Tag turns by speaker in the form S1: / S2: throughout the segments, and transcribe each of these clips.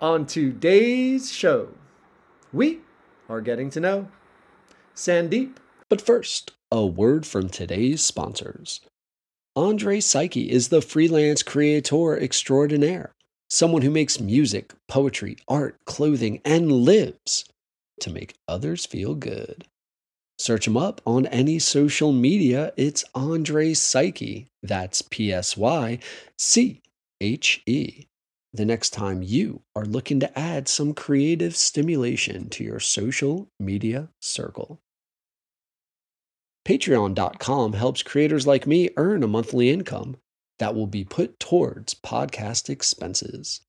S1: On today's show, we are getting to know Sandeep.
S2: But first, a word from today's sponsors. Andre Psyche is the freelance creator extraordinaire, someone who makes music, poetry, art, clothing, and lives to make others feel good. Search him up on any social media. It's Andre Psyche. That's P S Y C H E. The next time you are looking to add some creative stimulation to your social media circle. Patreon.com helps creators like me earn a monthly income that will be put towards podcast expenses.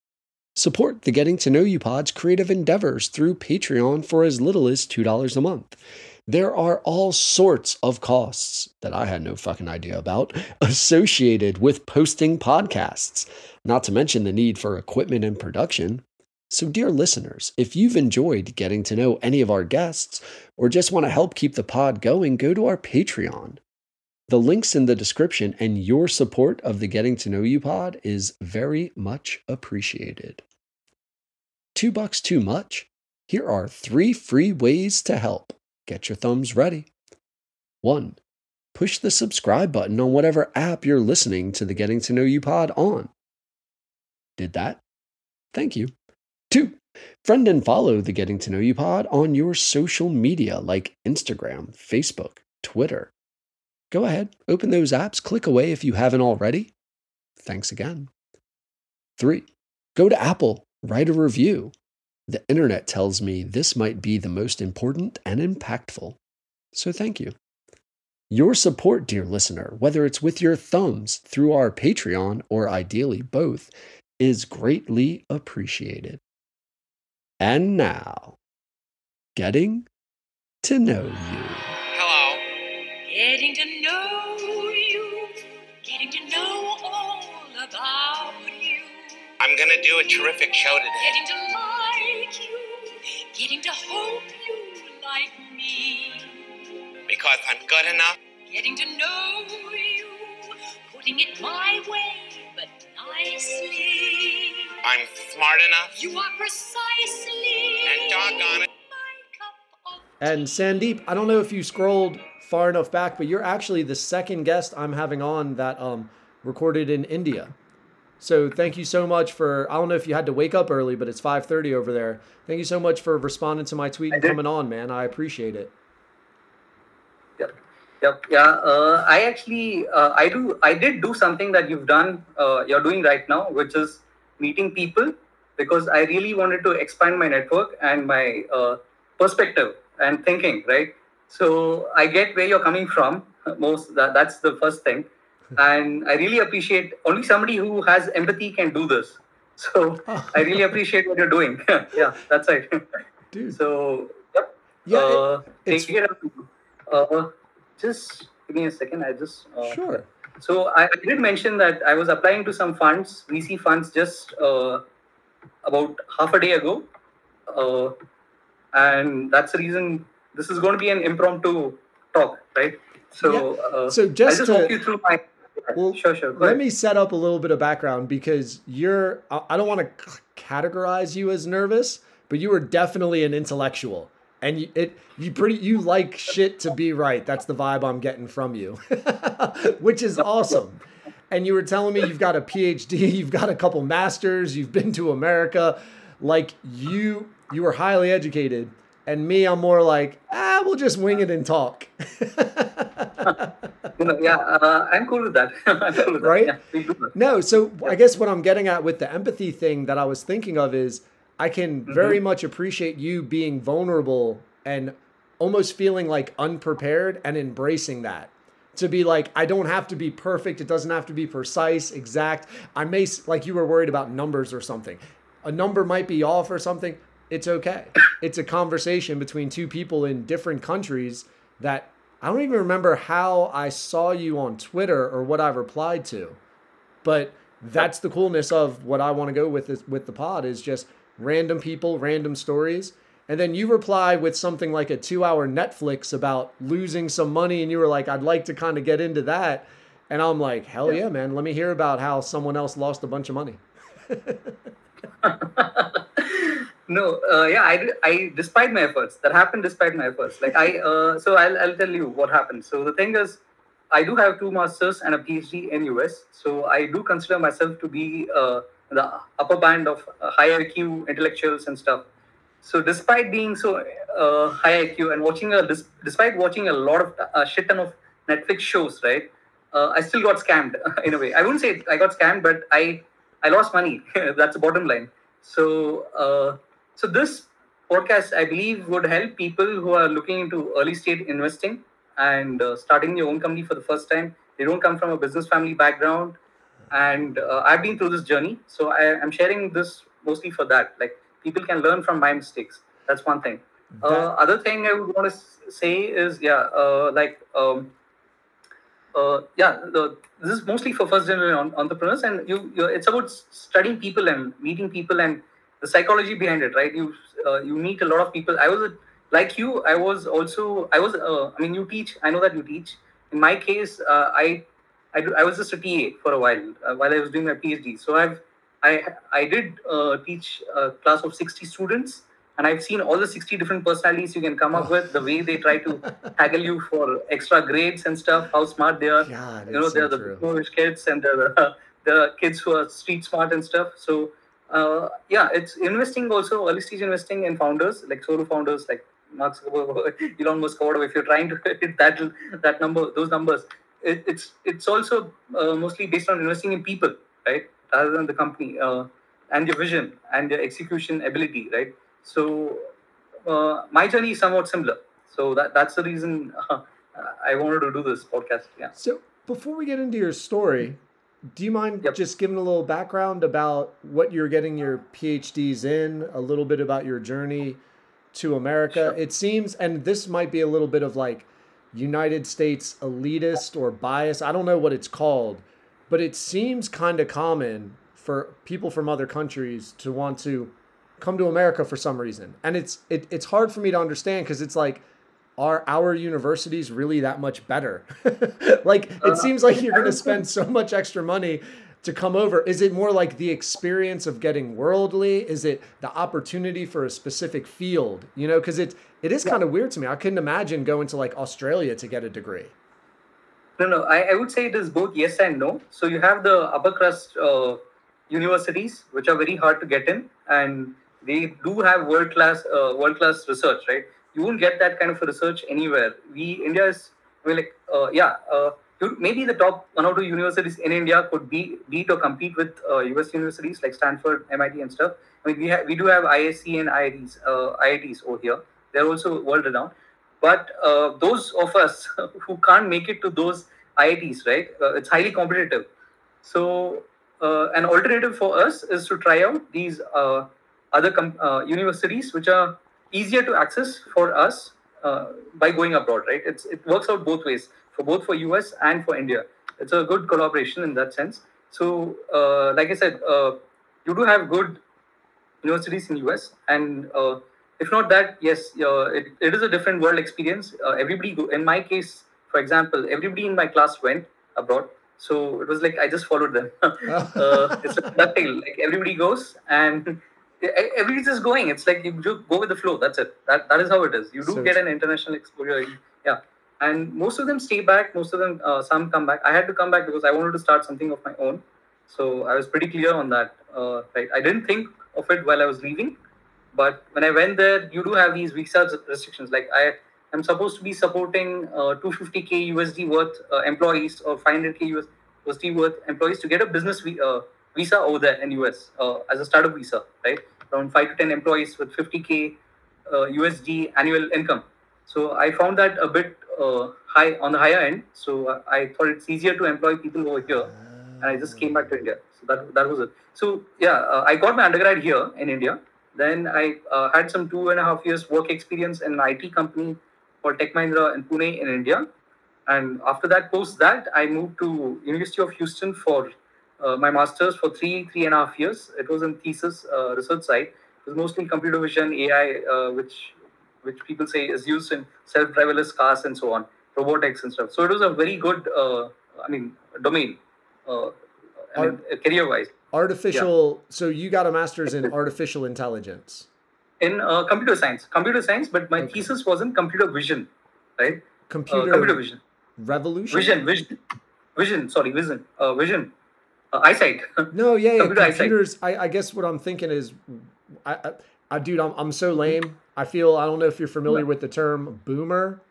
S2: Support the Getting to Know You Pod's creative endeavors through Patreon for as little as $2 a month. There are all sorts of costs that I had no fucking idea about associated with posting podcasts, not to mention the need for equipment and production. So, dear listeners, if you've enjoyed getting to know any of our guests or just want to help keep the pod going, go to our Patreon. The link's in the description, and your support of the Getting to Know You pod is very much appreciated. Two bucks too much? Here are three free ways to help. Get your thumbs ready. One, push the subscribe button on whatever app you're listening to the Getting to Know You pod on. Did that? Thank you. Two, friend and follow the Getting to Know You pod on your social media like Instagram, Facebook, Twitter. Go ahead, open those apps, click away if you haven't already. Thanks again. Three, go to Apple, write a review. The internet tells me this might be the most important and impactful. So thank you. Your support, dear listener, whether it's with your thumbs through our Patreon or ideally both, is greatly appreciated. And now, getting to know you.
S3: Hello.
S4: Getting to know
S3: I'm gonna do a terrific show today.
S4: getting to like you, getting to hope you like me,
S3: Because I'm good enough.
S4: getting to know you, putting it my way, but nicely.
S3: I'm smart enough.
S4: You are precisely
S3: And doggone it.
S4: my cup
S1: And Sandeep, I don't know if you scrolled far enough back, but you're actually the second guest I'm having on that um, recorded in India. So thank you so much for. I don't know if you had to wake up early, but it's 5:30 over there. Thank you so much for responding to my tweet and coming on, man. I appreciate it.
S5: Yep. Yep. Yeah. Uh, I actually, uh, I do, I did do something that you've done, uh, you're doing right now, which is meeting people, because I really wanted to expand my network and my uh, perspective and thinking. Right. So I get where you're coming from. Most that, that's the first thing, and I really appreciate only somebody who has empathy can do this. So I really appreciate what you're doing. yeah, that's right.
S1: Dude.
S5: So yep.
S1: Yeah, it-
S5: uh,
S1: it's-
S5: take it. Uh, just give me a second. I just. Uh,
S1: Sure.
S5: So I, I did mention that I was applying to some funds, VC funds, just uh, about half a day ago, uh, and that's the reason this is going to be an impromptu talk, right? So, uh,
S1: So just
S5: just
S1: to-
S5: walk you through my.
S1: Well,
S5: sure, sure.
S1: Let me set up a little bit of background because you're, I don't want to categorize you as nervous, but you are definitely an intellectual. And you, it, you pretty, you like shit to be right. That's the vibe I'm getting from you, which is awesome. And you were telling me you've got a PhD, you've got a couple masters, you've been to America. Like you, you are highly educated. And me, I'm more like, ah, we'll just wing it and talk.
S5: You know, yeah, uh, I'm cool with that. Cool with that.
S1: Right?
S5: Yeah, that.
S1: No, so I guess what I'm getting at with the empathy thing that I was thinking of is I can very much appreciate you being vulnerable and almost feeling like unprepared and embracing that. To be like, I don't have to be perfect. It doesn't have to be precise, exact. I may, like you were worried about numbers or something. A number might be off or something. It's okay. It's a conversation between two people in different countries that I don't even remember how I saw you on Twitter or what I replied to but that's the coolness of what I want to go with with the pod is just random people, random stories. And then you reply with something like a two hour Netflix about losing some money. And you were like, I'd like to kind of get into that. And I'm like, hell yeah, man. Let me hear about how someone else lost a bunch of money.
S5: No, uh, yeah, I, I, despite my efforts, that happened despite my efforts. Like I, uh, so I'll, I'll tell you what happened. So the thing is, I do have two masters and a PhD in US. So I do consider myself to be uh, the upper band of uh, high IQ intellectuals and stuff. So despite being so uh, high IQ and watching a, despite watching a lot of a shit ton of Netflix shows, right? Uh, I still got scammed in a way. I wouldn't say I got scammed, but I, I lost money. That's the bottom line. So, uh, so this podcast, I believe, would help people who are looking into early stage investing and uh, starting their own company for the first time. They don't come from a business family background, and uh, I've been through this journey. So I, I'm sharing this mostly for that. Like people can learn from my mistakes. That's one thing. Uh, other thing I would want to say is, yeah, uh, like. Um, uh, yeah, the, this is mostly for first generation entrepreneurs, and you, you, it's about studying people and meeting people and the psychology behind it, right? You, uh, you meet a lot of people. I was a, like you. I was also. I was. Uh, I mean, you teach. I know that you teach. In my case, uh, I, I, do, I was just a TA for a while uh, while I was doing my PhD. So I've, I, I did uh, teach a class of sixty students, and I've seen all the sixty different personalities you can come up with. The way they try to tackle you for extra grades and stuff. How smart they are
S1: God,
S5: you know they're
S1: so
S5: the. Polish kids and they're the, the kids who are street smart and stuff so uh, yeah it's investing also early stage investing in founders like solo founders like Mark Zuckerberg, Elon Musk whatever if you're trying to hit that that number those numbers. It, it's it's also uh, mostly based on investing in people right rather than the company uh, and your vision and your execution ability right? So uh, my journey is somewhat similar. So that that's the reason uh, I wanted to do this podcast yeah.
S1: So before we get into your story, do you mind
S5: Yep.
S1: just giving a little background about what you're getting your PhDs in, a little bit about your journey to America? It seems, and this might be a little bit of like United States elitist or bias. I don't know what it's called, but it seems kind of common for people from other countries to want to come to America for some reason. And it's it, it's hard for me to understand because it's like are our universities really that much better? like it seems like you're going to spend so much extra money to come over. Is it more like the experience of getting worldly? Is it the opportunity for a specific field? You know, because it it is kind of weird to me. I couldn't imagine going to like Australia to get a degree.
S5: No, no. I, I would say it is both yes and no. So you have the upper crust uh, universities, which are very hard to get in, and they do have world class uh, world class research, right? You won't get that kind of research anywhere. We India is mean, like uh, yeah. Uh, maybe the top one or two universities in India could be beat or compete with uh, US universities like Stanford, MIT, and stuff. I mean, we have we do have ISC and IITs, uh, IITs over here. They're also world renowned. But uh, those of us who can't make it to those IITs, right? Uh, it's highly competitive. So uh, an alternative for us is to try out these uh, other com- universities, which are easier to access for us uh, by going abroad, right? It's it works out both ways for both for US and for India. It's a good collaboration in that sense. So, uh, like I said, uh, you do have good universities in US, and uh, if not that, yes, uh, it, it is a different world experience. Uh, everybody, go, in my case, for example, everybody in my class went abroad. So it was like I just followed them. it's a thing. Like everybody goes and e- everybody's just going. It's like you go with the flow. That's it. That that is how it is. You do
S1: So
S5: get an international exposure. Yeah, and most of them stay back. Most of them, uh, some come back. I had to come back because I wanted to start something of my own. So I was pretty clear on that. Uh, right. I didn't think of it while I was leaving, but when I went there, you do have these visa restrictions. Like I am supposed to be supporting uh, 250k USD worth uh, employees or 500k USD worth employees to get a business uh, visa over there in US uh, as a startup visa, right? Around five to ten employees with 50k uh, USD annual income. So I found that a bit uh, high on the higher end. So I thought it's easier to employ people over here and I just came back to India. So that that was it. So yeah, uh, I got my undergrad here in India. Then I uh, had some two and a half years work experience in an IT company called Tech Mahindra in Pune in India. And after that, post that, I moved to University of Houston for my master's for three three and a half years. It was in thesis uh, research side. It was mostly computer vision, AI, uh, which which people say is used in self-driverless cars and so on, robotics and stuff. So it was a very good, uh, I mean, domain, uh, I mean, career-wise.
S1: Artificial. So you got a master's in artificial intelligence.
S5: in uh, computer science. Computer science, but my
S1: Okay.
S5: thesis was in computer vision, right? Uh,
S1: Computer,
S5: computer vision.
S1: revolution.
S5: Vision, vision, vision. Sorry, vision, uh, vision, uh, eyesight.
S1: No, yeah, yeah.
S5: Computer
S1: computers. I, I guess what I'm thinking is, I, I, I dude, I'm, I'm so lame. I feel I don't know if you're familiar with the term boomer,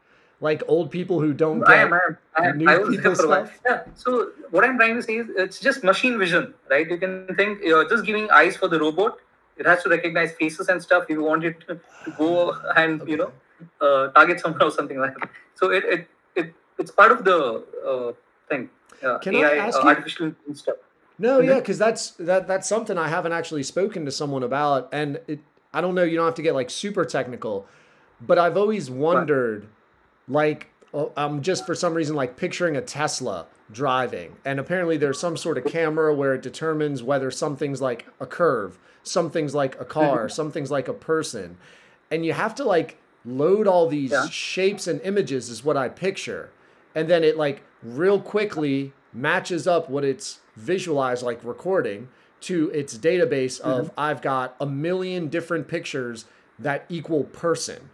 S1: like old people who don't
S5: I
S1: get
S5: am, I am, I am.
S1: new
S5: I was
S1: people
S5: there for a while.
S1: stuff.
S5: Yeah. So what I'm trying to say is, it's just machine vision, right? You can think you're just giving eyes for the robot. It has to recognize faces and stuff. You want it to, go and you know uh, target someone or something like that. So it it, it it's part of the uh, thing. Uh,
S1: Can I ask
S5: uh,
S1: you-
S5: artificial intelligence stuff.
S1: No, yeah, because that's that that's something I haven't actually spoken to someone about, and it, I don't know. You don't have to get like super technical, but I've always wondered, like, oh, I'm just for some reason like picturing a Tesla driving, and apparently there's some sort of camera where it determines whether something's like a curve, something's like a mm-hmm. car, something's like a person, and you have to like load all these
S5: Yeah.
S1: shapes and images is what I picture, and then it like real quickly matches up what it's visualized like recording to its database of I've got a million different pictures that equal person.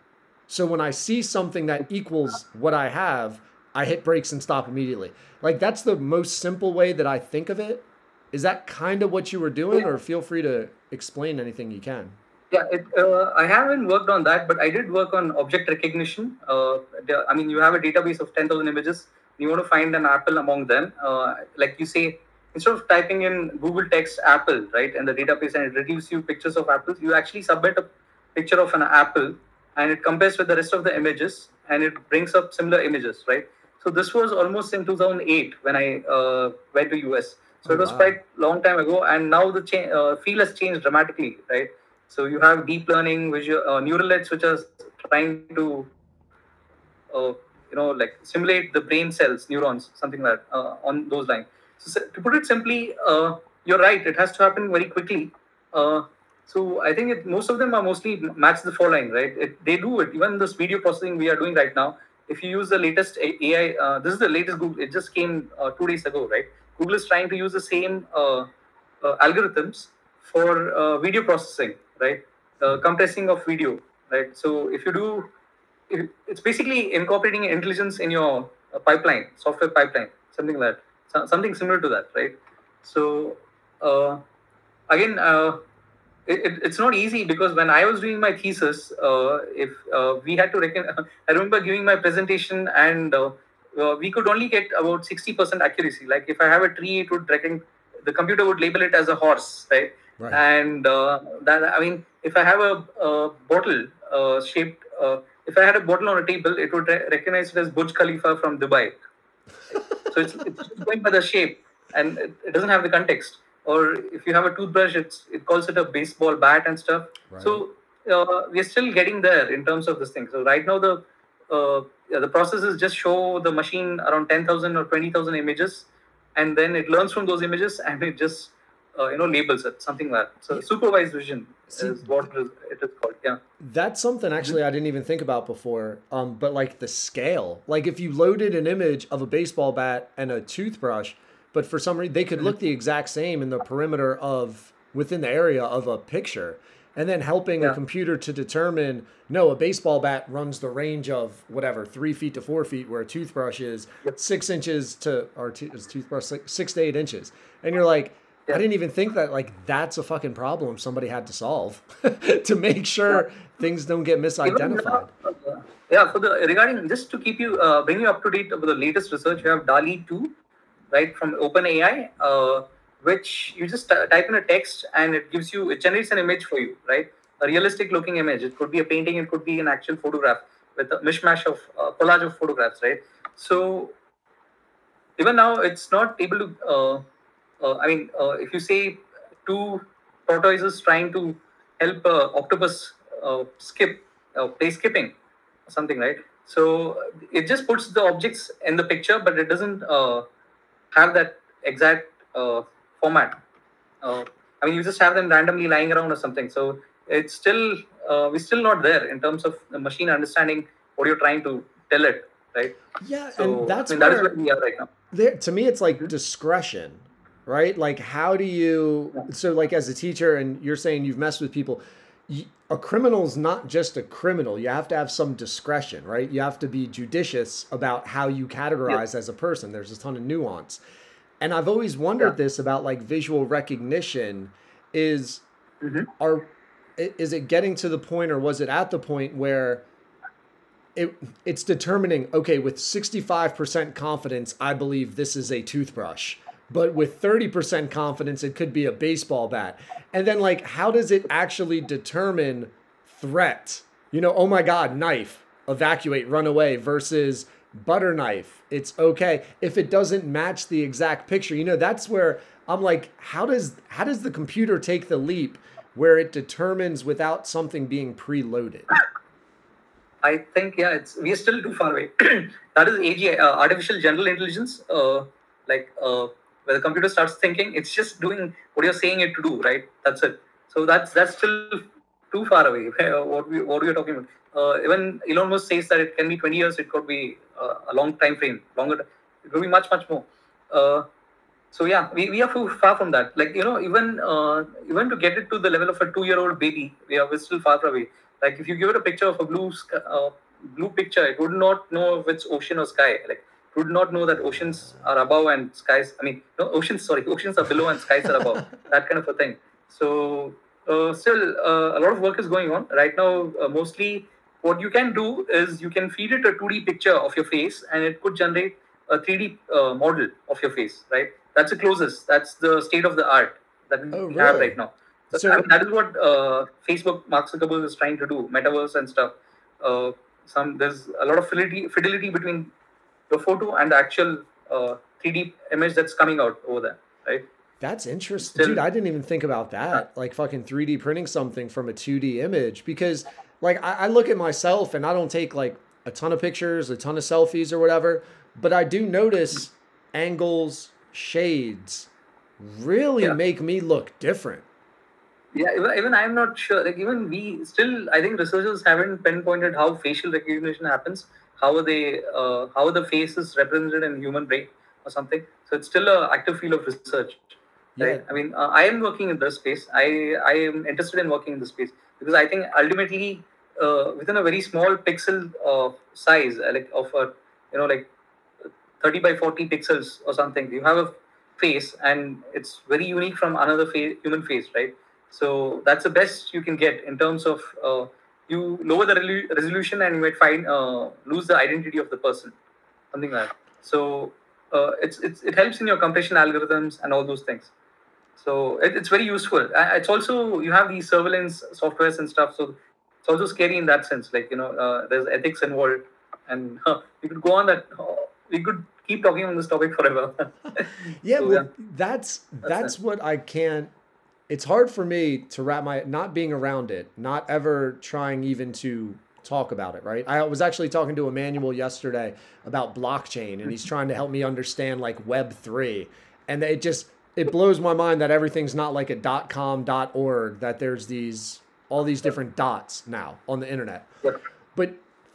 S1: So when I see something that equals what I have, I hit brakes and stop immediately. Like that's the most simple way that I think of it. Is that kind of what you were doing, or feel free to explain anything you can?
S5: Yeah, it, uh, I haven't worked on that, but I did work on object recognition. Uh, I mean, you have a database of 10,000 images. You want to find an apple among them. Uh, like you say, instead of typing in Google text apple, right, in the database and it retrieves you pictures of apples, you actually submit a picture of an apple and it compares with the rest of the images and it brings up similar images, right? So this was almost in 2008 when I uh, went to US. So
S1: Oh,
S5: it was
S1: wow.
S5: quite long time ago, and now the cha- uh, field has changed dramatically, right? So you have deep learning, visual uh, neural nets, which are trying to, uh, you know, like simulate the brain cells, neurons, something like that, uh, on those lines. So to put it simply, uh, you're right. It has to happen very quickly. Uh, so I think it, most of them are mostly match the following, right? It, they do it. Even this video processing we are doing right now. If you use the latest AI, uh, this is the latest Google. It just came uh, two days ago, right? Google is trying to use the same uh, uh, algorithms for video processing, right? Compressing of video, right? So if you do, if, it's basically incorporating intelligence in your pipeline, software pipeline, something like that, so, something similar to that, right? So uh, again, uh, it, it, it's not easy because when I was doing my thesis, uh, if uh, we had to reckon, I remember giving my presentation and uh, uh, we could only get about 60% accuracy. Like if I have a tree, it would reckon the computer would label it as a horse, right?
S1: Right.
S5: And uh, that I mean, if I have a, a bottle uh, shaped, uh, if I had a bottle on a table, it would re- recognize it as Burj Khalifa from Dubai. so it's, it's going by the shape, and it, it doesn't have the context. Or if you have a toothbrush, it's it calls it a baseball bat and stuff. So uh, we're still getting there in terms of this thing. So right now the uh, yeah, the process is just show the machine around 10,000 or 20,000 images, and then it learns from those images and it just uh, you know labels it something like that. So supervised vision
S1: See-
S5: is what it is, it is called. Yeah.
S1: That's something actually I didn't even think about before. Um, but like the scale, like if you loaded an image of a baseball bat and a toothbrush, but for some reason they could look the exact same in the perimeter of within the area of a picture, and then helping a computer to determine no, a baseball bat runs the range of whatever three feet to four feet, where a toothbrush is
S5: Yep.
S1: six inches to or is toothbrush six, six to eight inches, and you're like. I didn't even think that like that's a fucking problem somebody had to solve to make sure things don't get misidentified.
S5: uh, yeah, for the regarding just to keep you uh, bring you up to date with the latest research, we have DALL-E two, right from OpenAI, uh, which you just t- type in a text and it gives you it generates an image for you, right? A realistic looking image. It could be a painting, it could be an actual photograph with a mishmash of uh, collage of photographs, right? So even now, it's not able to. Uh, I mean, uh, if you say two tortoises trying to help uh, octopus uh, skip, uh, play skipping, or something, right? So it just puts the objects in the picture, but it doesn't uh, have that exact uh, format. Uh, I mean, you just have them randomly lying around or something. So it's still uh, we're still not there in terms of the machine understanding what you're trying to tell it, right?
S1: Yeah,
S5: So
S1: and that's
S5: I mean, that is
S1: where
S5: where we are right now.
S1: there to me it's like discretion right like how do you so like as a teacher and you're saying you've messed with people a criminal's not just a criminal. You have to have some discretion, right? You have to be judicious about how you categorize as a person. There's a ton of nuance. And I've always wondered
S5: Yeah.
S1: this about like visual recognition is
S5: Mhm.
S1: are is it getting to the point or was it at the point where it it's determining okay with 65% confidence I believe this is a toothbrush but with 30% confidence it could be a baseball bat and then like how does it actually determine threat you know oh my god knife evacuate run away versus butter knife it's okay if it doesn't match the exact picture you know that's where i'm like how does how does the computer take the leap where it determines without something being preloaded
S5: I think yeah, it's we are still too far away. that is AGI, uh, artificial general intelligence. Uh, like uh, where the computer starts thinking, it's just doing what you're saying it to do, right? That's it. So that's that's still too far away. what we what we are talking about. Uh, even Elon Musk says that it can be 20 years. It could be uh, a long time frame, longer. It could be much much more. Uh, so yeah, we, we are far from that. Like you know, even uh, even to get it to the level of a two year old baby, we are still far away. Like if you give it a picture of a blue sky, uh, blue picture, it would not know if it's ocean or sky. Like would not know that oceans are above and skies. I mean, no oceans. Sorry, oceans are below and skies are above. that kind of a thing. So uh, still, uh, a lot of work is going on right now. Uh, mostly, what you can do is you can feed it a 2D picture of your face, and it could generate a 3D uh, model of your face. Right? That's the closest. That's the state of the art that we
S1: Oh,
S5: have right now. So,
S1: So-
S5: I mean, that is what uh, Facebook, Mark Zuckerberg is trying to do, metaverse and stuff. Uh, some there's a lot of fidelity, fidelity between the photo and the actual uh, 3D image that's coming out over there, right?
S1: That's interesting.
S5: Still-
S1: Dude, I didn't even think about that. Like fucking 3D printing something from a 2D image because like I, I look at myself and I don't take like a ton of pictures, a ton of selfies or whatever, but I do notice angles, shades really
S5: Yeah.
S1: make me look different.
S5: Yeah, even, even I'm not sure. Like even we still, I think researchers haven't pinpointed how facial recognition happens. How are they? Uh, how are the faces represented in human brain or something? So it's still an active field of research. Right.
S1: Yeah.
S5: I mean, uh, I am working in this space. I I am interested in working in this space because I think ultimately, uh, within a very small pixel uh, size, like of a you know like 30 by 40 pixels or something, you have a face and it's very unique from another fa- human face, right? So that's the best you can get in terms of uh, you lower the relu- resolution and you might find uh, lose the identity of the person, something like that. So uh, it's, it's it helps in your compression algorithms and all those things. So it, it's very useful. Uh, It's also you have these surveillance softwares and stuff. So it's also scary in that sense. Like you know, uh, there's ethics involved, and we could go on that. we could keep talking on this topic forever.
S1: Yeah,
S5: So,
S1: well,
S5: yeah.
S1: that's
S5: That's
S1: that's what I can't. It's hard for me to wrap my not being around it, not ever trying even to talk about it. Right? I was actually talking to Emmanuel yesterday about blockchain, and he's trying to help me understand like Web three, and it just it blows my mind that everything's not like a dot com dot org. That there's these all these different dots now on the internet. But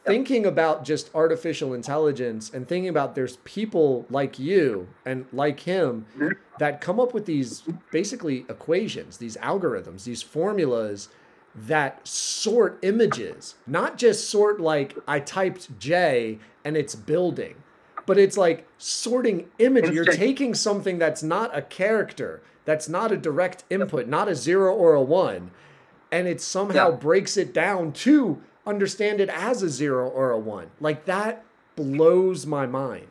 S1: thinking about just artificial intelligence and thinking about there's people like you and like him that come up with these basically equations, these algorithms, these formulas that sort images, not just sort like I typed J and it's building, but it's like sorting image. You're taking something that's not a character, that's not a direct input, not a zero or a one, and it somehow
S5: Yeah.
S1: breaks it down to understand it as a zero or a one. Like that blows my mind.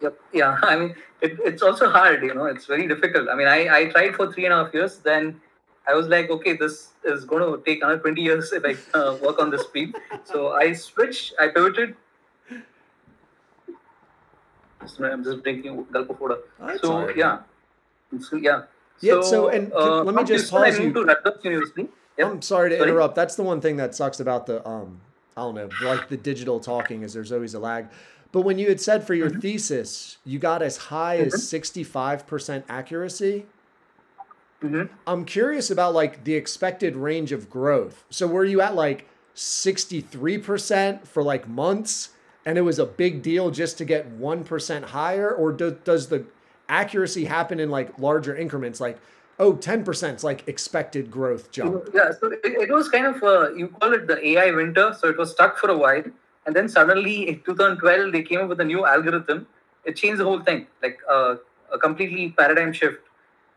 S5: Yep. Yeah. I mean, it, it's also hard. You know, it's very difficult. I mean, I I tried for three and a half years. Then I was like, okay, this is going to take another twenty years if I uh, work on this speed. So I switched. I pivoted. I'm just drinking gulp of water. So
S1: right.
S5: yeah. So, yeah.
S1: Yeah, so, and
S5: uh,
S1: let me just pause you.
S5: to Rutgers University. Yep.
S1: I'm sorry to
S5: Sorry?
S1: interrupt. That's the one thing that sucks about the um I don't know, like the digital talking is there's always a lag. But when you had said for your
S5: Mm-hmm.
S1: thesis, you got as high as 65% accuracy,
S5: Mhm.
S1: I'm curious about like the expected range of growth. So were you at like 63% for like months and it was a big deal just to get 1% higher or do, does the accuracy happen in like larger increments like Oh, 10% is like expected growth jump.
S5: Yeah, so it, it was kind of uh, you call it the AI winter. So it was stuck for a while, and then suddenly in 2012 they came up with a new algorithm. It changed the whole thing, like uh, a completely paradigm shift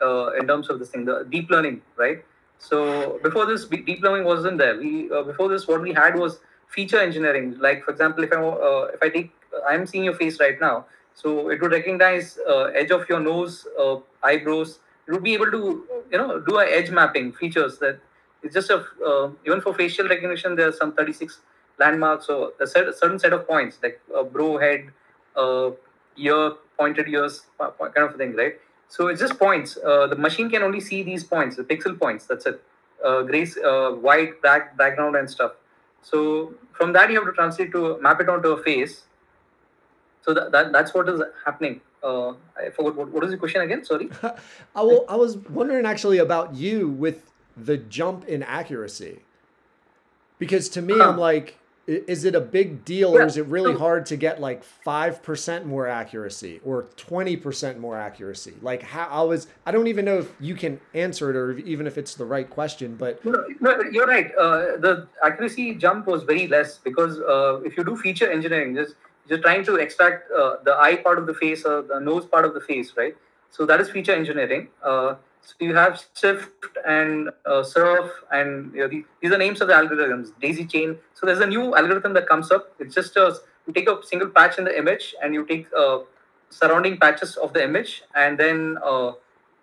S5: uh, in terms of this thing, the deep learning, right? So before this, deep learning wasn't there. We uh, before this, what we had was feature engineering. Like for example, if I uh, if I take, I'm seeing your face right now, so it would recognize uh, edge of your nose, uh, eyebrows. It would be able to you know do a edge mapping features that it's just a uh, even for facial recognition there are some 36 landmarks or a cer- certain set of points like uh, brow head uh, ear pointed ears kind of thing right? So it's just points. Uh, the machine can only see these points the pixel points that's it. Uh, gray uh, white black background and stuff. So from that you have to translate to map it onto a face so that, that that's what is happening uh, i forgot what, what was the question again sorry
S1: I, will, I was wondering actually about you with the jump in accuracy. Because to me, I'm like, is it a big deal or is it really hard to get like 5% more accuracy or 20% more accuracy? Like, how I was, I don't even know if you can answer it or even if it's the right question, but
S5: No, no, you're right. Uh, the accuracy jump was very less because uh, if you do feature engineering, just you're trying to extract uh, the eye part of the face or the nose part of the face, right? So that is feature engineering. Uh, so you have SIFT and uh, SURF, and you know, the, these are names of the algorithms. Daisy chain. So there's a new algorithm that comes up. It's just a you take a single patch in the image and you take uh, surrounding patches of the image, and then uh,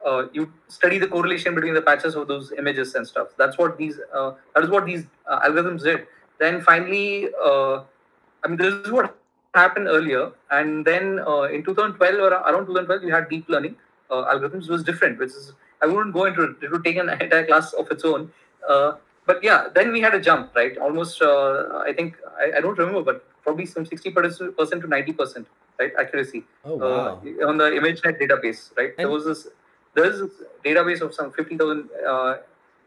S5: uh, you study the correlation between the patches of those images and stuff. That's what these uh, that is what these algorithms did. Then finally, I mean, this is what happened earlier, and then uh, in 2012 or around 2012, we had deep learning uh, algorithms was different, which is I wouldn't go into it. It would take an entire class of its own. Uh, but yeah, then we had a jump, right? Almost, uh, I think I, I don't remember, but probably some 60 percent to 90 percent, right? Accuracy
S1: oh, wow.
S5: uh, on the ImageNet database, right? there was this, there is this database of some 50,000, uh,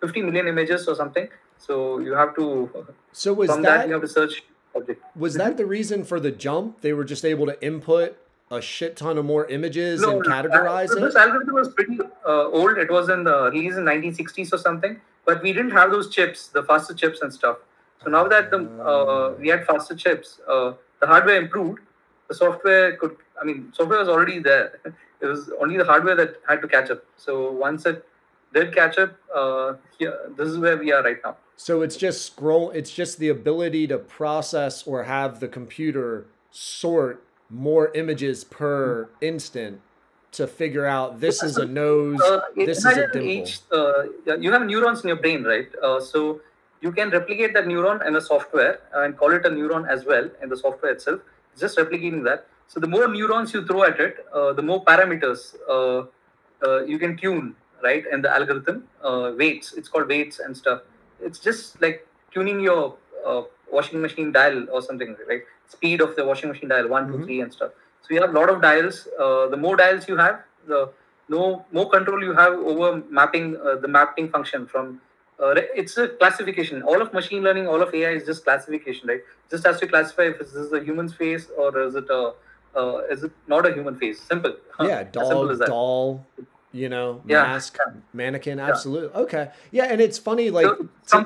S5: 50 million images or something. So you have to,
S1: So was
S5: from that,
S1: that,
S5: you have to search
S1: was that the reason for the jump? They were just able to input a shit ton of more images and
S5: no,
S1: categorize
S5: uh, This algorithm was pretty uh, old. It was in the release in 1960s or something, but we didn't have those chips, the faster chips and stuff. So now that the uh, we had faster chips, uh, the hardware improved. The software could, I mean, software was already there. It was only the hardware that had to catch up. So once it did catch up, uh, here, this is where we are right now.
S1: So it's just scroll. It's just the ability to process or have the computer sort more images per instant to figure out this is a nose,
S5: Uh,
S1: this is a dimple.
S5: each, uh, you have neurons in your brain, right? Uh, so you can replicate that neuron in the software and call it a neuron as well in the software itself. Just replicating that. So the more neurons you throw at it, uh, the more parameters uh, uh, you can tune, right? And the algorithm uh, weights. It's called weights and stuff. It's just like tuning your uh, washing machine dial or something, right? Speed of the washing machine dial, one, two,
S1: Mhm.
S5: three, and stuff. So you have a lot of dials. Uh, the more dials you have, the no more control you have over mapping uh, the mapping function from uh, it's a classification all of machine learning all of ai is just classification right just has to classify if this is a human's face or is it a uh, is it not a human face simple
S1: yeah,
S5: as simple as that.
S1: doll, you know,
S5: Yeah,
S1: mask,
S5: yeah.
S1: mannequin. Absolutely. Okay. Yeah, and it's funny, like
S5: so,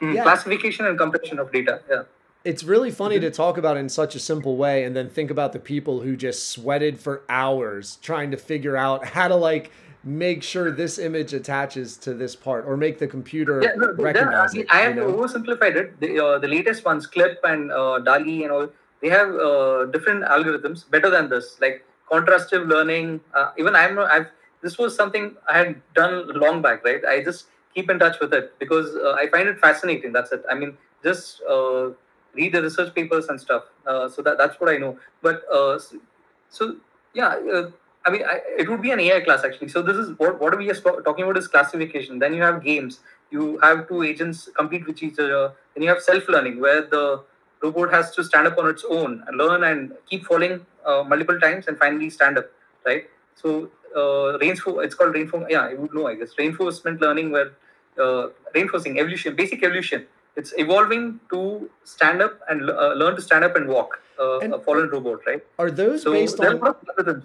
S5: Hmm,
S1: Yeah.
S5: classification and compression of data yeah
S1: it's really funny to talk about in such a simple way and then think about the people who just sweated for hours trying to figure out how to like make sure this image attaches to this part or make the computer
S5: Yeah, no,
S1: recognize
S5: I,
S1: it.
S5: I
S1: you
S5: have
S1: know?
S5: oversimplified it. The, uh, the latest ones, Clip and uh, DALL-E and all, they have uh, different algorithms better than this, like contrastive learning. Uh, even I'm not. I've this was something I had done long back, right? I just keep in touch with it because uh, I find it fascinating. That's it. I mean, just uh, read the research papers and stuff. Uh, so that that's what I know. But uh, so, so yeah. Uh, I mean, I, it would be an AI class actually. So this is what what we are talking about is classification. Then you have games. You have two agents compete with each other. Then you have self-learning, where the robot has to stand up on its own and learn and keep falling uh, multiple times and finally stand up, right? So uh, reinfor- it's called reinforcement. Yeah, you would know, I guess. Reinforcement learning, where uh, reinforcing evolution, basic evolution. It's evolving to stand up and uh, learn to stand up and walk. Uh,
S1: And-
S5: a fallen robot, right?
S1: Are those
S5: So
S1: based on
S5: a lot of algorithms.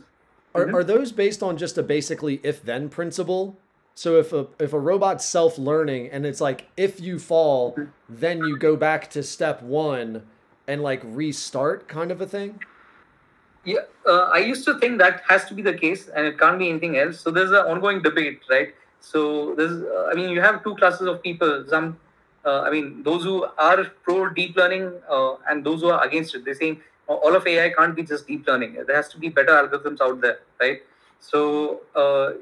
S1: are,
S5: Mhm.
S1: are those based on just a basically if then principle? So if a if a robot's self learning and it's like if you fall, then you go back to step one and like restart kind of a thing.
S5: Yeah, uh, I used to think that has to be the case, and it can't be anything else. So there's an ongoing debate, right? So there's, uh, I mean, you have two classes of people. Some, uh, I mean, those who are pro deep learning uh, and those who are against it. They're saying all of AI can't be just deep learning. There has to be better algorithms out there, right? So uh,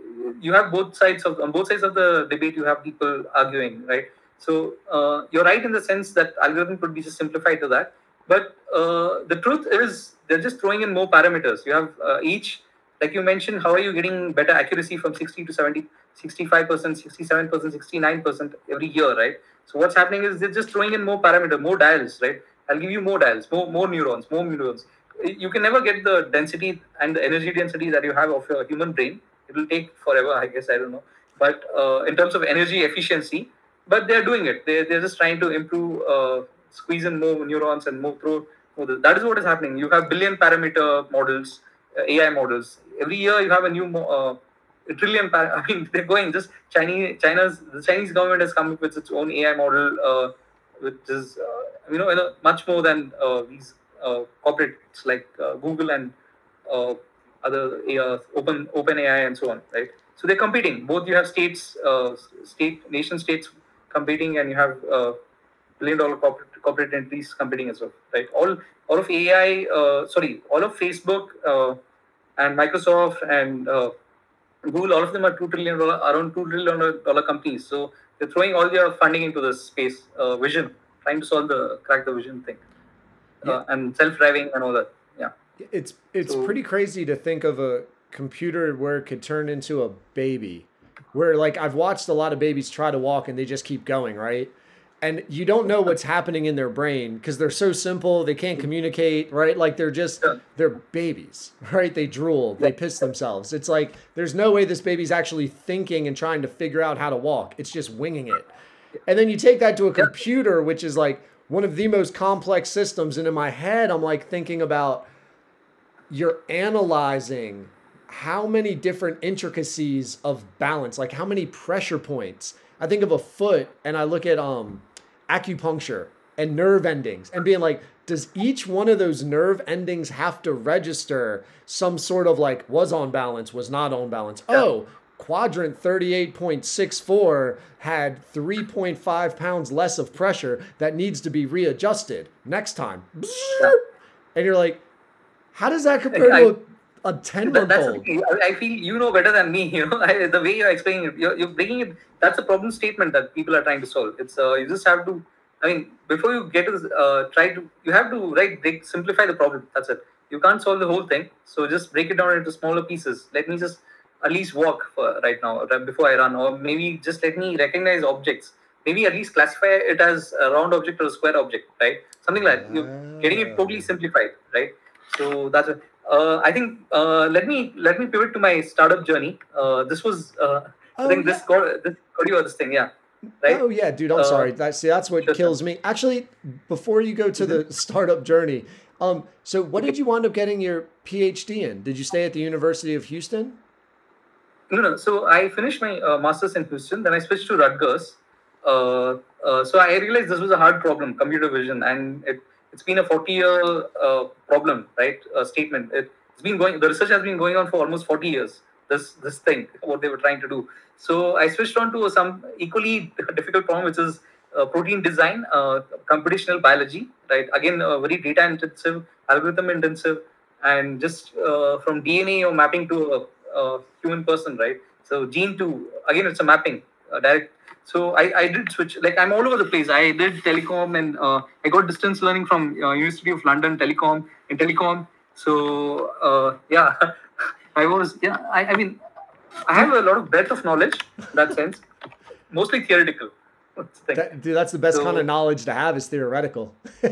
S5: you have both sides of on both sides of the debate. You have people arguing, right? So uh, you're right in the sense that algorithm could be just simplified to that. But uh, the truth is, they're just throwing in more parameters. You have uh, each, like you mentioned, how are you getting better accuracy from 60 to 70, 65%, 67%, 69% every year, right? So what's happening is they're just throwing in more parameter, more dials, right? I'll give you more dials, more, more neurons, more neurons. You can never get the density and the energy density that you have of a human brain. It will take forever, I guess, I don't know. But uh, in terms of energy efficiency, but they're doing it. They're, they're just trying to improve uh, squeeze in more neurons and more through. That is what is happening. You have billion parameter models, uh, AI models. Every year you have a new uh, a trillion. Par- I mean, they're going. Just Chinese, China's the Chinese government has come up with its own AI model, uh, which is uh, you know much more than uh, these uh, corporates like Google and other open OpenAI and so on, right? So they're competing. Both you have states, state nation states competing, and you have billion dollar corporate corporate entities competing as well, right? All all of AI, uh, sorry, all of Facebook uh, and Microsoft and uh, Google, all of them are two trillion dollar, around two trillion dollar companies. So they're throwing all their funding into this space, uh, vision, trying to solve the crack the vision thing, uh, yeah. and self driving and all that. Yeah,
S1: it's it's so, pretty crazy to think of a computer where it could turn into a baby. Where like I've watched a lot of babies try to walk and they just keep going, right? And you don't know what's happening in their brain because they're so simple they can't communicate right? Like they're just they're babies right? They drool they piss themselves. It's like there's no way this baby's actually thinking and trying to figure out how to walk. It's just winging it. And then you take that to a computer which is like one of the most complex systems and in my head i'm like thinking about you're analyzing how many different intricacies of balance like how many pressure points. I think of a foot and I look at um acupuncture and nerve endings and being like, does each one of those nerve endings have to register some sort of like was on balance, was not on balance? Yeah. Oh, quadrant 38.64 had 3.5 pounds less of pressure that needs to be readjusted next time. Yeah. And you're like, how does that compare to a, a 10 month old?
S5: I feel you know better than me. You know, I, the way you're explaining it, you're, you're bringing it. That's a problem statement that people are trying to solve. It's uh, you just have to I mean, before you get to uh, try to, you have to right break, simplify the problem. That's it. You can't solve the whole thing, so just break it down into smaller pieces. Let me just at least walk for right now before I run, or maybe just let me recognize objects. Maybe at least classify it as a round object or a square object, right? Something like that. You're getting it totally simplified, right? So that's it. Uh, I think uh, let me let me pivot to my startup journey. Uh, this was uh, oh, I think yeah. this got this got you this thing, yeah.
S1: Right? Oh yeah, dude. I'm uh, sorry. That, see, that's what kills me. Actually, before you go to the mm-hmm. startup journey, um, so what did you wind up getting your PhD in? Did you stay at the University of Houston?
S5: No, no. So I finished my uh, master's in Houston. Then I switched to Rutgers. Uh, uh, so I realized this was a hard problem, computer vision, and it, has been a 40-year uh, problem, right? A statement. It, it's been going. The research has been going on for almost 40 years. This this thing, what they were trying to do. So I switched on to some equally difficult problem, which is uh, protein design, uh, computational biology, right? Again, uh, very data intensive, algorithm intensive, and just uh, from DNA or mapping to a, a, human person, right? So gene to again, it's a mapping Uh, direct. So I, I did switch. Like I'm all over the place. I did telecom and uh, I got distance learning from uh, University of London telecom and telecom. So uh, yeah, I was yeah. I, I mean I have a lot of breadth of knowledge in that sense, mostly theoretical.
S1: That, dude, that's the best so, kind of knowledge to have is theoretical. you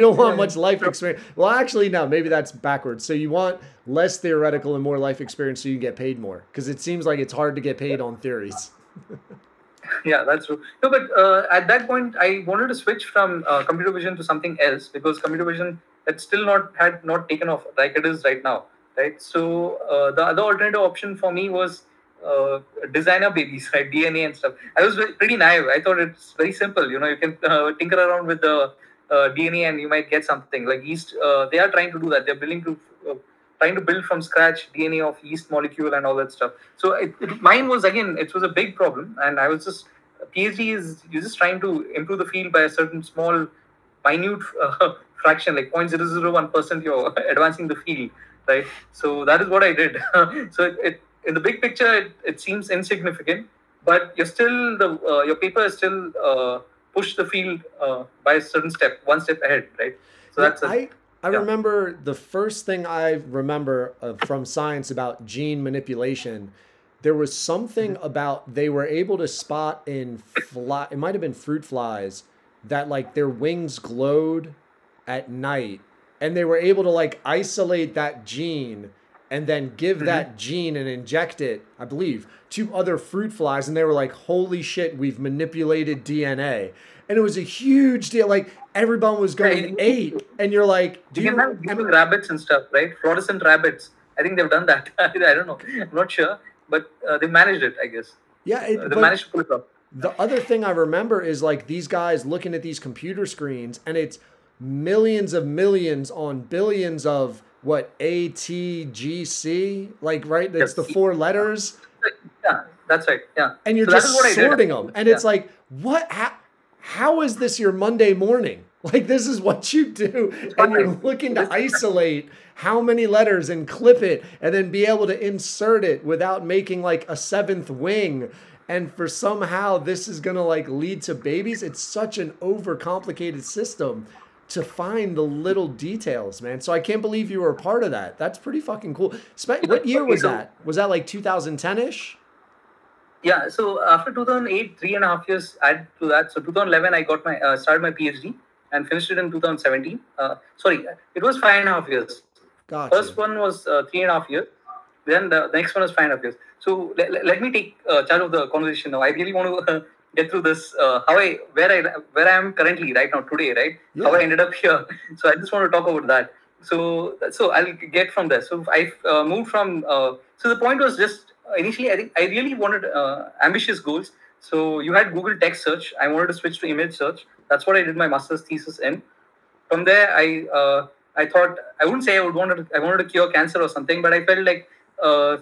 S1: don't want much life experience. Well, actually, no, maybe that's backwards. So you want less theoretical and more life experience so you can get paid more because it seems like it's hard to get paid on theories.
S5: yeah, that's true. No, but uh, at that point, I wanted to switch from uh, computer vision to something else because computer vision had still not had not taken off like it is right now right? So uh, the other alternative option for me was uh, designer babies, right? DNA and stuff. I was pretty naive. I thought it's very simple. You know, you can uh, tinker around with the uh, DNA and you might get something. Like yeast, uh, they are trying to do that. They're building to uh, trying to build from scratch DNA of yeast molecule and all that stuff. So it, it, mine was again, it was a big problem, and I was just PhD is you're just trying to improve the field by a certain small, minute fraction, like 0.001 percent. You're advancing the field, right? So that is what I did. so it, it, in the big picture, it, it seems insignificant, but you're still the uh, your paper is still uh, push the field uh, by a certain step, one step ahead, right? So that's a,
S1: I I
S5: yeah.
S1: remember the first thing I remember uh, from science about gene manipulation. There was something
S5: Mm-hmm.
S1: about they were able to spot in fly. It might have been fruit flies that like their wings glowed at night, and they were able to like isolate that gene and then give
S5: Mm-hmm.
S1: that gene and inject it, I believe, to other fruit flies, and they were like, "Holy shit, we've manipulated DNA." And it was a huge deal. Like everyone was going ape, and you're like, "Do
S5: you
S1: you?"
S5: have human rabbits and stuff, right? Fluorescent rabbits. I think they've done that. I don't know. I'm not sure, but uh, they managed it, I guess.
S1: Yeah, it,
S5: Uh, they managed to pull it off.
S1: the other thing I remember is like these guys looking at these computer screens, and it's millions of millions on billions of what A T G C, like right? It's the four letters.
S5: Yeah, that's right. Yeah.
S1: and you're
S5: So
S1: just
S5: is what I did.
S1: sorting them and it's like what how, how is this your monday morning? Like this is what you do. And you're looking to isolate how many letters and clip it and then be able to insert it without making like a seventh wing. And for somehow this is to like lead to babies? It's such an overcomplicated system to find the little details man so i can't believe you were a part of that that's pretty fucking cool Spe- what year was that was that like 2010ish
S5: Yeah. So after 2008, three and a half years add to that. So 2011, I got my uh, started my PhD and finished it in 2017. Uh, sorry, it was five and a half years.
S1: gotcha
S5: First one was uh, three and a half years. Then the, the next one was five and a half years. So let, let, let me take uh, charge of the conversation now. I really want to uh, get through this. Uh, how I where I where I am currently right now today, right? How I ended up here. So I just want to talk about that. So so I'll get from there. So I uh, moved from. Uh, so the point was just uh, initially I think I really wanted uh, ambitious goals. So you had Google text search. I wanted to switch to image search. That's what I did my master's thesis in from there i uh, i thought i wouldn't say i would wanted to, i wanted to cure cancer or something but i felt like uh,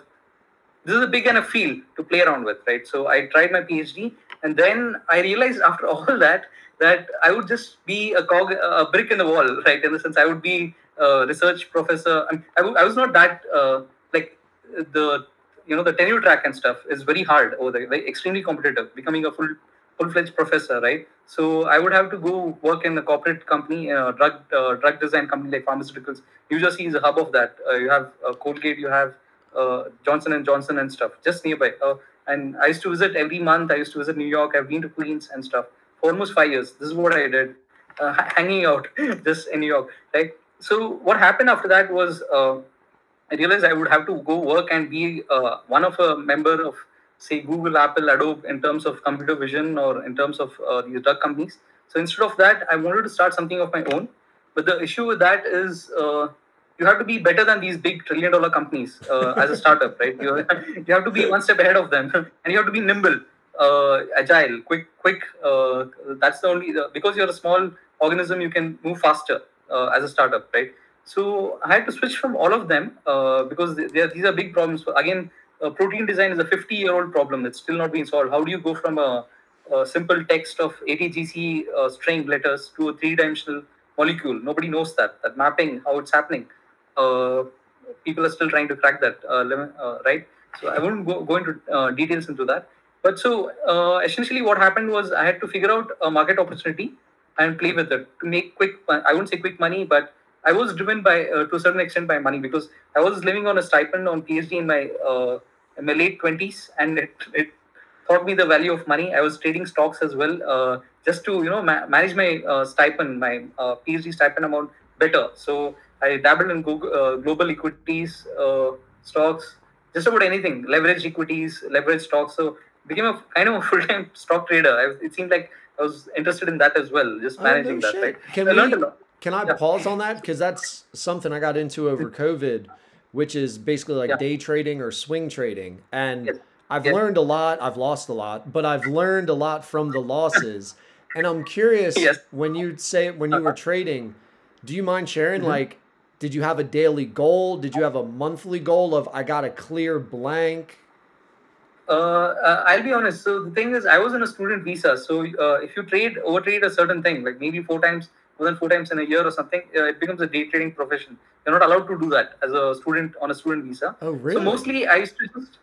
S5: this is a big enough field to play around with right so i tried my phd and then i realized after all that that i would just be a cog a brick in the wall right? In the sense i would be a research professor. I'm- I, w- I was not that uh, like the you know the tenure track and stuff is very hard over there very extremely competitive becoming a full full-fledged professor right? So i would have to go work in a corporate company uh, drug uh, drug design company like pharmaceuticals. New jersey is a hub of that. Uh, you have colgate you have uh, johnson and johnson and stuff just nearby. Uh, and i used to visit every month i used to visit new york i've been to queens and stuff for almost five years this is what i did uh, hanging out just in new york right so what happened after that was uh, I realized I would have to go work and be uh, one of a member of, say, Google, Apple, Adobe in terms of computer vision or in terms of uh, these drug companies. So instead of that, I wanted to start something of my own. But the issue with that is uh, you have to be better than these big trillion dollar companies uh, as a startup, right? You, you have to be one step ahead of them and you have to be nimble, uh, agile, quick, quick. Uh, that's the only, because you're a small organism, you can move faster uh, as a startup, right? So I had to switch from all of them uh, because they, they are, these are big problems. Again, uh, protein design is a 50-year-old problem that's still not being solved. How do you go from a, a simple text of ATGC uh, string letters to a three-dimensional molecule? Nobody knows that. That mapping, how it's happening. Uh, people are still trying to crack that, uh, uh, right? So I won't go, go into uh, details into that. But so essentially, what happened was I had to figure out a market opportunity and play with it to make quick. I wouldn't say quick money, but I was driven by to a certain extent by money because I was living on a stipend on PhD in my in my late twenties, and it, it taught me the value of money. I was trading stocks as well, uh, just to you know ma- manage my uh, stipend, my uh, PhD stipend amount better. So I dabbled in Google, uh, global equities, uh, stocks, just about anything, leverage equities, leverage stocks. So became a kind of a full time stock trader. I, it seemed like I was interested in that as well, just
S1: Oh, no
S5: managing that. Right?
S1: Can
S5: I learned a lot.
S1: Can I
S5: Yeah.
S1: pause on that? Because that's something I got into over COVID, which is basically like
S5: Yeah.
S1: day trading or swing trading. And
S5: Yes.
S1: I've
S5: Yeah.
S1: learned a lot. I've lost a lot, but I've learned a lot from the losses. And I'm curious
S5: Yes.
S1: when you say when you were trading, do you mind sharing
S5: Mhm.
S1: like did you have a daily goal? Did you have a monthly goal of I got a clear blank?
S5: Uh, uh, I'll be honest. So the thing is, I was on a student visa. So uh, if you trade, over trade a certain thing, like maybe four times, more than four times in a year or something, uh, it becomes a day trading profession. You're not allowed to do that as a student on a student visa.
S1: Oh, really?
S5: So mostly, I used to just,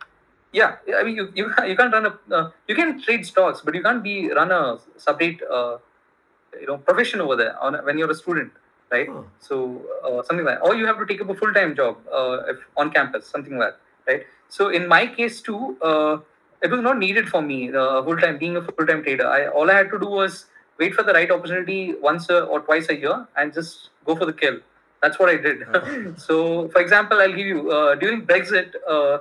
S5: yeah. I mean, you you, you can't run a, uh, you can trade stocks, but you can't be run a separate, uh, you know, profession over there on when you're a student, right?
S1: Huh.
S5: So uh, something like, or you have to take up a full time job uh, if on campus, something like that, right? So in my case too, uh, it was not needed for me uh, full time being a full time trader. I all I had to do was wait for the right opportunity once a, or twice a year and just go for the kill. That's what I did.
S1: Uh-huh.
S5: so, for example, I'll give you uh, during Brexit, uh,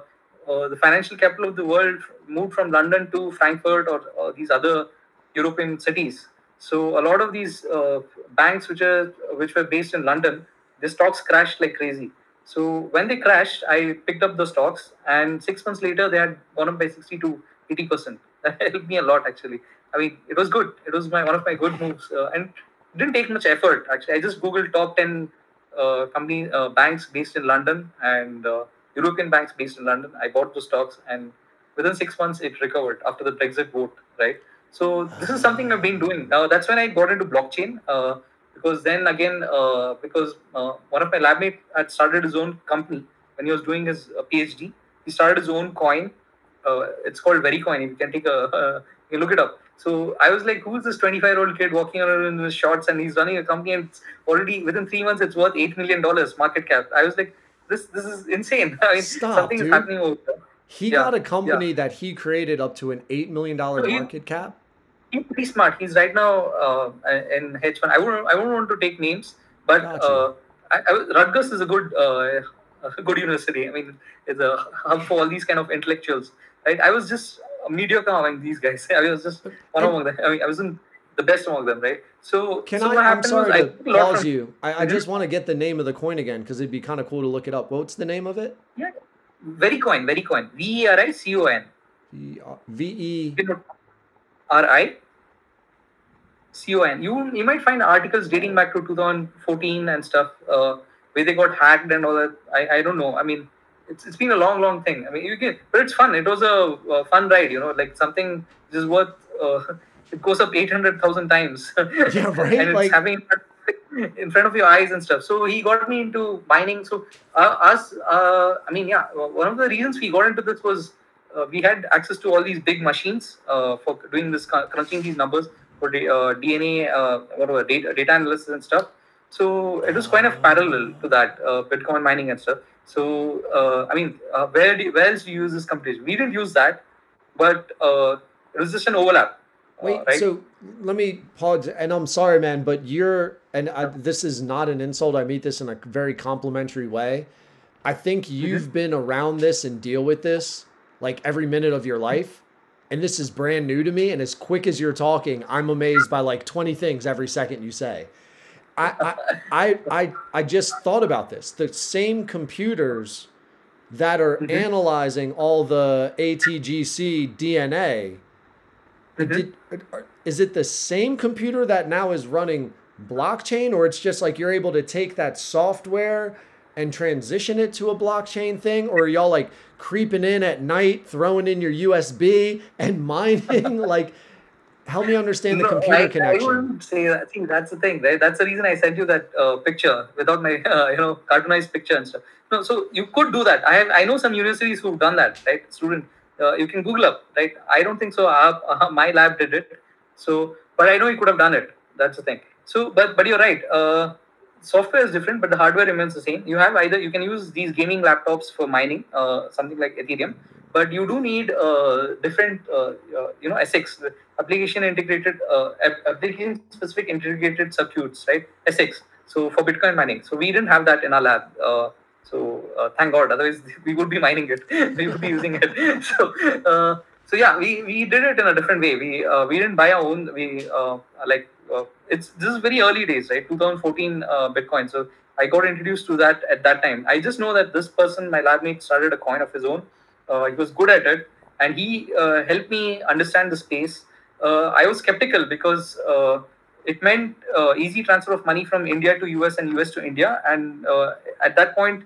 S5: uh, the financial capital of the world moved from London to Frankfurt or, or these other European cities. So a lot of these uh, banks, which are which were based in London, the stocks crashed like crazy. So when they crashed, I picked up the stocks, and six months later, they had gone up by sixty to eighty percent. That helped me a lot, actually. I mean, it was good. It was my one of my good moves, uh, and didn't take much effort. Actually, I just googled top ten uh, company uh, banks based in London and uh, European banks based in London. I bought the stocks, and within six months, it recovered after the Brexit vote. Right. So this is something I've been doing. Now that's when I got into blockchain. Uh, because then again, uh, because uh, one of my lab mates had started his own company when he was doing his uh, PhD. He started his own coin. Uh, it's called Vericoin. You can take a, uh, you can look it up. So I was like, who's this 25 year old kid walking around in his shorts and he's running a company and it's already within three months it's worth eight million dollars market cap. I was like, this this is insane. I mean,
S1: Stop,
S5: something
S1: dude.
S5: is happening over there.
S1: He
S5: Yeah,
S1: got a company that he created up to an eight million dollar
S5: So
S1: market cap.
S5: he's pretty smart. He's right now uh, in hedge fund. I won't. I won't want to take names, but
S1: Gotcha.
S5: uh, I, I, Rutgers is a good, uh, a good university. I mean, it's a hub for all these kind of intellectuals. Right? I was just a mediocre among these guys. I was just one among them. I mean, I wasn't the best among them, right? So,
S1: Can
S5: so
S1: I?
S5: what
S1: I'm
S5: happened
S1: sorry
S5: was I
S1: to
S5: lot
S1: pause
S5: from-
S1: you. I, I
S5: Mhm.
S1: just want to get the name of the coin again because it'd be kind of cool to look it up. What's the name of it?
S5: Vericoin, Vericoin, V E R I C O N.
S1: V E.
S5: R I C O N. You you might find articles dating back to 2014 and stuff uh, where they got hacked and all that. I, I don't know. I mean, it's, it's been a long long thing. I mean, you can, but it's fun. It was a, a fun ride. You know, like something is worth. Uh, it goes up 800,000 times.
S1: Yeah, right?
S5: and it's
S1: Like-
S5: having in front of your eyes and stuff. So he got me into mining. So uh, us, uh, I mean, yeah, one of the reasons we got into this was uh, we had access to all these big machines uh, for doing this crunching these numbers for uh, DNA, uh, whatever data, data analysis and stuff. So it was kind of parallel to that uh, Bitcoin mining and stuff. So uh, I mean, uh, where do, where else do you use this computation? We didn't use that, but uh, it was just an overlap. Uh,
S1: Wait,
S5: right?
S1: so let me pause, and I'm sorry, man, but you're, and I, this is not an insult. I meet this in a very complimentary way. I think
S5: Mm-hmm.
S1: you've been around this and deal with this like every minute of your life, and this is brand new to me. And as quick as you're talking, I'm amazed by like 20 things every second you say. I, I, I, I, I just thought about this. The same computers that are
S5: Mhm.
S1: analyzing all the ATGC DNA
S5: Mhm.
S1: did, is it the same computer that now is running blockchain, or it's just like you're able to take that software and transition it to a blockchain thing, or are y'all like creeping in at night, throwing in your USB and mining? like, help me understand the
S5: No,
S1: computer
S5: I, I wouldn't say that. I think that's the thing, right? That's the reason I sent you that uh, picture without my, uh, you know, cartoonized picture and stuff. No, so you could do that. I have, I know some universities who've done that, right? Student, uh, you can Google up, right? I don't think so. Our, uh, my lab did it. So, but I know you could have done it. That's the thing. So, but but you're right. Uh, software is different, but the hardware remains the same. You have either you can use these gaming laptops for mining, uh, something like Ethereum, but you do need uh, different, uh, uh, you know, ASICs, application integrated, uh, application specific integrated circuits, right? ASICs. So for Bitcoin mining, so we didn't have that in our lab. So uh, thank God, otherwise we would be mining it. we would be using it. so uh, so yeah, we, we did it in a different way. We uh, we didn't buy our own. We uh, like uh, it's this is very early days, right? 2014 uh, Bitcoin. So I got introduced to that at that time. I just know that this person, my lab mate, started a coin of his own. He was good at it, and he helped me understand the space. I was skeptical because it meant uh, easy transfer of money from India to US and US to India, and uh, at that point,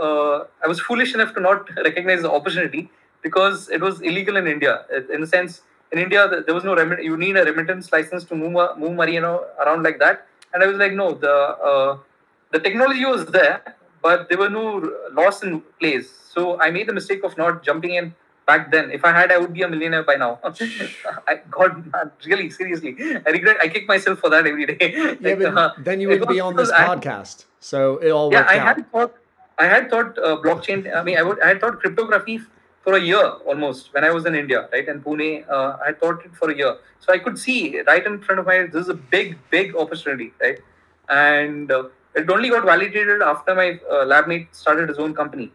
S5: uh, I was foolish enough to not recognize the opportunity because it was illegal in India. In the sense, in India, there was no remit. You need a remittance license to move uh, move money, you know, around like that. And I was like, no, the uh, the technology was there, but there were no laws in place. So I made the mistake of not jumping in back then. If I had, I would be a millionaire by now. I, God, man, really, seriously, I regret. I kick myself for that every day.
S1: Yeah, but
S5: uh,
S1: then you would be on this
S5: I-
S1: podcast. So it all
S5: yeah,
S1: worked
S5: I
S1: out.
S5: had thought, I had thought uh, blockchain. I mean, I would, I had thought cryptography for a year almost when I was in India, right? In Pune, uh, I had thought it for a year, so I could see right in front of my. This is a big, big opportunity, right? And uh, it only got validated after my uh, lab mate started his own company,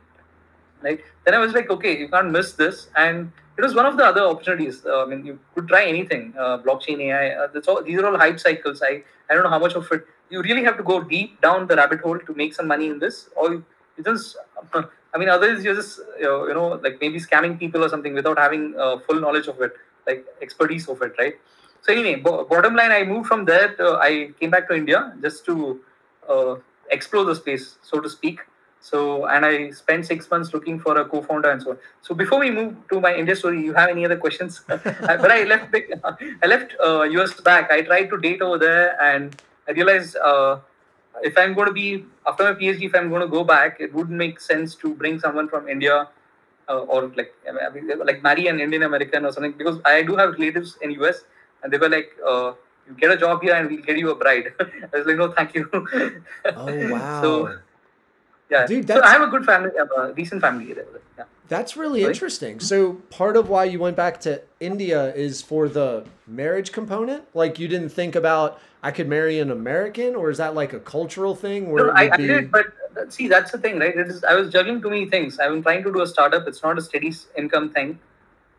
S5: right? Then I was like, okay, you can't miss this, and it was one of the other opportunities. Uh, I mean, you could try anything, uh, blockchain, AI. Uh, that's all. These are all hype cycles. I I don't know how much of it. You really have to go deep down the rabbit hole to make some money in this, or you, you just. I mean, others you're just you know, like maybe scamming people or something without having uh, full knowledge of it, like expertise of it, right? So anyway, bo- bottom line, I moved from there. To, I came back to India just to uh, explore the space, so to speak. So and I spent six months looking for a co-founder and so on. So before we move to my India story, you have any other questions? but I left I left uh, US back. I tried to date over there, and I realized uh, if I'm going to be after my PhD, if I'm going to go back, it wouldn't make sense to bring someone from India uh, or like I mean, like marry an Indian American or something because I do have relatives in US, and they were like. Uh, you get a job here and we'll get you a bride. I was like, no, thank you.
S1: Oh wow.
S5: So yeah,
S1: Dude,
S5: so I have a good family, a decent family. Yeah.
S1: That's really
S5: Sorry?
S1: interesting. So part of why you went back to India is for the marriage component. Like you didn't think about I could marry an American, or is that like a cultural thing where
S5: No, I, I
S1: be?
S5: did, but uh, see, that's the thing, right? It is. I was juggling too many things. I've been trying to do a startup. It's not a steady income thing,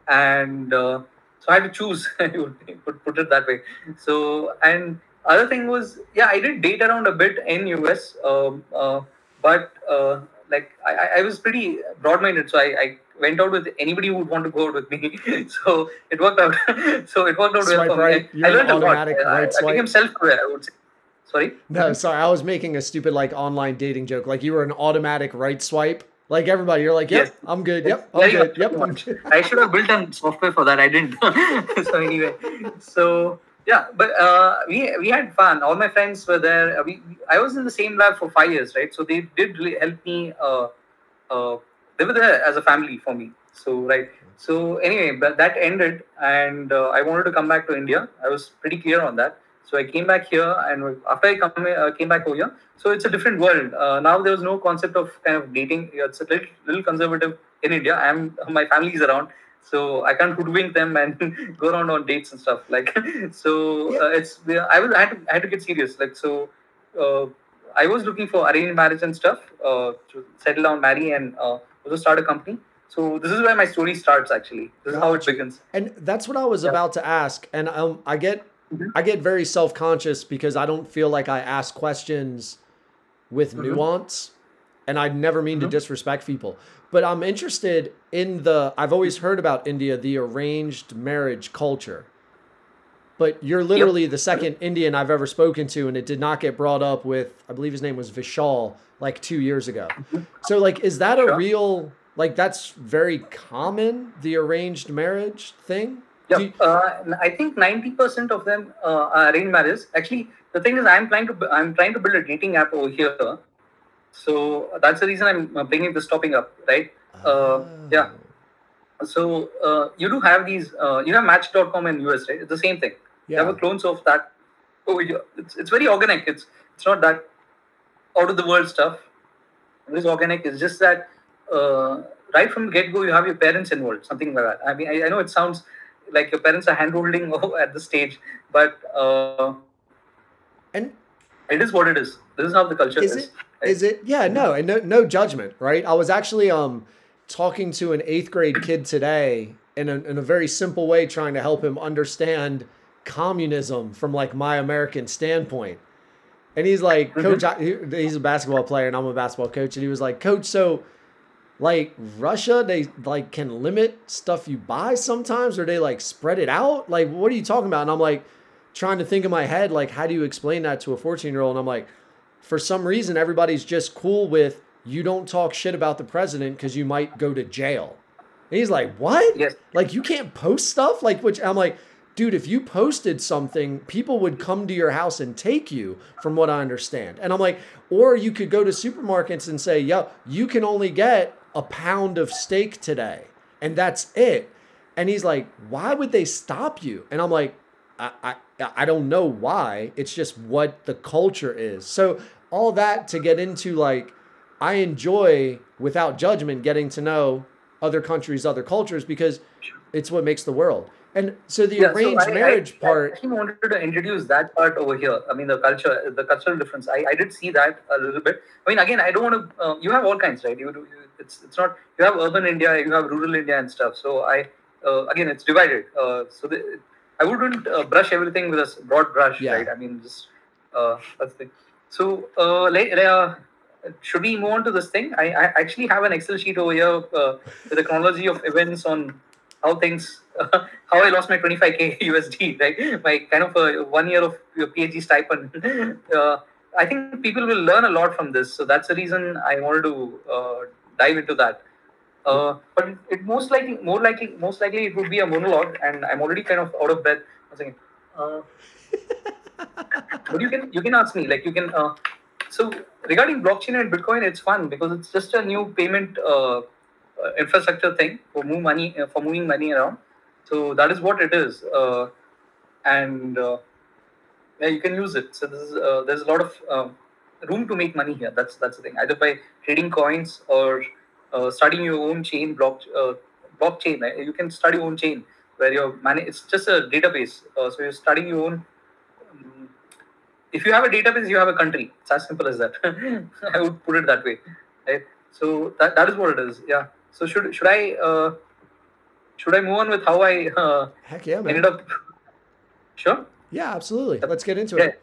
S5: and uh, so I had to choose. I would put, put it that way. So, and other thing was, yeah, I did date around a bit in US, um, uh, but uh, like I, I- I was pretty broad-minded, so I, I went out with anybody who would want to go out with me. so it worked out. so it worked out well for
S1: right,
S5: me.
S1: you're
S5: I learned a lot. I,
S1: right
S5: I
S1: swipe.
S5: became self-aware. I would say. Sorry.
S1: No, sorry, I was making a stupid like online dating joke. Like you were an automatic right swipe. Like everybody, you're like, yep,
S5: Yes.
S1: I'm good. Yep, I'm
S5: Very
S1: good.
S5: much,
S1: Yep, I'm good.
S5: I should have built a software for that. I didn't. so anyway, so yeah, but uh, we we had fun. All my friends were there. Uh, I was in the same lab for five years, right? So they did really help me. Uh, uh, they were there as a family for me. So right. So anyway, but that ended, and uh, I wanted to come back to India. I was pretty clear on that. So I came back here, and after I come, uh, came back over here, so it's a different world. Now there was no concept of kind of dating. It's a little, little conservative in India. I'm my family is around, so I can't hoodwink them and go around on dates and stuff. Like so,
S1: Yeah.
S5: uh, it's I was I had to, I had to get serious. Like so, uh, I was looking for arranged marriage and stuff uh, to settle down, marry, and uh, also start a company. So this is where my story starts. Actually, this is how it begins.
S1: And that's what I was
S5: Yeah.
S1: about to ask. And um, I get
S5: Mhm.
S1: I get very self conscious because I don't feel like I ask questions with
S5: Mhm.
S1: nuance, and I never mean to
S5: Mhm.
S1: disrespect people. But I'm interested in the. I've always heard about India, the arranged marriage culture. But you're literally the second Indian I've ever spoken to, and it did not get brought up with. I believe his name was Vishal, like two years ago. So, like, is that a real? Like, that's very common, the arranged marriage thing.
S5: Yeah,
S1: you-
S5: uh, I think ninety percent of them uh, are arranged marriages. Actually, the thing is, I'm trying to I'm trying to build a dating app over here, so that's the reason I'm uh, bringing this topic up, right? Uh, yeah. So uh, you do have these. Uh, you have Match.com in US, right? It's the same thing. You have a clones of that. Oh, yeah. It's it's very organic. It's it's not that out of the world stuff. It is organic. It's just that uh, right from get go, you have your parents involved, something like that. I mean, I, I know it sounds like your parents are hand holding at the stage, but uh,
S1: And
S5: it is what it is. This is how the culture
S1: is
S5: is.
S1: it? Is it? Yeah. No. And no, no judgment. Right. I was actually um talking to an eighth grade kid today in a, in a very simple way, trying to help him understand communism from like my American standpoint. And he's like,
S5: Mhm.
S1: Coach, I, he's a basketball player, and I'm a basketball coach. And he was like, Coach, so like Russia, they like can limit stuff you buy sometimes, or they like spread it out. Like, what are you talking about? And I'm like trying to think in my head, like, how do you explain that to a 14 year old? And I'm like, for some reason, everybody's just cool with you don't talk shit about the president because you might go to jail. And he's like, what?
S5: Yes.
S1: Like, you can't post stuff? Like, which I'm like, dude, if you posted something, people would come to your house and take you, from what I understand. And I'm like, or you could go to supermarkets and say, yo, you can only get a pound of steak today, and that's it. And he's like, why would they stop you? And I'm like, I, I, I don't know why. It's just what the culture is. So all that to get into like, I enjoy without judgment getting to know other countries, other cultures because it's what makes the world. And so the
S5: Yeah, so
S1: arranged
S5: I- I-
S1: marriage
S5: I
S1: part,
S5: actually wanted to introduce that part over here. I mean, the culture, the cultural difference. I, I did see that a little bit. I mean, again, I don't want to. Uh, you have all kinds, right? You do. You, it's it's not. You have urban India, you have rural India and stuff. So I, uh, again, it's divided. Uh, so the, I wouldn't uh, brush everything with a broad brush,
S1: Yeah.
S5: right? I mean, just uh, that's the. So uh, like, uh, should we move on to this thing? I, I actually have an Excel sheet over here uh, with a chronology of events on how things, how I lost my 25k USD, right? My kind of a one year of PhD stipend. Uh, I think people will learn a lot from this, so that's the reason I wanted to uh, dive into that. Uh, but it, it most likely, more likely, most likely, it would be a monologue, and I'm already kind of out of breath. One second. Uh, but you can you can ask me like you can uh, so regarding blockchain and bitcoin it's fun because it's just a new payment uh, uh, infrastructure thing for move money uh, for moving money around so that is what it is uh, and uh, yeah you can use it so this is, uh, there's a lot of um, room to make money here that's that's the thing either by trading coins or uh, starting your own chain block uh, blockchain right? you can study your own chain where you're it's just a database uh, so you're starting your own um, if you have a database, you have a country. It's as simple as that. I would put it that way, right? So that, that is what it is. Yeah. So should should I uh, should I move on with how I uh,
S1: heck yeah,
S5: ended up? Sure.
S1: Yeah, absolutely. Let's get into
S5: Yeah.
S1: it.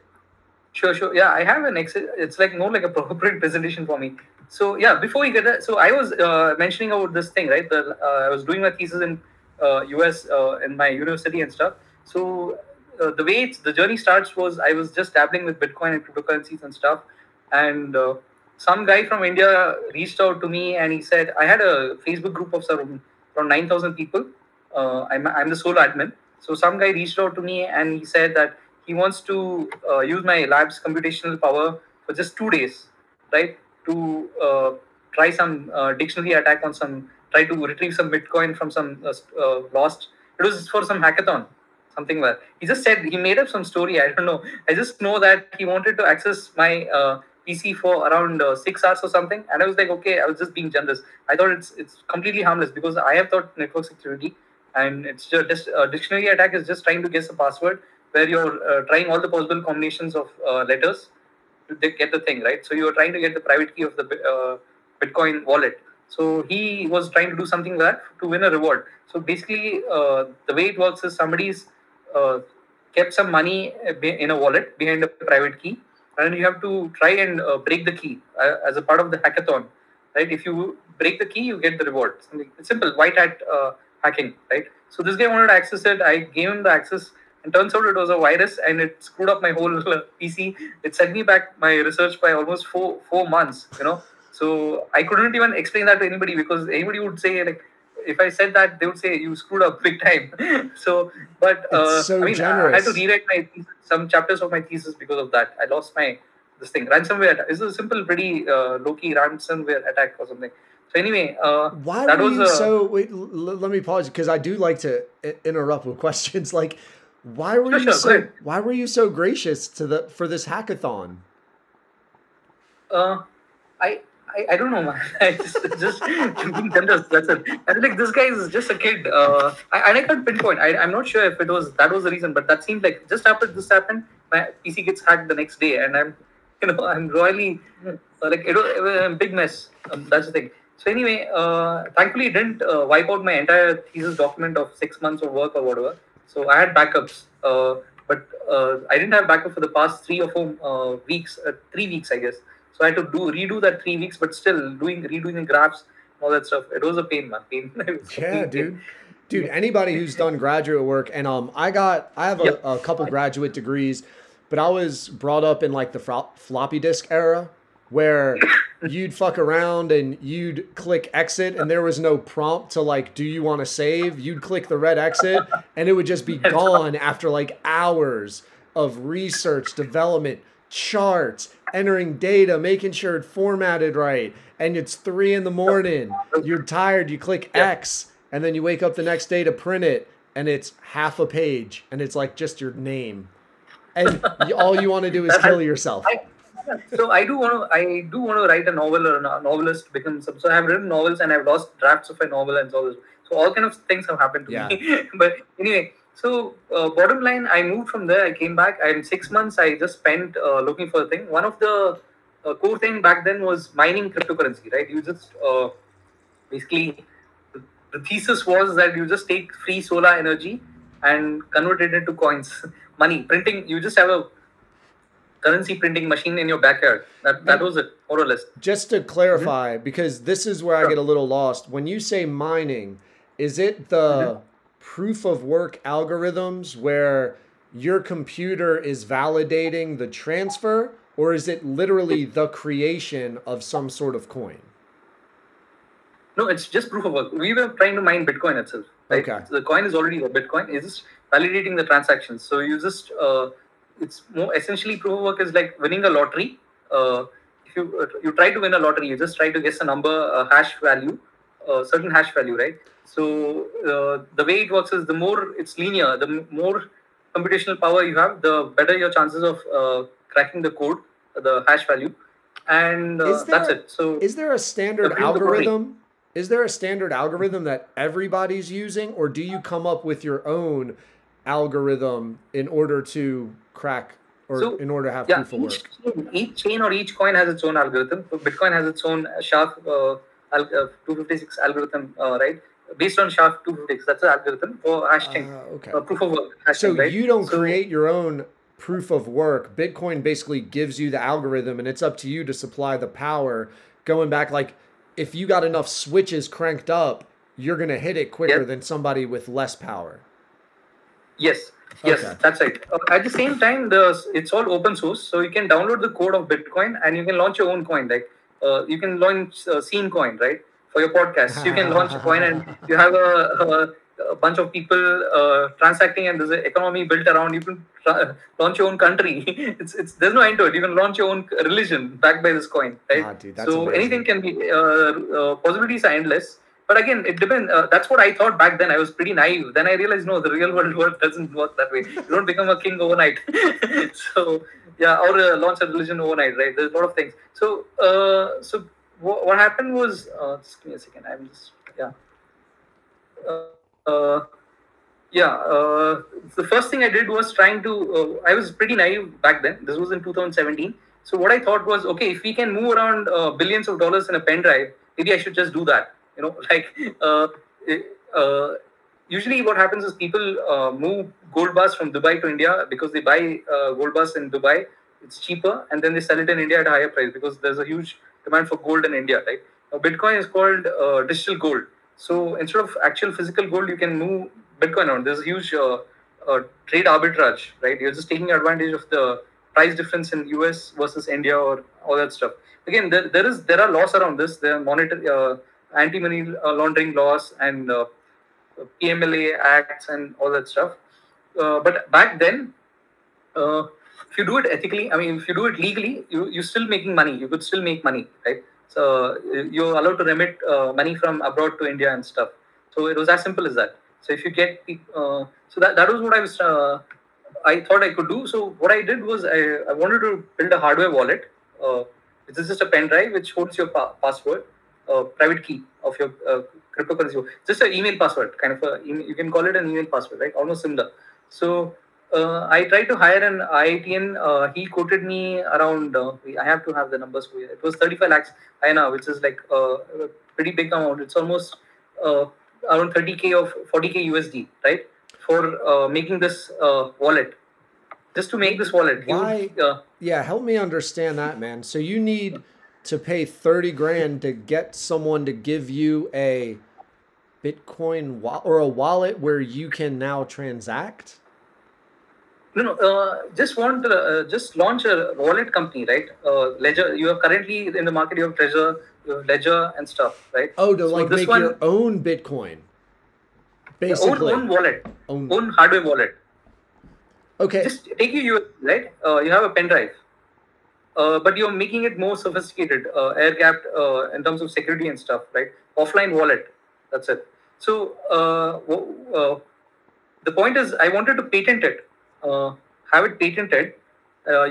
S5: Sure, sure. Yeah, I have an Excel. It's like more like a PowerPoint presentation for me. So yeah, before we get that, so I was uh, mentioning about this thing, right? The, uh, I was doing my thesis in uh, US uh, in my university and stuff. So uh, the way the journey starts was I was just dabbling with Bitcoin and cryptocurrencies and stuff, and uh, some guy from India reached out to me and he said I had a Facebook group of some around nine thousand people. I'm I'm the sole admin. So some guy reached out to me and he said that he wants to use my lab's computational power for just two days, right? To uh, try some uh, dictionary attack on some, try to retrieve some Bitcoin from some uh, uh, lost. It was for some hackathon, something like. He just said he made up some story. I don't know. I just know that he wanted to access my uh, PC for around uh, six hours or something, and I was like, okay, I was just being generous. I thought it's it's completely harmless because I have thought network security, and it's just, uh, dictionary attack is just trying to guess a password where you're trying all the possible combinations of letters de- get the thing right. So you're trying to get the private key of the uh, Bitcoin wallet. So he was trying to do something like that to win a reward. So basically, uh, the way it works is somebody's uh, kept some money uh, in a wallet behind a private key, and you have to try and uh, break the key uh, as a part of the hackathon. Right? If you break the key, you get the reward. Something simple, white hat uh, hacking. Right? So this guy wanted to access it. I gave him the access and turns out it was a virus and it screwed up my whole PC. It set me back my research by almost four four months. You know, so I couldn't even explain that to anybody because anybody would say like, if I said that, they would say you screwed up big time. so, but uh,
S1: so
S5: I mean, I had to rewrite my thesis, some chapters of my thesis because of that. I lost my this thing ransomware. It's a simple, pretty uh, low key ransomware attack or something. So anyway, uh,
S1: Why
S5: that
S1: were
S5: was
S1: you
S5: a-
S1: so? Wait, l- let me pause because I do like to i- interrupt with questions. Like, why were
S5: Sure,
S1: you
S5: sure,
S1: so? Why were you so gracious to the for this hackathon?
S5: Uh, I, I I don't know, man. I just just being generous. That's it. And like this guy is just a kid. Uh, I, and I can't pinpoint. I, I'm not sure if it was that was the reason, but that seemed like just after this happened, my PC gets hacked the next day, and I'm, you know, I'm royally uh, like it was, it was a big mess. Um, that's the thing. So anyway, uh, thankfully it didn't uh, wipe out my entire thesis document of six months of work or whatever. So I had backups. Uh, but uh, I didn't have backup for the past three or four uh, weeks, uh, three weeks, I guess. So I had to do redo that three weeks, but still doing redoing the graphs all that stuff. It was a pain, man. Pain. It was a
S1: Yeah,
S5: pain.
S1: dude. Dude, anybody who's done graduate work, and um, I got, I have a,
S5: Yep.
S1: a couple graduate degrees, but I was brought up in like the fro- floppy disk era, where you'd fuck around and you'd click exit, and there was no prompt to like, do you want to save? You'd click the red exit, and it would just be gone after like hours of research, development, charts, entering data, making sure it formatted right. And it's three in the morning. You're tired. You click X, and then you wake up the next day to print it, and it's half a page, and it's like just your name. And all you want to do is kill yourself.
S5: So I do want to I do want to write a novel or a novelist become some. So I've written novels and I've lost drafts of a novel and so so all kind of things have happened to
S1: Yeah.
S5: me. but anyway, so uh, bottom line, I moved from there. I came back. And six months I just spent uh, looking for a thing. One of the uh, core thing back then was mining cryptocurrency. Right? You just uh, basically the thesis was that you just take free solar energy and convert it into coins, money, printing. You just have a currency printing machine in your backyard. That that was it, more or less.
S1: Just to clarify, because this is where I get a little lost. When you say mining, is it the proof of work algorithms where your computer is validating the transfer, or is it literally the creation of some sort of coin?
S5: No, it's just proof of work. We were trying to mine Bitcoin itself. Right?
S1: Okay.
S5: So the coin is already a Bitcoin. It's just validating the transactions. So you just uh, it's more essentially proof of work is like winning a lottery. Uh, if you uh, you try to win a lottery, you just try to guess a number, a hash value, a certain hash value, right? So uh, the way it works is the more it's linear, the more computational power you have, the better your chances of uh, cracking the code, the hash value, and uh,
S1: Is
S5: that's it. So
S1: Is there a standard
S5: The proof of work.
S1: algorithm? Is there a standard algorithm that everybody's using, or do you come up with your own algorithm in order to crack or
S5: So,
S1: in order to have
S5: yeah,
S1: proof of work?
S5: each chain, each chain or each coin has its own algorithm. Bitcoin has its own SHA uh, al- uh, 256 algorithm, uh, right? Based on SHA 256, that's the algorithm for hashing,
S1: Ah, okay.
S5: uh, proof of work. Hashing,
S1: So
S5: right?
S1: you don't
S5: So-
S1: create your own proof of work. Bitcoin basically gives you the algorithm, and it's up to you to supply the power. Going back, like if you got enough switches cranked up, you're gonna hit it quicker
S5: Yeah.
S1: than somebody with less power.
S5: Yes, yes,
S1: Okay.
S5: that's right. Uh, at the same time, the it's all open source, so you can download the code of Bitcoin and you can launch your own coin. Like uh, you can launch uh, Scene Coin, right, for your podcast. You can launch a coin and you have a, a, a bunch of people uh, transacting, and there's an economy built around. You can tra- launch your own country. it's it's there's no end to it. You can launch your own religion backed by this coin, right?
S1: Ah, dude,
S5: so
S1: amazing.
S5: anything can be. Uh, uh, possibilities are endless. But again, it depends. Uh, that's what I thought back then. I was pretty naive. Then I realized, no, the real world world doesn't work that way. You don't become a king overnight. so yeah, or uh, launch a religion overnight, right? There's a lot of things. So uh, so wha- what happened was, uh, just give me a second. I'm just yeah. Uh, uh, yeah, the first thing I did was trying to. I was pretty naive back then. This was in 2017. So what I thought was, okay, if we can move around billions of dollars in a pen drive, maybe I should just do that. You know, like uh, uh, usually what happens is people uh, move gold bars from Dubai to India because they buy uh, gold bars in Dubai. It's cheaper, and then they sell it in India at a higher price because there's a huge demand for gold in India. Right? Now, Bitcoin is called uh, digital gold. So instead of actual physical gold, you can move Bitcoin around. There's a huge uh, trade arbitrage, right? You're just taking advantage of the price difference in US versus India or all that stuff. Again, there, there is there are laws around this. There are monetary anti-money uh, laundering laws and uh, PMLA acts and all that stuff. Uh, but back then, uh, if you do it ethically, I mean, if you do it legally, you you're still making money. You could still make money, right? So uh, you're allowed to remit uh, money from abroad to India and stuff. So it was as simple as that. So if you get, uh, so that that was what I was. I thought I could do. So what I did was I, I wanted to build a hardware wallet. Uh, is just a pen drive which holds your pa- password, uh, private key of your uh, cryptocurrency. Just an email password, kind of a you can call it an email password, right? Almost similar. So uh, I tried to hire an IITian. Uh, he quoted me around. Uh, I have to have the numbers for you. It was 35 lakhs INR, which is like uh, a pretty big amount. It's almost uh, around 30k of 40k USD, right? For uh, making this uh, wallet, just to make this wallet. would,
S1: Why-
S5: uh,
S1: Yeah, help me understand that, man. So you need to pay 30 grand to get someone to give you a Bitcoin wa- or a wallet where you can now transact?
S5: No, no. Uh, just want to, uh, just launch a wallet company, right? Uh, Ledger. You are currently in the market. You have Trezor, you have Ledger, and stuff, right?
S1: Oh, to
S5: So
S1: like make
S5: one-
S1: your own Bitcoin.
S5: Own,
S1: Basically.
S5: own wallet,
S1: Own-
S5: own hardware wallet.
S1: Okay.
S5: Just take you USB, right? Uh, you have a pen drive, uh, but you're making it more sophisticated, uh, air gapped uh, in terms of security and stuff, right? Offline wallet. That's it. So uh, w- uh, the point is, I wanted to patent it, uh, have it patented.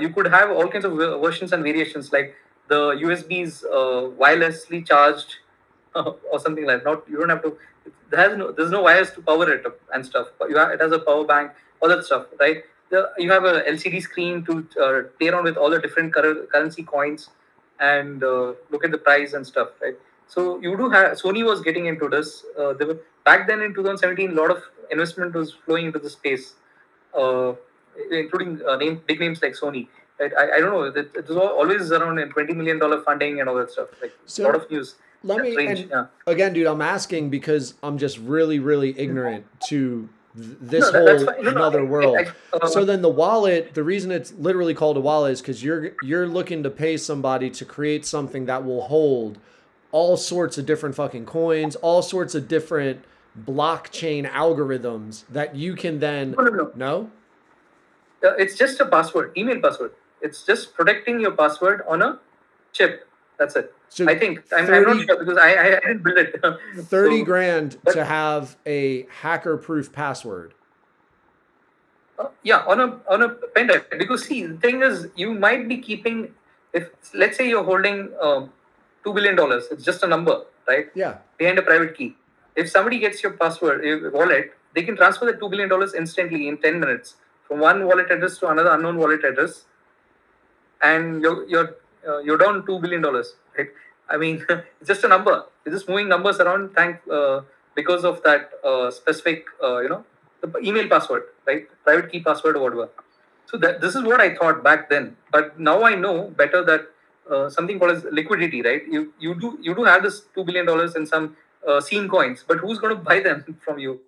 S5: You could have all kinds of ver- versions and variations, like the USBs wirelessly charged or something like that. Not you don't have to. No there's no wires to power it up and stuff. Have, it has a power bank, all that stuff, right? The, you have a LCD screen to uh, play around with all the different cur- currency coins and uh, look at the price and stuff, right? So you do have Sony was getting into this. Uh, they were, back then in 2017, a lot of investment was flowing into the space, uh, including uh, name big names like Sony. Right? I, I don't know. It, it was always around 20 million dollar funding and all that stuff. Like
S1: So,
S5: a lot of news.
S1: Let me
S5: range, yeah.
S1: again, dude. I'm asking because I'm just really, really ignorant to this
S5: No,
S1: whole.
S5: No, no,
S1: another
S5: I-
S1: world.
S5: I- uh,
S1: so then the wallet, the reason it's literally called a wallet is because you're you're looking to pay somebody to create something that will hold all sorts of different fucking coins, all sorts of different blockchain algorithms that you can then
S5: No, no, no.
S1: no.
S5: Uh, it's just a password, email password. It's just protecting your password on a chip. That's it.
S1: So
S5: I think I'm, I'm not sure because I, I, didn't build it.
S1: 30
S5: So,
S1: grand
S5: but-
S1: to have a hacker proof password.
S5: uh, yeah, on a on a pen drive. Because see, the thing is, you might be keeping if let's say you're holding um, two billion dollars. It's just a number, right?
S1: Yeah.
S5: Behind a private key. If somebody gets your password, your wallet, they can transfer the two billion dollars instantly in ten minutes from one wallet address to another unknown wallet address, and you're you're uh, you're down two billion dollars, right? I mean, it's just a number. You're just moving numbers around. Thank uh, because of that uh, specific, uh, you know, the email password, right? Private key password or whatever. So that this is what I thought back then, but now I know better that uh, something called as liquidity, right? You you do you do have this two billion dollars in some uh, scene coins, but who's going to buy them from you,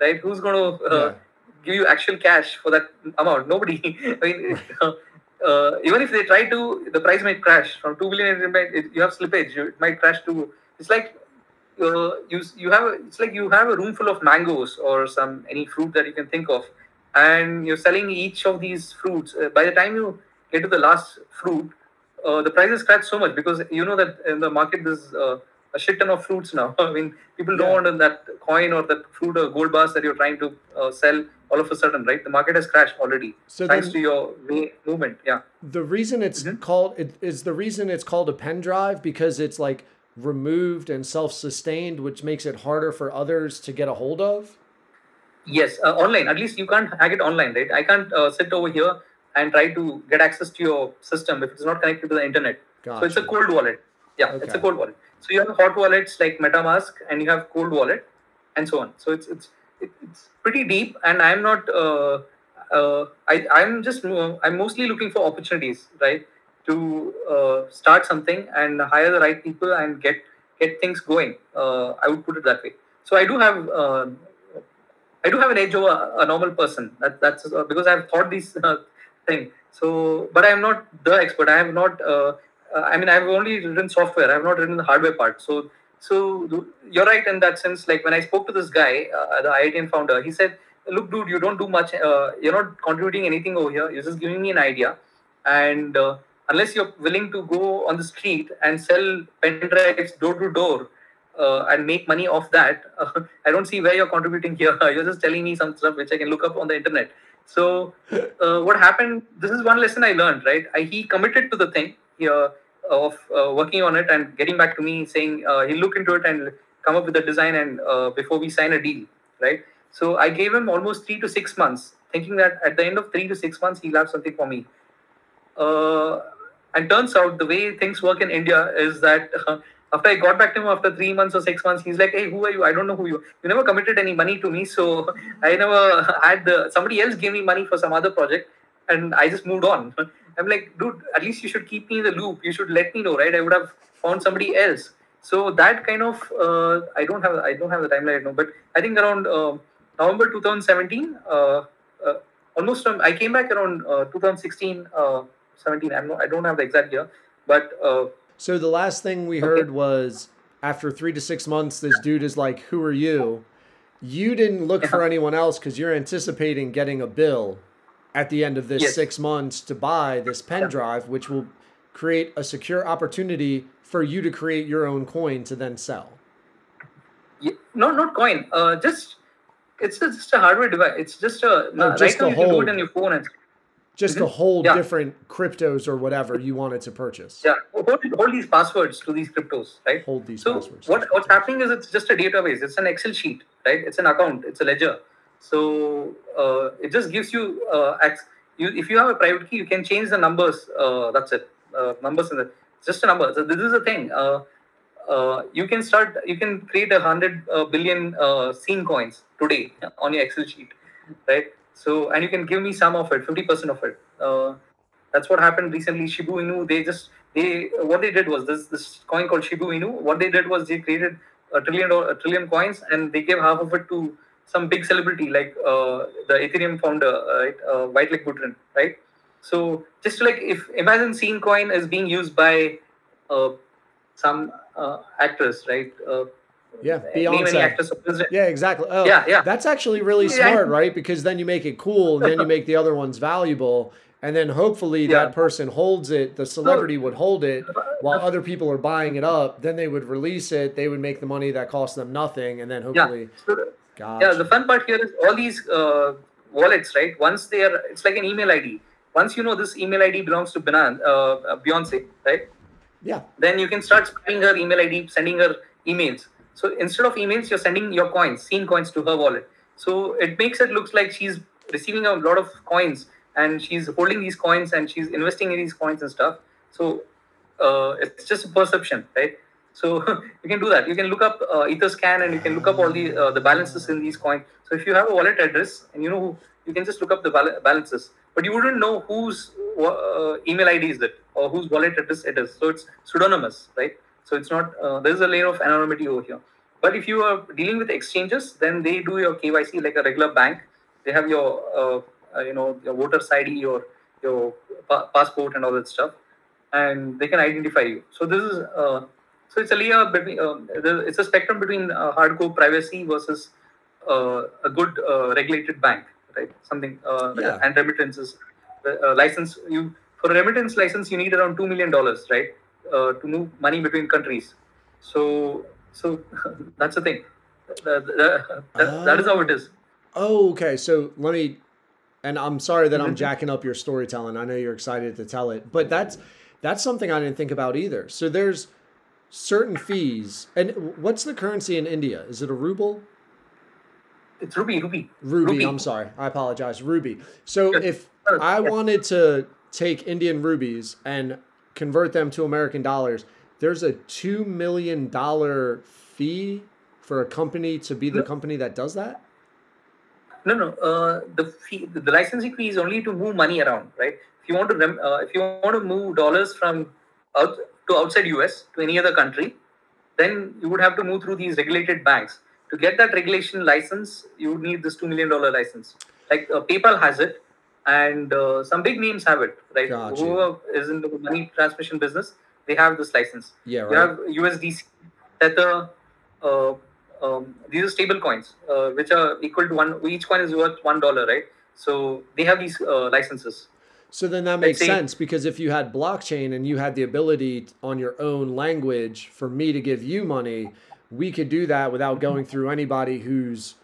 S5: right? Who's going to uh,
S1: Yeah.
S5: give you actual cash for that amount? Nobody. I mean, uh, even if they try to, the price might crash from two billion. It might, it, you have slippage. You, it might crash to. It's like uh, you you have a, it's like you have a room full of mangoes or some any fruit that you can think of, and you're selling each of these fruits. Uh, by the time you get to the last fruit, uh, the prices crash so much because you know that in the market there's uh, a shit ton of fruits now. I mean, people don't want that coin or that fruit or gold bars that you're trying to uh, sell all of a sudden, right? The market has crashed already
S1: So
S5: thanks to your movement. Yeah.
S1: The reason it's
S5: Mhm.
S1: called it is the reason it's called a pen drive because it's like removed and self-sustained, which makes it harder for others to get a hold of.
S5: Yes, uh, online. At least you can't hack it online, right? I can't uh, sit over here and try to get access to your system if it's not connected to the internet. So it's a cold wallet. Yeah, it's a cold wallet. So you have hot wallets like MetaMask, and you have cold wallet, and so on. So it's it's it, it's pretty deep, and I'm not. Uh, uh, I I'm just I'm mostly looking for opportunities, right, to uh, start something and hire the right people and get get things going. Uh, I would put it that way. So I do have. Uh, I do have an edge over a, normal person. That, that's uh, because I've thought these uh, thing. So, but I am not the expert. I have not. Uh, uh, I mean, I've only written software. I have not written the hardware part. So, so you're right in that sense. Like when I spoke to this guy, uh, the IITian founder, he said, "Look, dude, you don't do much. Uh, you're not contributing anything over here. You're just giving me an idea, and uh, unless you're willing to go on the street and sell pen drives door to door." Uh, and make money off that. Uh, I don't see where you're contributing here. You're just telling me some stuff which I can look up on the internet. So, uh, what happened? This is one lesson I learned. Right, I, he committed to the thing here of uh, working on it and getting back to me saying uh, he'll look into it and come up with a design and uh, before we sign a deal. Right. So I gave him almost three to six months, thinking that at the end of three to six months he'll have something for me. And turns out the way things work in India is that after I got back to him after three months or six months, he's like, "Hey, who are you? I don't know who you. You never committed any money to me, so I never had the somebody else gave me money for some other project, and I just moved on." I'm like, dude, at least you should keep me in the loop. You should let me know, right? I would have found somebody else. So that kind of uh, I don't have I don't have the timeline right now, but I think around uh, November 2017, uh, uh, almost um, I came back around uh, 2016, uh, 17. I'm not, I don't have the exact year, but uh,
S1: So the last thing we
S5: Okay.
S1: heard was after three to six months, this dude is like, "Who are you?" You didn't look for anyone else because you're anticipating getting a bill at the end of this
S5: Yes.
S1: six months to buy this pen drive, which will create a secure opportunity for you to create your own coin to then sell.
S5: Yeah, no, not coin. Uh, just it's just a hardware device. It's just a
S1: No,
S5: right
S1: just
S5: now
S1: a
S5: you can do it on your phone and
S1: Just to
S5: Mhm.
S1: hold
S5: Yeah.
S1: different cryptos or whatever you wanted to purchase.
S5: yeah hold, hold these passwords to these cryptos, right?
S1: Hold these
S5: So
S1: passwords.
S5: what what's happening is it's just a database. It's an Excel sheet, right? It's an account. It's a ledger. So uh, it just gives you uh, you if you have a private key, you can change the numbers. Uh, that's it. Uh, numbers in the just a number. So this is the thing. Uh, uh, you can start. You can create a hundred billion scene coins today on your Excel sheet, right? So and you can give me some of it, fifty percent of it. That's what happened recently. Shiba Inu, they just they what they did was this this coin called Shiba Inu. What they did was they created a trillion a trillion coins and they gave half of it to some big celebrity like uh, the Ethereum founder, uh, right, uh, Vitalik Buterin, right? So just like if imagine Scene Coin is being used by uh, some uh, actress, right? Uh,
S1: Yeah, Beyonce.
S5: actress or president.
S1: Yeah, exactly. Oh,
S5: Yeah, yeah.
S1: That's actually really
S5: Yeah.
S1: smart, right? Because then you make it cool, and then you make the other ones valuable, and then hopefully
S5: Yeah.
S1: that person holds it. The celebrity would hold it while other people are buying it up. Then they would release it. They would make the money that costs them nothing, and then hopefully,
S5: Yeah. So,
S1: gosh,
S5: Yeah, the fun part here is all these uh, wallets, right? Once they are, it's like an email ID. Once you know this email ID belongs to Benan, uh, Beyonce, right?
S1: yeah,
S5: Then you can start spamming her email ID, sending her emails. So instead of emails, you're sending your coins, scene coins to her wallet. So it makes it looks like she's receiving a lot of coins and she's holding these coins and she's investing in these coins and stuff. So uh, it's just a perception, right? So you can do that. You can look up uh, Etherscan and you can look up all the uh, the balances in these coins. So if you have a wallet address and you know who, you can just look up the bal- balances, but you wouldn't know whose uh, email ID is it or whose wallet address it is. So it's pseudonymous, right? So it's not. Uh, there is a layer of anonymity over here. But if you are dealing with exchanges, then they do your KYC like a regular bank. They have your, uh, uh, you know, your voter's ID, your your pa- passport, and all that stuff, and they can identify you. So this is. So it's a layer between. Uh, it's a spectrum between uh, hardcore privacy versus uh, a good uh, regulated bank, right? Something uh,
S1: Yeah.
S5: and remittances uh, license. You for a remittance license, you need around two million dollars, right, uh, to move money between countries. So, so that's the thing. That, that, that- that is how it is.
S1: Oh, okay. So let me, and I'm sorry that I'm
S5: Mhm.
S1: jacking up your storytelling. I know you're excited to tell it, but that's that's something I didn't think about either. So there's certain fees, and what's the currency in India? Is it a ruble?
S5: It's Ruby, Ruby.
S1: Ruby.
S5: Rupee.
S1: I'm sorry. I apologize. Ruby. So
S5: Yes.
S1: if I wanted to take Indian rubies and convert them to American dollars, there's a two million dollar fee for a company to be the company that does that.
S5: No, no. Uh, the fee, the licensing fee is only to move money around, right? If you want to, uh, if you want to move dollars from out to outside US to any other country, then you would have to move through these regulated banks. To get that regulation license, you would need this two million dollar license. Like uh, PayPal has it, and uh, some big names have it, right?
S1: Gotcha.
S5: Whoever is in the money transmission business, they have this license.
S1: Yeah,
S5: You have USDC, Tether. Uh, um, these are stable coins, uh, which are equal to one. Each coin is worth one dollar, right? So they have these uh, licenses.
S1: So then that makes sense because if you had blockchain and you had the ability on your own language for me to give you money, we could do that without going through anybody who's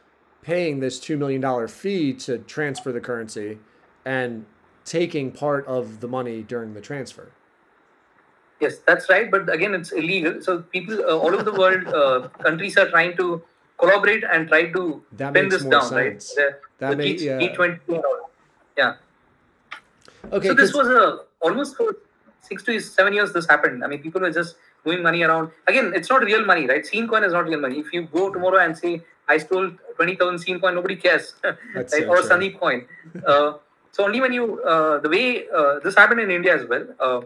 S1: paying this $2 million fee to transfer the currency and taking part of the money during the transfer.
S5: Yes, that's right. But again, it's illegal. So people uh, all over the world, uh, countries are trying to collaborate and try to
S1: That
S5: pin this down,
S1: sense.
S5: right? The,
S1: That
S5: the
S1: make-
S5: G-
S1: yeah.
S5: G20. Yeah.
S1: Okay,
S5: so this was a almost for six to seven years. This happened. I mean, people were just moving money around. Again, it's not real money, right? Scene coin is not real money. If you go tomorrow and say I stole twenty thousand scene coin, nobody cares, right?
S1: So
S5: or
S1: true.
S5: Sandeep coin. Uh, So only when you uh, the way uh, this happened in India as well. Uh,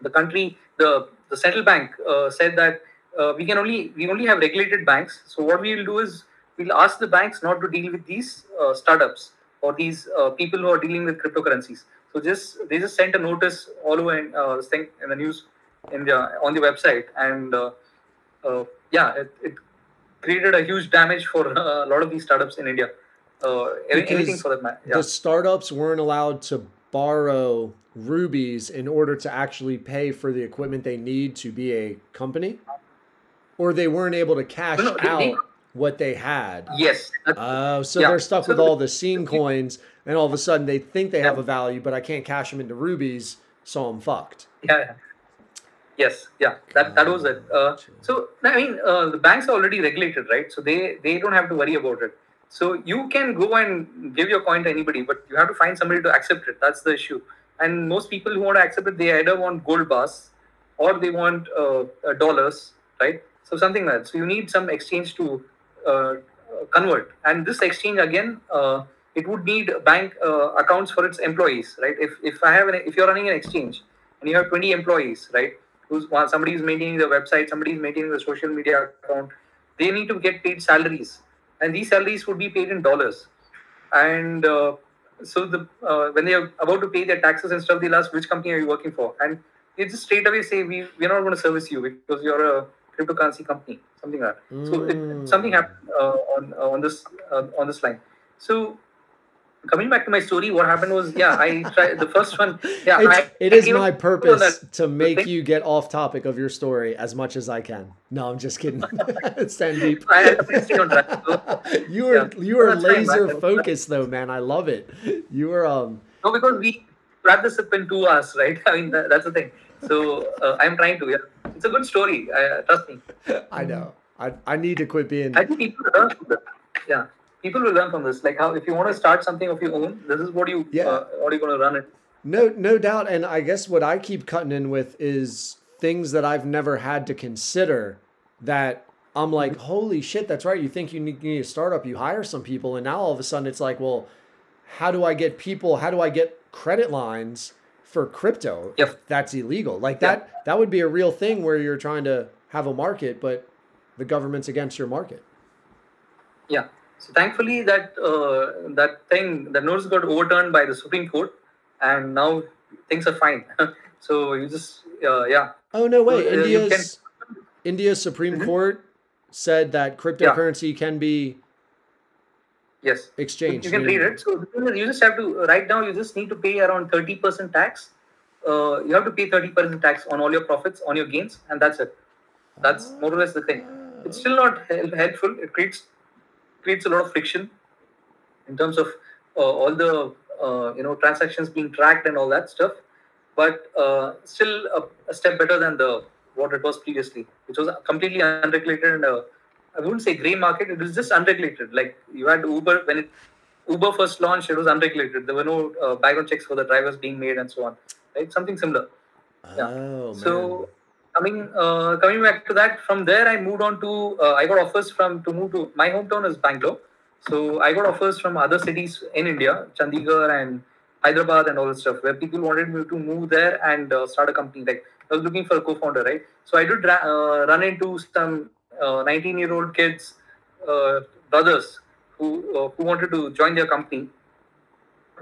S5: the country, the the central bank uh, said that uh, we can only we only have regulated banks. So what we will do is we'll ask the banks not to deal with these uh, startups or these uh, people who are dealing with cryptocurrencies. So just they just sent a notice all over in, uh, thing in the news in the on the website, and uh, uh, yeah, it, it created a huge damage for uh, a lot of these startups in India. Uh, anything for that matter. Yeah.
S1: The startups weren't allowed to borrow rubies in order to actually pay for the equipment they need to be a company, or they weren't able to cash
S5: No, no, they-
S1: out
S5: they-
S1: what they had.
S5: yes.
S1: Oh, so
S5: Yeah.
S1: they're stuck with all the scene coins, and all of a sudden they think they have a value, but I can't cash them into rubies, so I'm fucked.
S5: yeah. Yes, yeah, that that was it. Uh, so I mean, uh, the banks are already regulated, right? So they they don't have to worry about it. So you can go and give your coin to anybody, but you have to find somebody to accept it. That's the issue. And most people who want to accept it, they either want gold bars or they want uh, uh, dollars, right? So something like that. So you need some exchange to uh, uh, convert. And this exchange again, uh, it would need bank uh, accounts for its employees, right? If if I have an if you're running an exchange and you have 20 employees, right? Who's somebody is maintaining the website, somebody is maintaining the social media account. They need to get paid salaries, and these salaries would be paid in dollars. And uh, so the uh, when they are about to pay their taxes and stuff, they'll ask which company are you working for, and they just straight away say we we're not going to service you because you're a cryptocurrency company, something like that. So
S1: Mm.
S5: it, something happened uh, on uh, on this uh, on this line. So coming back to my story, what happened was yeah, I tried the first one. Yeah,
S1: It's,
S5: I,
S1: it
S5: I
S1: is my purpose to make you get off topic of your story as much as I can. No, I'm just kidding. Sandeep.
S5: I had to stay on track. So,
S1: you are
S5: Yeah.
S1: you are
S5: fine,
S1: laser focused though, man. I love it. You are um
S5: no, because we wrap this up in two hours, right? I mean that, that's the thing. So uh, I'm trying to. Yeah, it's a good story. Uh, trust me.
S1: I know. I, I need to quit being
S5: I think people will learn from this. Yeah, people will learn from this. Like how if you want to start something of your own, this is what you
S1: Yeah.
S5: uh, what are you going to run it.
S1: No, no doubt. And I guess what I keep cutting in with is things that I've never had to consider that I'm like, holy shit, that's right. You think you need, you need a startup, you hire some people, and now all of a sudden it's like, well, how do I get people, how do I get credit lines for crypto
S5: Yep.
S1: if that's illegal? Like
S5: Yeah.
S1: that that would be a real thing where you're trying to have a market, but the government's against your market.
S5: Yeah. So thankfully that uh, that thing that notice got overturned by the Supreme Court, and now things are fine. so you just uh, yeah
S1: Oh no way.
S5: Uh, you
S1: India's India's Supreme
S5: Mhm.
S1: Court said that cryptocurrency can be
S5: yes
S1: Exchange.
S5: you can read it. So the thing is, you just have to right now you just need to pay around thirty percent tax. Uh, you have to pay thirty percent tax on all your profits on your gains, and that's it. That's more or less the thing. It's still not hel- helpful. It creates creates a lot of friction in terms of uh, all the uh, you know transactions being tracked and all that stuff. But uh, still a, a step better than the what it was previously, which was completely unregulated and uh, I wouldn't say grey market. It was just unregulated. Like you had Uber when it Uber first launched, it was unregulated. There were no uh, background checks for the drivers being made and so on. Right, something similar. Yeah.
S1: Oh man.
S5: So coming uh, coming back to that, from there I moved on to uh, I got offers from to move to my hometown is Bangalore. So I got offers from other cities in India, Chandigarh and Hyderabad and all that stuff, where people wanted me to move there and uh, start a company. Like I was looking for a co-founder, right? So I did ra- uh, run into some 19-year-old kids, uh, brothers who uh, who wanted to join their company.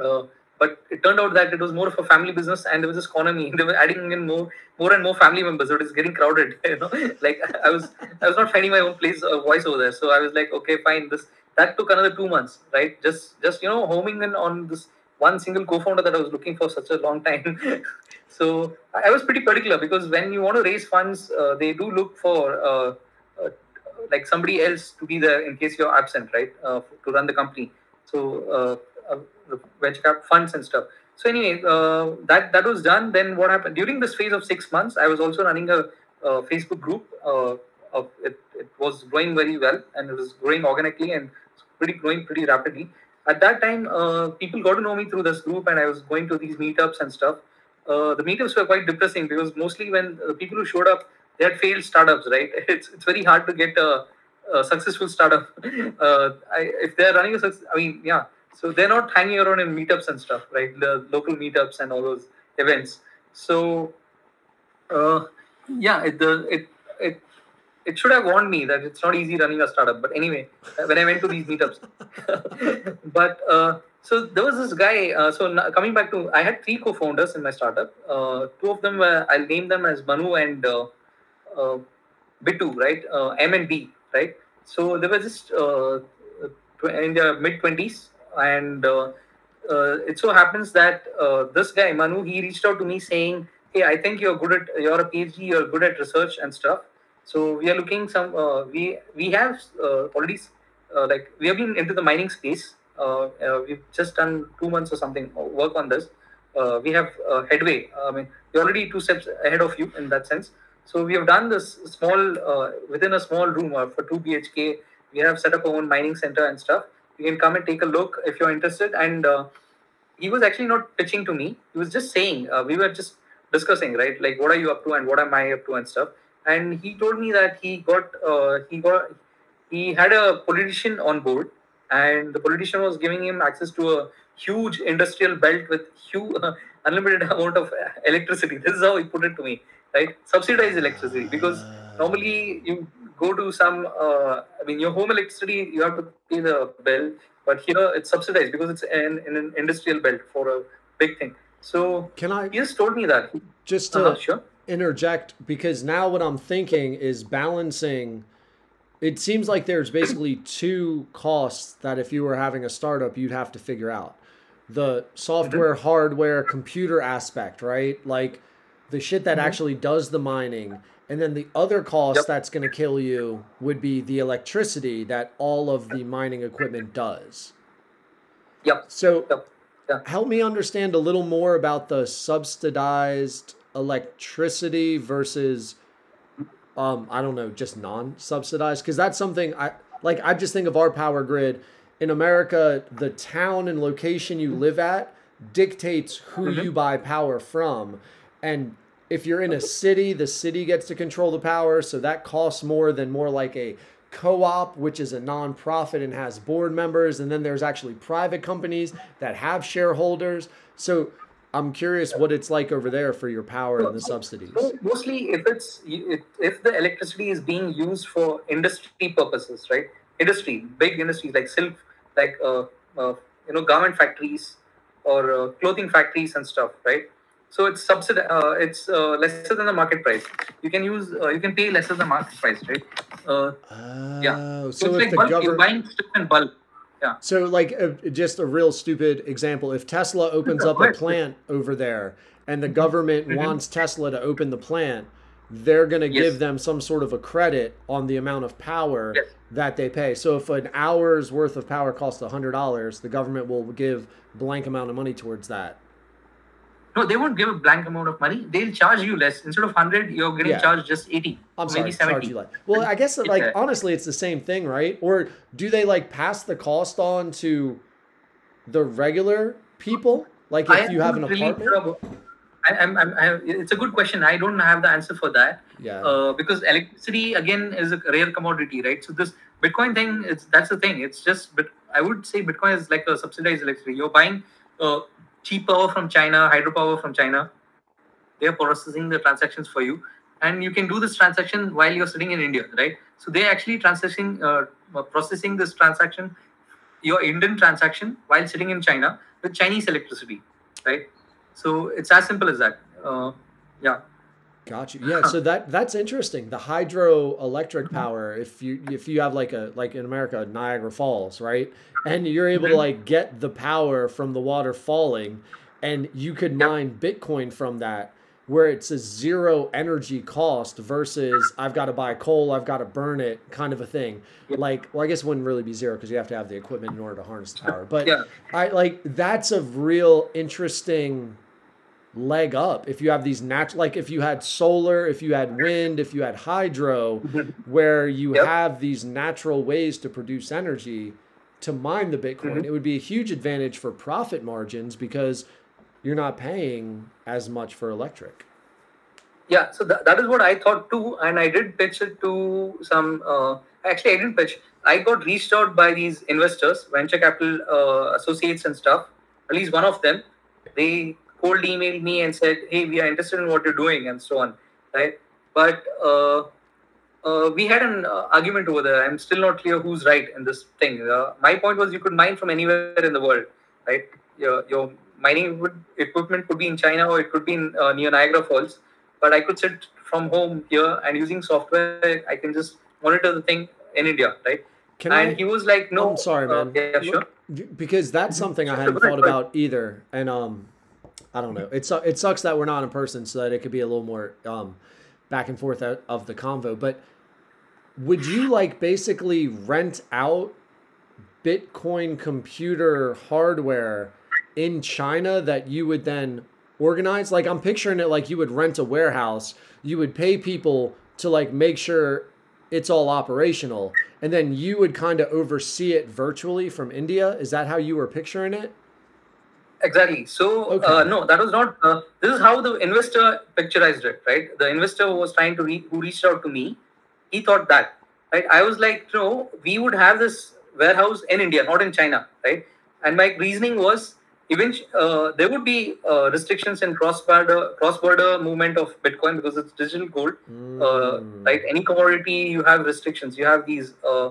S5: Uh, but it turned out that it was more of a family business and there was this economy. They were adding in more more and more family members. So it was getting crowded. You know, like I was I was not finding my own place uh, voice over there. So I was like, okay, fine. This that took another two months, right? Just just you know homing in on this one single co-founder that I was looking for such a long time. so I was pretty particular because when you want to raise funds, uh, they do look for uh, uh, like somebody else to be there in case you're absent, right? Uh, to run the company. So uh, uh, venture cap funds and stuff. So anyway, uh, that that was done. Then what happened during this phase of six months? I was also running a, a Facebook group. Uh, of it, it was growing very well and it was growing organically and pretty growing pretty rapidly. At that time, uh, people got to know me through this group, and I was going to these meetups and stuff. Uh, the meetups were quite depressing because mostly when the people who showed up, they had failed startups, right? It's it's very hard to get a, a successful startup. Uh, I, if they're running a success, I mean, yeah. So they're not hanging around in meetups and stuff, right? The local meetups and all those events. So, uh, yeah, it, the, it it it should have warned me that it's not easy running a startup. But anyway, when I went to these meetups, but uh, so there was this guy. Uh, so coming back to, I had three co-founders in my startup. Uh, two of them, were, I'll name them as Manu and uh, uh, Bitu, right? Uh, M and B, right? So they were just uh, in their mid twenties, and uh, uh, it so happens that uh, this guy Manu, he reached out to me saying, "Hey, I think you're good at you're a PhD, you're good at research and stuff. So we are looking some uh, we we have uh, already uh, like we have been into the mining space. Uh, uh, we've just done two months or something uh, work on this. Uh, we have uh, headway. I mean, we're already two steps ahead of you in that sense. So we have done this small uh, within a small room uh, for two BHK. We have set up our own mining center and stuff. You can come and take a look if you're interested. And uh, he was actually not pitching to me. He was just saying uh, we were just discussing, right? Like what are you up to and what am I up to and stuff. And he told me that he got uh, he got he had a politician on board, and the politician was giving him access to a huge industrial belt with huge unlimited amount of electricity. This is how he put it to me, right? Subsidized electricity because normally you go to some uh, i mean your home electricity you have to pay the bill but here it's subsidized because it's in, in an industrial belt for a big thing so
S1: Can I
S5: he just told me that
S1: just to
S5: uh, sure
S1: interject because now what I'm thinking is balancing. It seems like there's basically two costs that if you were having a startup, you'd have to figure out the software, hardware, computer aspect, right? Like the shit that mm-hmm. actually does the mining. And then the other cost
S5: Yep.
S1: that's going to kill you would be the electricity that all of the mining equipment does.
S5: yep.
S1: So
S5: yep.
S1: Help me understand a little more about the subsidized electricity versus um i don't know just non-subsidized because that's something i like i just think of our power grid. In america the town and location you mm-hmm. live at dictates who mm-hmm. you buy power from and if you're in a city the city gets to control the power so that costs more than more like a co-op which is a non-profit and has board members and then there's actually private companies that have shareholders. So i'm curious what it's like over there for your power and the subsidies.
S5: mostly if it's if the electricity is being used for industry purposes right? Industry big industries like silk like uh, uh, you know garment factories or uh, clothing factories and stuff right so it's subsidized uh, it's uh, lesser than the market price you can use uh, you can pay lesser than the market price right uh, yeah
S1: Oh,
S5: so,
S1: so
S5: it's like bulk, you're buying stuff in bulk yeah
S1: So, like, uh, just a real stupid example: if Tesla opens up a plant over there, and the government
S5: Mhm.
S1: wants Tesla to open the plant, they're going to
S5: Yes.
S1: give them some sort of a credit on the amount of power
S5: Yes.
S1: that they pay. So, if an hour's worth of power costs hundred dollars, the government will give blank amount of money towards that.
S5: No they won't give a blank amount of money they'll charge you less instead of 100 you're getting
S1: Yeah.
S5: charged just 80
S1: I'm
S5: maybe
S1: sorry,
S5: 70
S1: charge like. Well, I guess like
S5: Yeah.
S1: honestly, it's the same thing, right? Or do they like pass the cost on to the regular people? Like if you have an
S5: really
S1: apartment?
S5: I, I'm, I'm, I, it's a good question. I don't have the answer for that
S1: Yeah.
S5: uh, because electricity again is a rare commodity, right? So this Bitcoin thing, it's that's the thing. It's just, but I would say Bitcoin is like a subsidized electricity. You're buying uh, cheap power from China, hydropower from China. They're processing the transactions for you, and you can do this transaction while you're sitting in India, right? So they're actually transacting, uh, processing this transaction, your Indian transaction while sitting in China with Chinese electricity, right? So it's as simple as that. Uh, yeah.
S1: Got you. Yeah, so that that's interesting. The hydroelectric power, if you if you have like a like in America, Niagara Falls, right? And you're able to
S5: Mhm.
S1: like get the power from the water falling and you could mine Bitcoin from that where it's a zero energy cost versus I've got to buy coal, I've got to burn it kind of a thing. Like, well, I guess it wouldn't really be zero because you have to have the equipment in order to harness the power. But
S5: Yeah.
S1: I like that's a real interesting leg up if you have these natural like if you had solar if you had wind if you had hydro where you
S5: Yep.
S1: have these natural ways to produce energy to mine the bitcoin
S5: Mhm.
S1: it would be a huge advantage for profit margins because you're not paying as much for electric
S5: Yeah, so that, that is what I thought too, and I did pitch it to some. Uh, actually, I didn't pitch. I got reached out by these investors, venture capital uh, associates and stuff. At least one of them, they cold emailed me and said, "Hey, we are interested in what you're doing," and so on, right? But uh, uh, we had an uh, argument over there. I'm still not clear who's right in this thing. Uh, my point was you could mine from anywhere in the world, right? Your, your mining equipment could be in China or it could be in, uh, near Niagara Falls, but I could sit from home here and using software, I can just monitor the thing in India, right?
S1: Can
S5: and
S1: I?
S5: he was like, "No,
S1: I'm sorry,
S5: uh,
S1: man.
S5: yeah, sure."
S1: Because that's something I hadn't thought about either, and um, I don't know. It su- it sucks that we're not in person, so that it could be a little more um, back and forth of the convo. But would you like basically rent out Bitcoin computer hardware in China that you would then organize? Like I'm picturing it like you would rent a warehouse, you would pay people to like make sure it's all operational, and then you would kind of oversee it virtually from India. Is that how you were picturing it?
S5: Exactly. So
S1: Okay.
S5: uh, no, that was not. Uh, this is how the investor picturized it, right? The investor was trying to re- who reached out to me, he thought that, right? I was like, no, we would have this warehouse in India, not in China, right? And my reasoning was, even uh, there would be uh, restrictions in cross-border cross-border movement of Bitcoin because it's digital gold, uh,
S1: Mm.
S5: right? Any commodity, you have restrictions. You have these. Uh,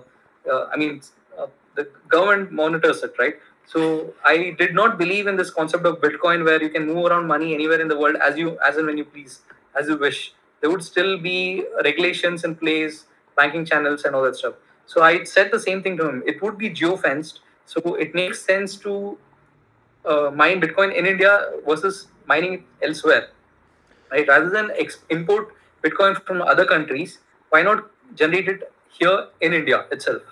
S5: uh, I mean, uh, the government monitors it, right? So I did not believe in this concept of Bitcoin where you can move around money anywhere in the world as you as and when you please, as you wish. There would still be regulations in place, banking channels and all that stuff. So I said the same thing to him. It would be geo-fenced, so it makes sense to uh, mine Bitcoin in India versus mining it elsewhere, right? Rather than ex- import Bitcoin from other countries, why not generate it here in India itself?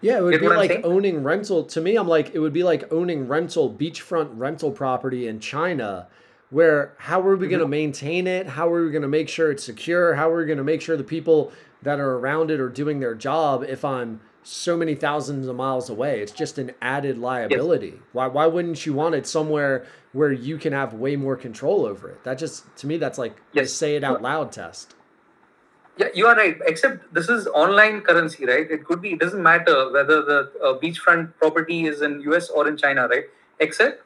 S1: Yeah, it would be like owning rental. To me, I'm like, it would be like owning rental, beachfront rental property in China, where how are we going to
S5: Mm-hmm.
S1: maintain it? How are we going to make sure it's secure? How are we going to make sure the people that are around it are doing their job if I'm so many thousands of miles away? It's just an added liability. Why, why wouldn't you want it somewhere where you can have way more control over it? That just, to me, that's like
S5: Yes.
S1: say it out loud test.
S5: Yeah, you are right. Except this is online currency, right? It could be. It doesn't matter whether the uh, beachfront property is in US or in China, right? Except.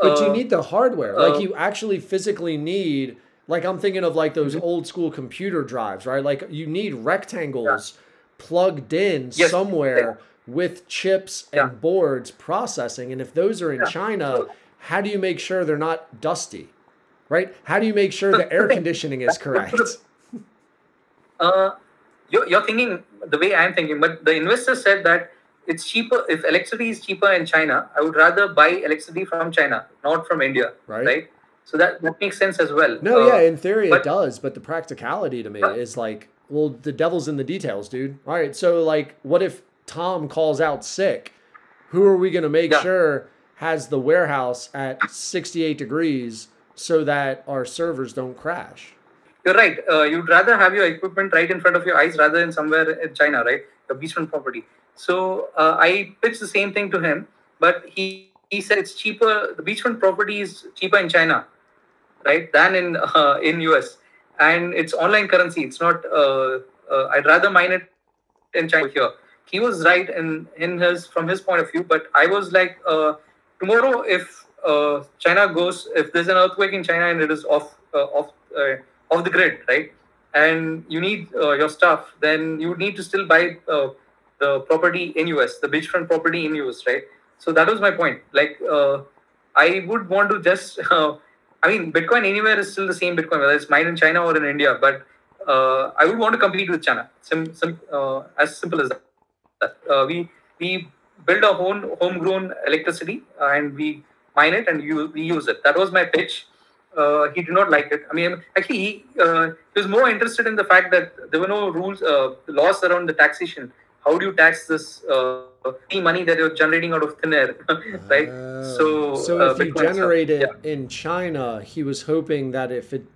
S1: But you
S5: uh,
S1: need the hardware.
S5: uh,
S1: like you actually physically need like I'm thinking of like those
S5: Mm-hmm.
S1: old school computer drives, right? Like you need rectangles plugged in
S5: Yes.
S1: somewhere with chips and boards processing. And if those are in
S5: Yeah.
S1: China, how do you make sure they're not dusty? Right? How do you make sure the air conditioning is correct?
S5: Uh, you're, you're thinking the way I'm thinking, but the investor said that it's cheaper if electricity is cheaper in China. I would rather buy electricity from China, not from India,
S1: Right.
S5: right? So that, that makes sense as well.
S1: No,
S5: Uh,
S1: yeah, in theory it does, but the practicality to me
S5: But-
S1: is like, well, the devil's in the details, dude. All right, so like, what if Tom calls out sick? Who are we gonna make
S5: Yeah.
S1: sure has the warehouse at 68 degrees so that our servers don't crash?
S5: You're right. Uh, you'd rather have your equipment right in front of your eyes rather than somewhere in China, right? The beachfront property. So uh, I pitched the same thing to him, but he, he said it's cheaper. The beachfront property is cheaper in China, right, than in uh, in US, and it's online currency. It's not. Uh, uh, I'd rather mine it in China here. He was right in in his from his point of view, but I was like, uh, tomorrow if China goes, if there's an earthquake in China and it is off off off the grid, right? And you need uh, your stuff, then you would need to still buy uh, the property in US, the beachfront property in US, right? So that was my point. Like, uh, I would want to just, uh, I mean, Bitcoin anywhere is still the same Bitcoin, whether it's mined in China or in India. But uh, I would want to compete with China. Sim, sim, uh, as simple as that. We we build our own homegrown electricity and we mine it and we use it. That was my pitch. Uh, he did not like it. I mean, actually, he, uh, he was more interested in the fact that there were no rules, uh, laws around the taxation. How do you tax this uh, money that you're generating out of thin air, right? So,
S1: so
S5: uh,
S1: if you
S5: Bitcoin stuff.
S1: generate it
S5: Yeah.
S1: in China, he was hoping that if it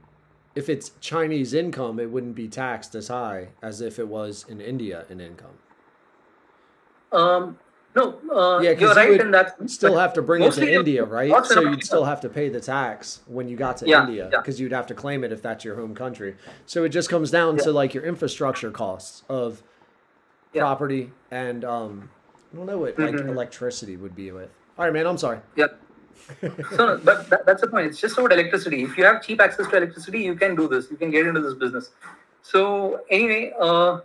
S1: if it's Chinese income, it wouldn't be taxed as high as if it was in India in income.
S5: Um, no, uh,
S1: Yeah,
S5: you're
S1: you
S5: right in that.
S1: Still have to bring it to India, right? So you'd still have to pay the tax when you got to
S5: Yeah,
S1: India
S5: yeah.
S1: because you'd have to claim it if that's your home country. So it just comes down to like your infrastructure costs of
S5: Yeah.
S1: property, and um, I don't know what like
S5: Mhm.
S1: electricity would be with. All right, man. I'm sorry.
S5: Yeah. so, but that, that's the point. It's just about electricity. If you have cheap access to electricity, you can do this. You can get into this business. So anyway, uh,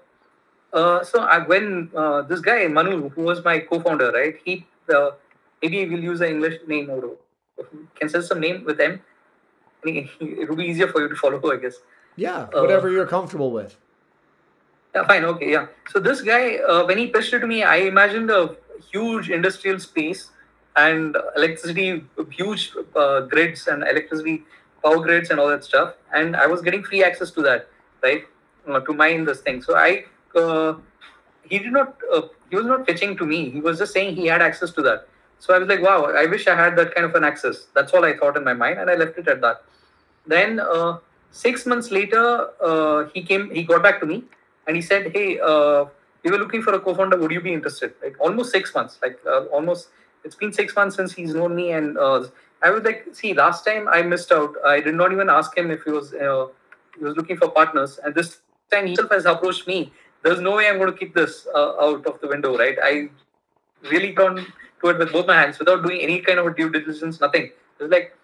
S5: uh, so I, when uh, this guy Manu, who was my co-founder, right? He uh, maybe we'll use an English name or can say some name with M. I mean, it will be easier for you to follow, I guess.
S1: Yeah,
S5: Uh,
S1: whatever you're comfortable with.
S5: Yeah, fine, okay, yeah. So this guy, uh, when he pitched it to me, I imagined a huge industrial space and electricity, huge uh, grids and electricity power grids and all that stuff. And I was getting free access to that, right? To mine this thing. So I, uh, he did not, uh, he was not pitching to me. He was just saying he had access to that. So I was like, wow, I wish I had that kind of an access. That's all I thought in my mind, and I left it at that. Then uh, six months later, uh, he came, he got back to me, and he said, "Hey, uh, we were looking for a co-founder. Would you be interested?" Like almost six months, like uh, almost. It's been six months since he's known me, and I was like, "See, last time I missed out. I did not even ask him if he was he was looking for partners, and this time he himself has approached me. There's no way I'm going to kick this uh, out of the window, right? I really gone to it with both my hands without doing any kind of a due diligence, nothing. It was like,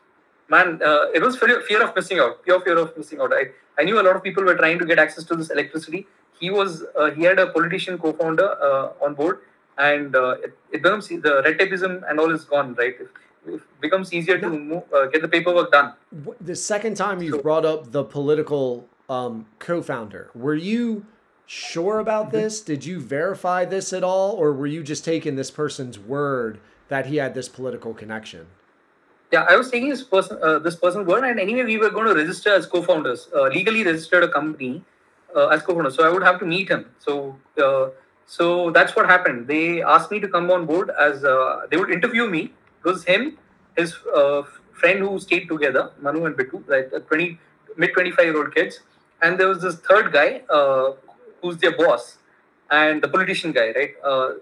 S5: man, uh, it was fear, fear of missing out, pure fear of missing out. I, I knew a lot of people were trying to get access to this electricity. He was, uh, he had a politician co-founder uh, on board, and uh, it, it becomes the red tapeism and all is gone, right? It, it becomes easier to move, uh, get the paperwork done.
S1: The second time you
S5: So-
S1: brought up the political um, co-founder, were you sure about this? Did you verify this at all, or were you just taking this person's word that he had this political connection?
S5: Yeah, I was taking this person, uh, this person word, and anyway, we were going to register as co-founders, uh, legally registered a company uh, as co-founders. So I would have to meet him. So, uh, so that's what happened. They asked me to come on board as uh, they would interview me. It was him, his uh, friend who stayed together, Manu and Bitu, like uh, twenty mid twenty-five year old kids, and there was this third guy uh, who's their boss, and the politician guy, right? Uh,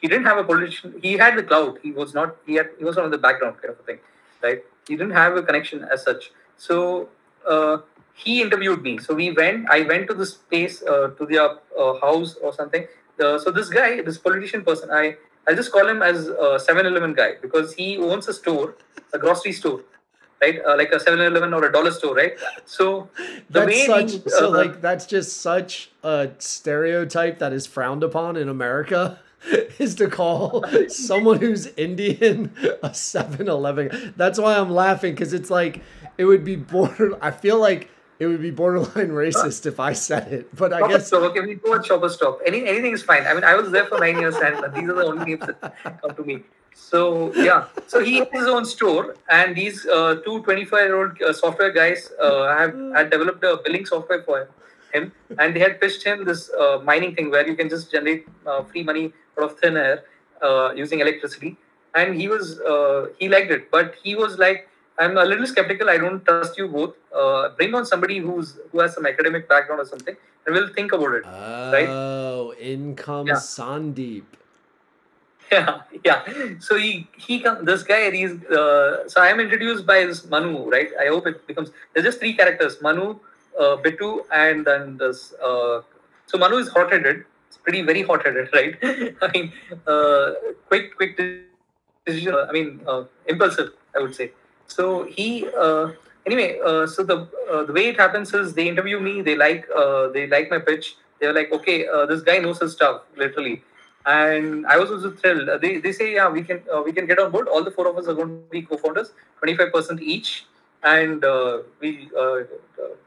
S5: he didn't have a politician. He had the clout. He was not. He had. He was on the background kind of a thing right? He didn't have a connection as such. So uh, he interviewed me. So we went. I went to this place, uh, to their uh, house or something. So this guy, this politician person, I I just call him as a 7-Eleven guy because he owns a store, a grocery store, right? Uh, like a 7-Eleven or a dollar store, right? So the way
S1: such so
S5: uh,
S1: like that's just such a stereotype that is frowned upon in America is to call someone who's Indian a 7-Eleven. That's why I'm laughing cuz it's like it would be border I feel like it would be borderline racist if I said it. But I
S5: Shopper
S1: guess
S5: Stop. Okay, we go at Shopper Stop. Any anything is fine. I mean, I was there for nine years, and these are the only names that come to me. So yeah, so he has his own store, and these uh, two 25-year-old uh, software guys uh, have had developed a billing software for him, him, and they had pitched him this uh, mining thing where you can just generate uh, free money out of thin air uh, using electricity, and he was uh, he liked it, but he was like. I'm a little skeptical. I don't trust you both. Uh, bring on somebody who's who has some academic background or something, and we'll think about it.
S1: Oh, in comes
S5: Yeah.
S1: Sandeep.
S5: Yeah, yeah. So he he come this guy. He's uh, so I am introduced by this Manu, right? I hope it becomes. There's just three characters: Manu, uh, Bitu, and then this. Uh, so Manu is hot-headed. It's pretty very hot-headed, right? I mean, uh, quick, quick decision. I mean, uh, impulsive. I would say. So he. Uh, anyway, uh, so the uh, the way it happens is they interview me. They like uh, they like my pitch. They're like, okay, uh, this guy knows his stuff, literally and I was also thrilled. Uh, They, they say, yeah, we can uh, we can get on board. All the four of us are going to be co-founders, twenty five percent each, and uh, we uh, uh,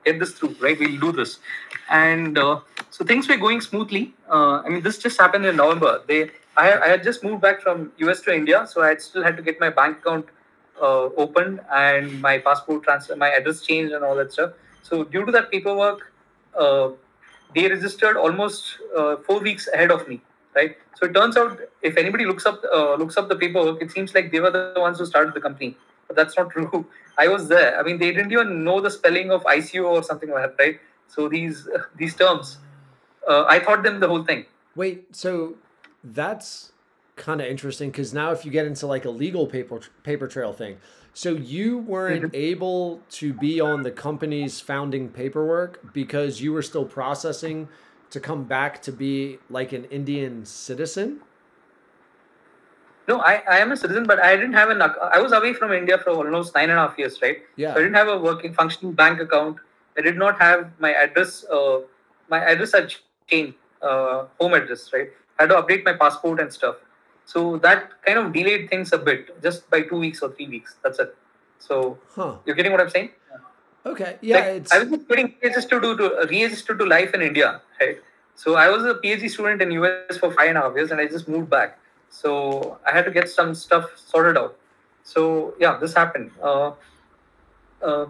S5: get this through, right? We'll do this, and uh, so things were going smoothly. I mean, this just happened in November. They, I, I had just moved back from US to India, so I still had to get my bank account opened and my passport transfer, my address changed, and all that stuff. So due to that paperwork, they registered almost four weeks ahead of me right? So it turns out if anybody looks up uh, looks up the paperwork, it seems like they were the ones who started the company, but that's not true. I was there. I mean, they didn't even know the spelling of ICO or something like that, right? So these these terms, uh, I taught them the whole thing.
S1: Wait, so that's kind of interesting because now if you get into like a legal paper paper trail thing, so you weren't able to be on the company's founding paperwork because you were still processing to come back to be like an Indian citizen?
S5: No, I, I am a citizen, but I didn't have an. I was away from India for almost nine and a half years, right?
S1: Yeah.
S5: So I didn't have a working, functioning bank account. I did not have my address. Uh, my address had changed, uh, home address, right? I had to update my passport and stuff. So that kind of delayed things a bit, just by two weeks or three weeks. That's it. So
S1: Huh.
S5: you're getting what I'm saying?
S1: Okay. Yeah.
S5: Like,
S1: it's
S5: I was just getting registered to, to registered to life in India, right? So I was a PhD student in US for five and a half years, and I just moved back. So I had to get some stuff sorted out. So yeah, this happened. Uh, uh,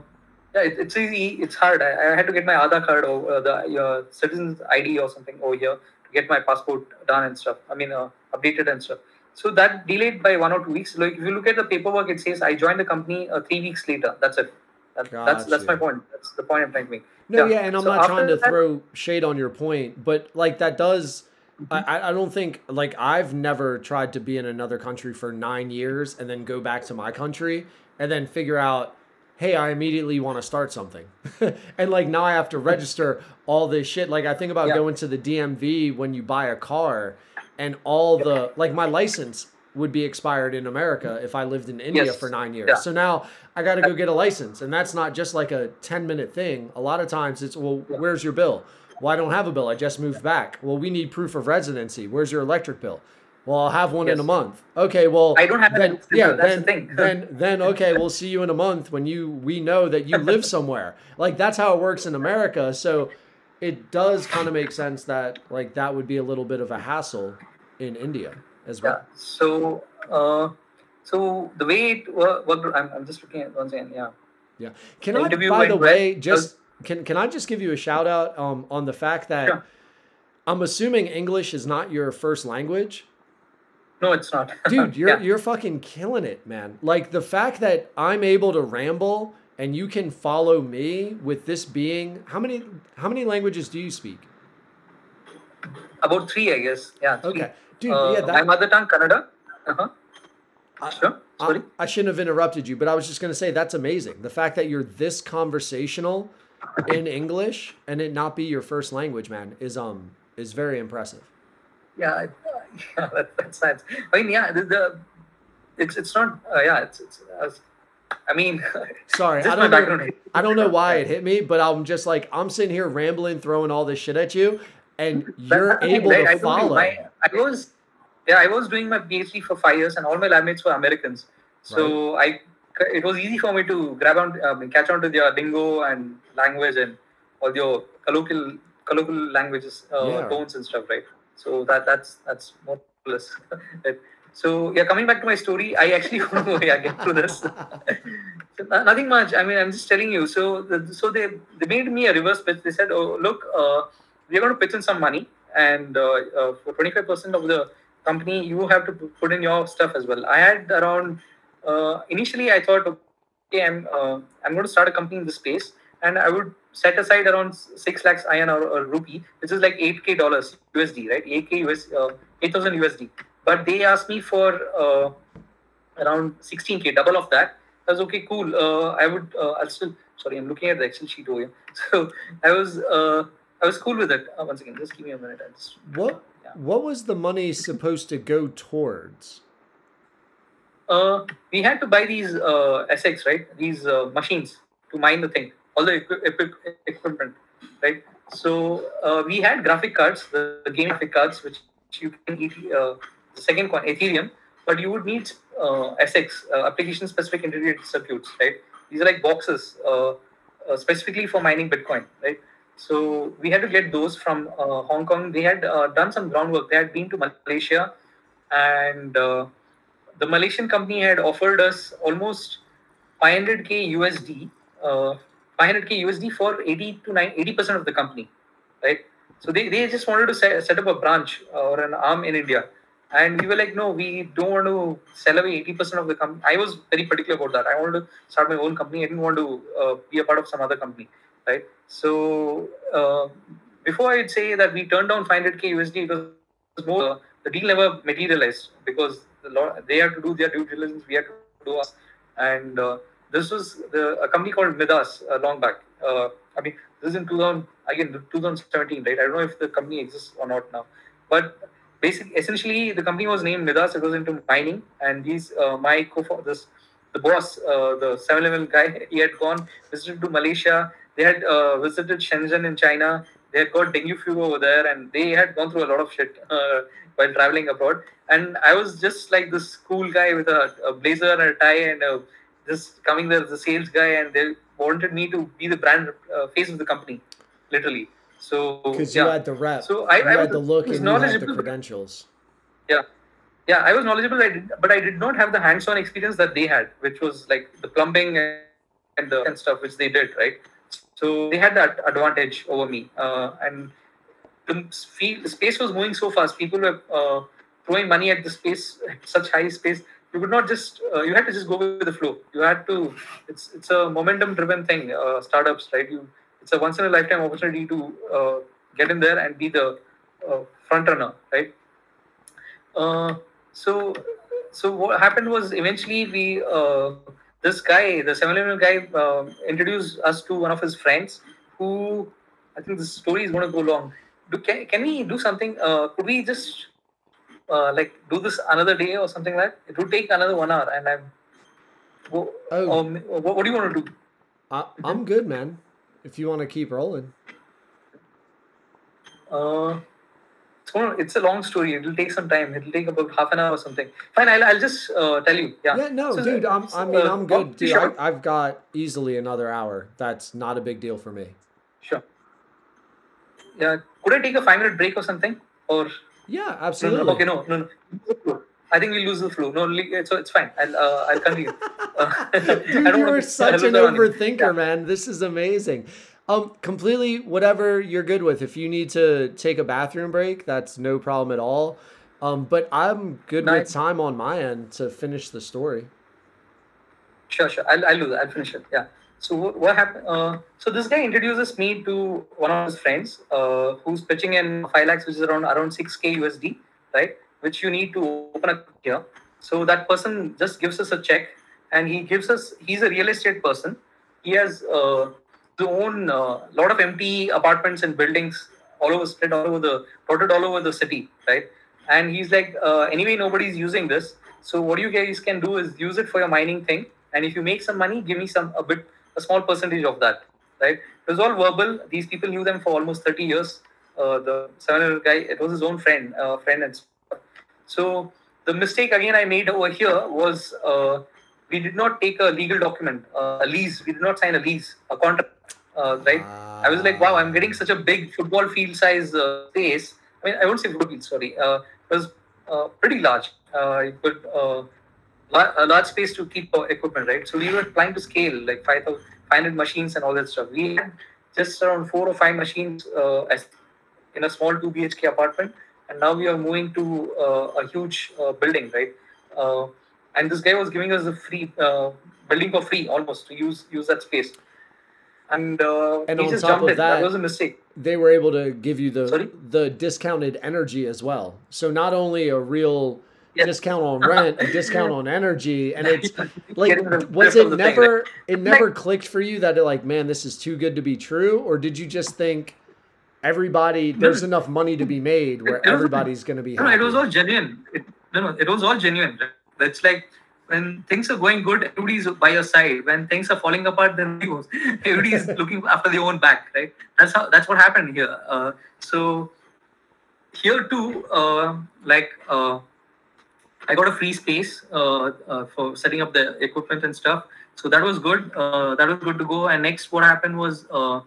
S5: yeah, it, it's easy. It's hard. I, I had to get my Aadhaar card or uh, the uh, citizen's ID or something over here to get my passport done and stuff. I mean, uh, updated and stuff. So that delayed by one or two weeks. Like if you look at the paperwork, it says I joined the company uh, three weeks later. That's it. That, that's that's my point. That's the point I'm trying to make.
S1: No,
S5: Yeah.
S1: yeah, and I'm
S5: So
S1: not trying to
S5: that-
S1: throw shade on your point, but like that does.
S5: Mm-hmm.
S1: I, I- I don't think like I've never tried to be in another country for nine years and then go back to my country and then figure out, hey, I immediately want to start something, and like now I have to register all this shit. Like I think about
S5: Yeah.
S1: going to the DMV when you buy a car, and all the like my license would be expired in America if I lived in India
S5: Yes.
S1: for nine years.
S5: Yeah.
S1: So now I got to go get a license, and that's not just like a ten minute thing. A lot of times it's well, where's your bill? Well, I don't have a bill. I just moved back. Well, we need proof of residency. Where's your electric bill? Well, I'll have one in a month. Okay, well,
S5: I don't have
S1: then, yeah,
S5: that's
S1: then,
S5: the thing.
S1: then, then, okay, we'll see you in a month when you we know that you live somewhere. Like that's how it works in America. So it does kind of make sense that like that would be a little bit of a hassle in India as
S5: Yeah.
S1: well.
S5: So, uh, so the way it wo- worked, I'm, I'm just looking at once again. Yeah.
S1: Yeah. Can
S5: The
S1: I, by the
S5: went well.
S1: way, just can can I just give you a shout out um, on the fact that
S5: Sure.
S1: I'm assuming English is not your first language.
S5: No, it's not.
S1: Dude, you're
S5: Yeah.
S1: you're fucking killing it, man. Like the fact that I'm able to ramble and you can follow me with this being how many how many languages do you speak?
S5: About three, I guess. Yeah. Three.
S1: Okay. Dude,
S5: Uh,
S1: yeah,
S5: my
S1: that
S5: mother tongue, Kannada. Uh-huh.
S1: I-
S5: Sure.
S1: I,
S5: Sorry.
S1: I shouldn't have interrupted you, but I was just gonna say that's amazing. The fact that you're this conversational in English and it not be your first language, man, is um is very impressive.
S5: yeah, I- yeah, that, that's nice. I mean, yeah, the, the it's it's not. Uh, yeah, it's it's. Uh, I mean,
S1: Sorry, I
S5: my
S1: don't know. I don't know why it hit me, but I'm just like I'm sitting here rambling, throwing all this shit at you, and you're able
S5: right?
S1: to
S5: I
S1: follow.
S5: my- I was, yeah, I was doing my PhD for five years, and all my lab mates were Americans. So I, it was easy for me to grab on, um, catch on to their lingo and language and all your colloquial, colloquial languages, uh,
S1: Yeah.
S5: tones and stuff, right? So that that's that's more or less. So yeah, coming back to my story, I actually want to yeah, get through this. So, nothing much. I mean, I'm just telling you. So, the, so they they made me a reverse pitch. They said, "Oh, look, uh, we're going to pitch in some money, and uh, uh, for 25% of the company, you have to put in your stuff as well." I had around. Uh, initially, I thought, okay, I'm I'm going to start a company in this space, and I would set aside around six lakhs INR or, or rupee, which is like 8k dollars USD, right? 8k US, uh, 8,000 USD. But they asked me for around 16k, double of that. I was okay, cool. Uh, I would, uh, I'll still, sorry, I'm looking at the Excel sheet over here. So I was, uh, I was cool with it. Uh, once again, just give me a minute. Just,
S1: What
S5: Yeah.
S1: what was the money supposed to go towards?
S5: uh, we had to buy these uh, ASICs, right? These uh, machines to mine the thing, all the equi- equi- equipment, right? So uh, we had graphic cards, the, the game graphic cards, which you can eat, uh, the second one, Ethereum, but you would need uh, ASICs, uh, application specific integrated circuits, right? These are like boxes uh, uh, specifically for mining Bitcoin, right? So we had to get those from uh, Hong Kong. They had uh, done some groundwork. They had been to Malaysia, and uh, the Malaysian company had offered us almost 500k USD, uh, 500k USD for 80 to 9, 80 percent of the company, right? So they, they just wanted to set, set up a branch or an arm in India, and we were like, no, we don't want to sell away 80 percent of the company. I was very particular about that. I wanted to start my own company. I didn't want to uh, be a part of some other company, right? So uh, before I'd say that we turned down 500k USD, was more uh, the deal never materialized because the they had to do their due diligence, we had to do us, and uh, this was the a company called Midas uh, long back. Uh, I mean, this is in 2000. again 2017, right? I don't know if the company exists or not now, but basically, essentially, the company was named Midas. It was into mining, and these uh, my co this the boss, the 7-Eleven guy, he had gone visited to Malaysia. They had uh, visited Shenzhen in China. They had got dengue fever over there, and they had gone through a lot of shit uh, while traveling abroad. And I was just like this cool guy with a, a blazer and a tie, and uh, just coming there as a sales guy, and they wanted me to be the brand uh, face of the company, literally. So
S1: Because
S5: yeah,
S1: you had the rep,
S5: So I-
S1: you
S5: I
S1: had the look, and you had the credentials.
S5: yeah yeah i was knowledgeable I did, but i did not have the hands-on experience that they had which was like the plumbing and and the and stuff which they did right so they had that advantage over me. Uh, and the, the space was moving so fast. People were uh, throwing money at the space at such high space. You could not just uh, you had to just go with the flow. You had to it's it's a momentum driven thing uh, startups right? You it's a once in a lifetime opportunity to uh, get in there and be the uh, front runner right so so what happened was eventually we this guy the 7-Eleven guy uh, introduced us to one of his friends who I think this story is going to go long. Do, can, can we do something? Uh, could we just uh, like do this another day or something like that? It would take another one hour, and I'm. Wo-
S1: Oh.
S5: um, what, what do you want to do?
S1: I, I'm good, man. If you want to keep rolling.
S5: Uh, it's, gonna, it's a long story. It will take some time. It will take about half an hour or something. Fine, I'll, I'll just uh, tell you. Yeah.
S1: Yeah, no,
S5: So,
S1: dude. I'm, I mean,
S5: uh,
S1: I'm good, dude.
S5: Sure.
S1: I, I've got easily another hour. That's not a big deal for me.
S5: Sure. Yeah. Could I take a five minute break or something? Or
S1: Yeah,
S5: no, no,
S1: absolutely.
S5: okay, no, no, no. I think we lose the flow. No, so it's fine. I'll uh, I'll continue. Uh, I
S1: Dude,
S5: don't
S1: you are such an overthinker,
S5: Yeah.
S1: man. This is amazing. Um, completely whatever you're good with. If you need to take a bathroom break, that's no problem at all. Um, but I'm good with time on my end to finish the story.
S5: Sure, sure. I'll, I'll do that. I'll finish it. Yeah. So what, what happened? Uh, so this guy introduces me to one of his friends uh, who's pitching in five lakhs, which is around around six k USD, right? Which you need to open up here. So that person just gives us a check, and he gives us. He's a real estate person. He has uh, own a lot of empty apartments and buildings all over spread all over the plotted all over the city, right? And he's like, uh, anyway, nobody's using this. So what you guys can do is use it for your mining thing, and if you make some money, give me some a bit a small percentage of that, right? It was all verbal. These people knew them for almost thirty years. Uh, the seven guy, it was his own friend, uh, friend and stuff. So the mistake again I made over here was uh, we did not take a legal document, uh, a lease. We did not sign a lease, a contract, uh, right? I was like, wow, I'm getting such a big football field size uh, space. I mean, I won't say football field, sorry. Uh, it was uh, pretty large. Could, uh, la- a large space to keep equipment, right? So we were trying to scale like 5,000 500 machines and all that stuff. We had just around four or five machines as in a small 2 BHK apartment. And now we are moving to a huge building, right? And this guy was giving us a free uh, building for free almost to use use that space. And, uh,
S1: And
S5: he
S1: on
S5: just
S1: top
S5: jumped
S1: of.
S5: That,
S1: that-
S5: was a mistake.
S1: They were able to give you the
S5: Sorry?
S1: the discounted energy as well. So not only a real
S5: Yes.
S1: discount on rent, a discount on energy, and it's like was it
S5: the thing,
S1: never it never clicked for you that it like man this is too good to be true or did you just think everybody there's enough money to be made where everybody's going to be
S5: No, it was all genuine. It, no, no, it was all genuine. It's like when things are going good, everybody's by your side. When things are falling apart, then everybody's looking after their own back, right? That's how. That's what happened here. Uh, so here too, uh, like uh, I got a free space uh, uh, for setting up the equipment and stuff. So that was good. Uh, that was good to go. And next, what happened was, uh,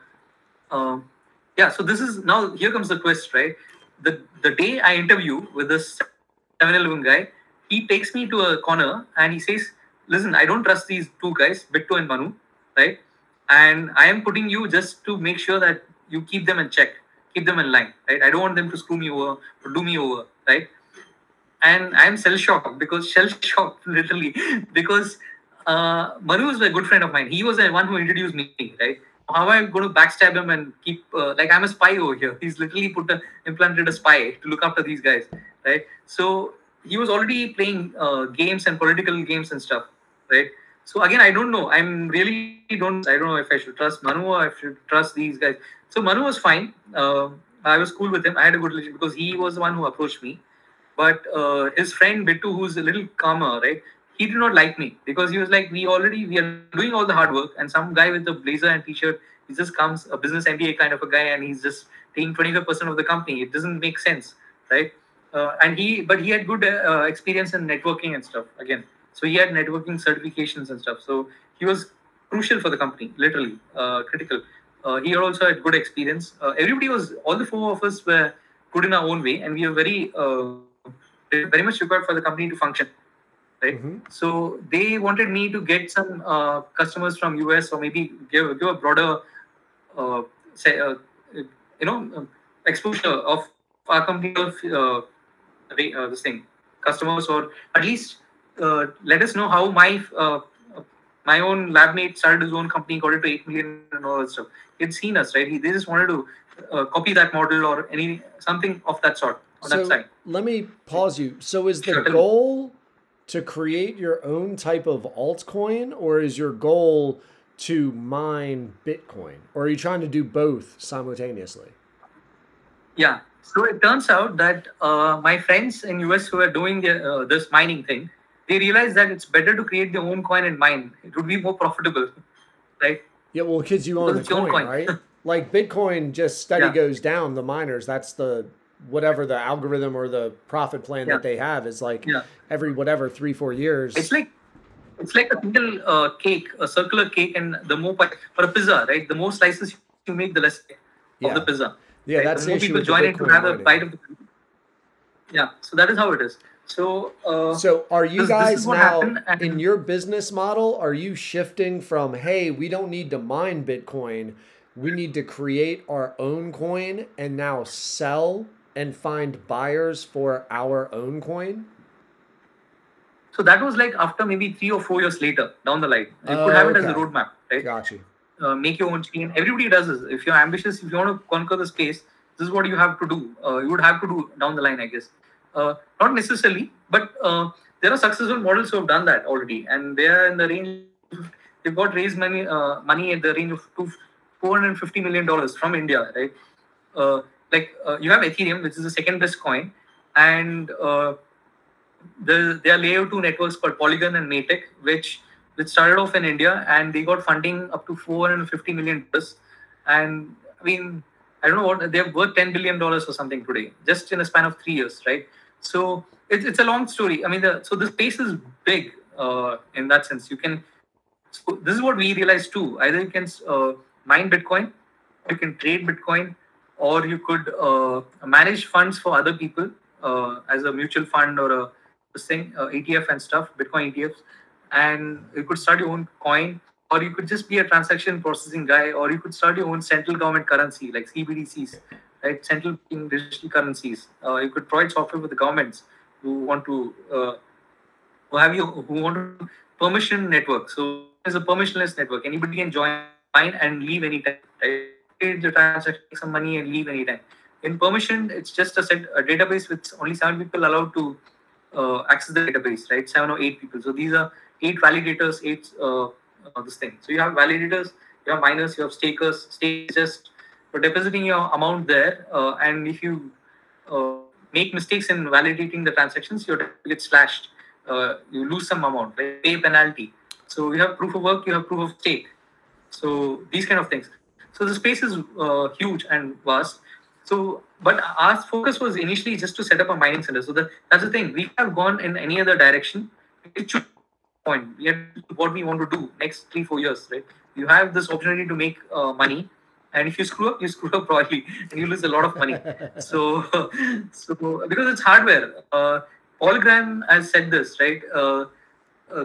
S5: uh, yeah. So this is now here comes the twist, right? The the day I interview with this 7-Eleven guy, he takes me to a corner and he says, "Listen, I don't trust these two guys, Bittu and Manu, right? And I am putting you just to make sure that you keep them in check, keep them in line, right? I don't want them to screw me over or do me over, right?" and I'm shell shocked because shell shocked literally because uh, Manu is a good friend of mine. He was the one who introduced me, right? How am I going to backstab him and keep uh, like I'm a spy over here? He's literally put a, implanted a spy to look after these guys, right? So he was already playing uh, games and political games and stuff, right? So again, I don't know. I'm really don't. I don't know if I should trust Manu or I should trust these guys. So Manu was fine. Uh, I was cool with him. I had a good relationship because he was the one who approached me. But uh, his friend Bittu, who's a little calmer, right? He did not like me because he was like, we already we are doing all the hard work, and some guy with a blazer and t-shirt, he just comes a business MBA kind of a guy, and he's just taking 25% of the company. It doesn't make sense, right? Uh, and he, but he had good uh, experience in networking and stuff. Again, so he had networking certifications and stuff. So he was crucial for the company, literally uh, critical. Uh, he also had good experience. Uh, everybody was, all the four of us were good in our own way, and we were very, uh, very much required for the company to function. Right.
S1: Mm-hmm.
S5: So they wanted me to get some uh, customers from US or maybe give give a broader, uh, say, uh, you know, um, exposure of our company of uh, this thing customers or at least uh, let us know how my uh, my own lab mate started his own company, got it to eight million and all that stuff. He'd seen us, right? He they just wanted to uh, copy that model or any something of that sort on that
S1: So
S5: side.
S1: let me pause you. So is the
S5: Sure,
S1: goal to create your own type of altcoin, or is your goal to mine Bitcoin, or are you trying to do both simultaneously?
S5: Yeah. So it turns out that uh, my friends in US who are doing uh, this mining thing, they realized that it's better to create their own coin and mine. It would be more profitable, right?
S1: Yeah, well, kids, you own
S5: Well,
S1: the coin,
S5: coin.
S1: right? like Bitcoin just steady
S5: Yeah.
S1: goes down. The miners, that's the whatever the algorithm or the profit plan
S5: Yeah.
S1: that they have is like
S5: Yeah.
S1: every whatever three four years.
S5: It's like it's like a single uh, cake, a circular cake, and the more for a pizza, right? The more slices you make, the less
S1: Yeah.
S5: of the pizza.
S1: Yeah,
S5: right?
S1: that's
S5: the
S1: the
S5: more
S1: issue
S5: people join in to have a bite of the yeah. So that is how it is. So uh,
S1: So are you
S5: this-
S1: guys now
S5: and-
S1: in your business model? Are you shifting from hey, we don't need to mine Bitcoin, we need to create our own coin and now sell and find buyers for our own coin?
S5: so that was like after maybe three or four years later down the line. You could have it as a roadmap, right?
S1: Got you.
S5: Uh, make your own chain. Everybody does this. If you're ambitious, if you want to conquer the space, this is what you have to do. Uh, you would have to do down the line, I guess. Uh, not necessarily, but uh, there are successful models who have done that already, and they are in the range. They've got raised money, uh, money at the range of two, 450 million dollars from India, right? Like you have Ethereum, which is the second best coin, and the, there are layer two networks called Polygon and Matic, which which started off in India and they got funding up to 450 million dollars. And I mean, I don't know what they're worth 10 billion dollars or something today, just in a span of three years, right? So it's, it's a long story. I mean, the, so the space is big uh, in that sense. You can. So this is what we realized too. Either you can uh, mine Bitcoin, you can trade Bitcoin, or you could uh, manage funds for other people uh, as a mutual fund or a thing, uh, ETF and stuff, Bitcoin ETFs, and you could start your own coin, or you could just be a transaction processing guy, or you could start your own central government currency like CBDCs, right? Central digital currencies. Uh, you could provide software for the governments who want to, uh, who have you, who want to permission network. So it's a permissionless network. Anybody can join and leave anytime, right? The transaction, make some money, and leave anytime. In permission, it's just a set a database with only seven people allowed to uh, access the database, right? Seven or eight people. So these are eight validators, eight uh, uh, this thing. So you have validators, you have miners, you have stakers. Stake is just depositing your amount there, uh, and if you uh, make mistakes in validating the transactions, your data gets slashed. Uh, you lose some amount, right? pay penalty. So you have proof of work, you have proof of stake. So these kind of things. So the space is uh, huge and vast. So, but our focus was initially just to set up a mining center. So the, that's the thing. We have gone in any other direction. Point. We have what we want to do next three four years, right? You have this opportunity to make uh, money, and if you screw up, you screw up royally, and you lose a lot of money. so, so because it's hardware. Uh, Paul Graham has said this, right? Uh, uh,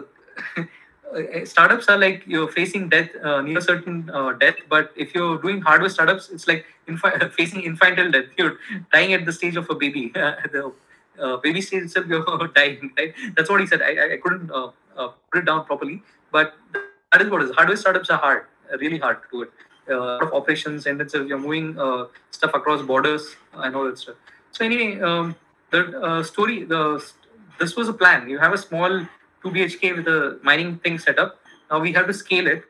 S5: startups are like you're facing death uh, near certain uh, death but if you're doing hardware startups it's like infi- facing infantile death you're dying at the stage of a baby the uh, baby stage itself you're dying right? That's what he said. I, I- couldn't uh, uh, put it down properly but that is what is. Hardware startups are hard really hard to do it. Uh, of operations and it's you're moving uh, stuff across borders and all that stuff. So anyway um, the uh, story the this was a plan. You have a small 2 BHK with a mining thing set up, Now we have to scale it,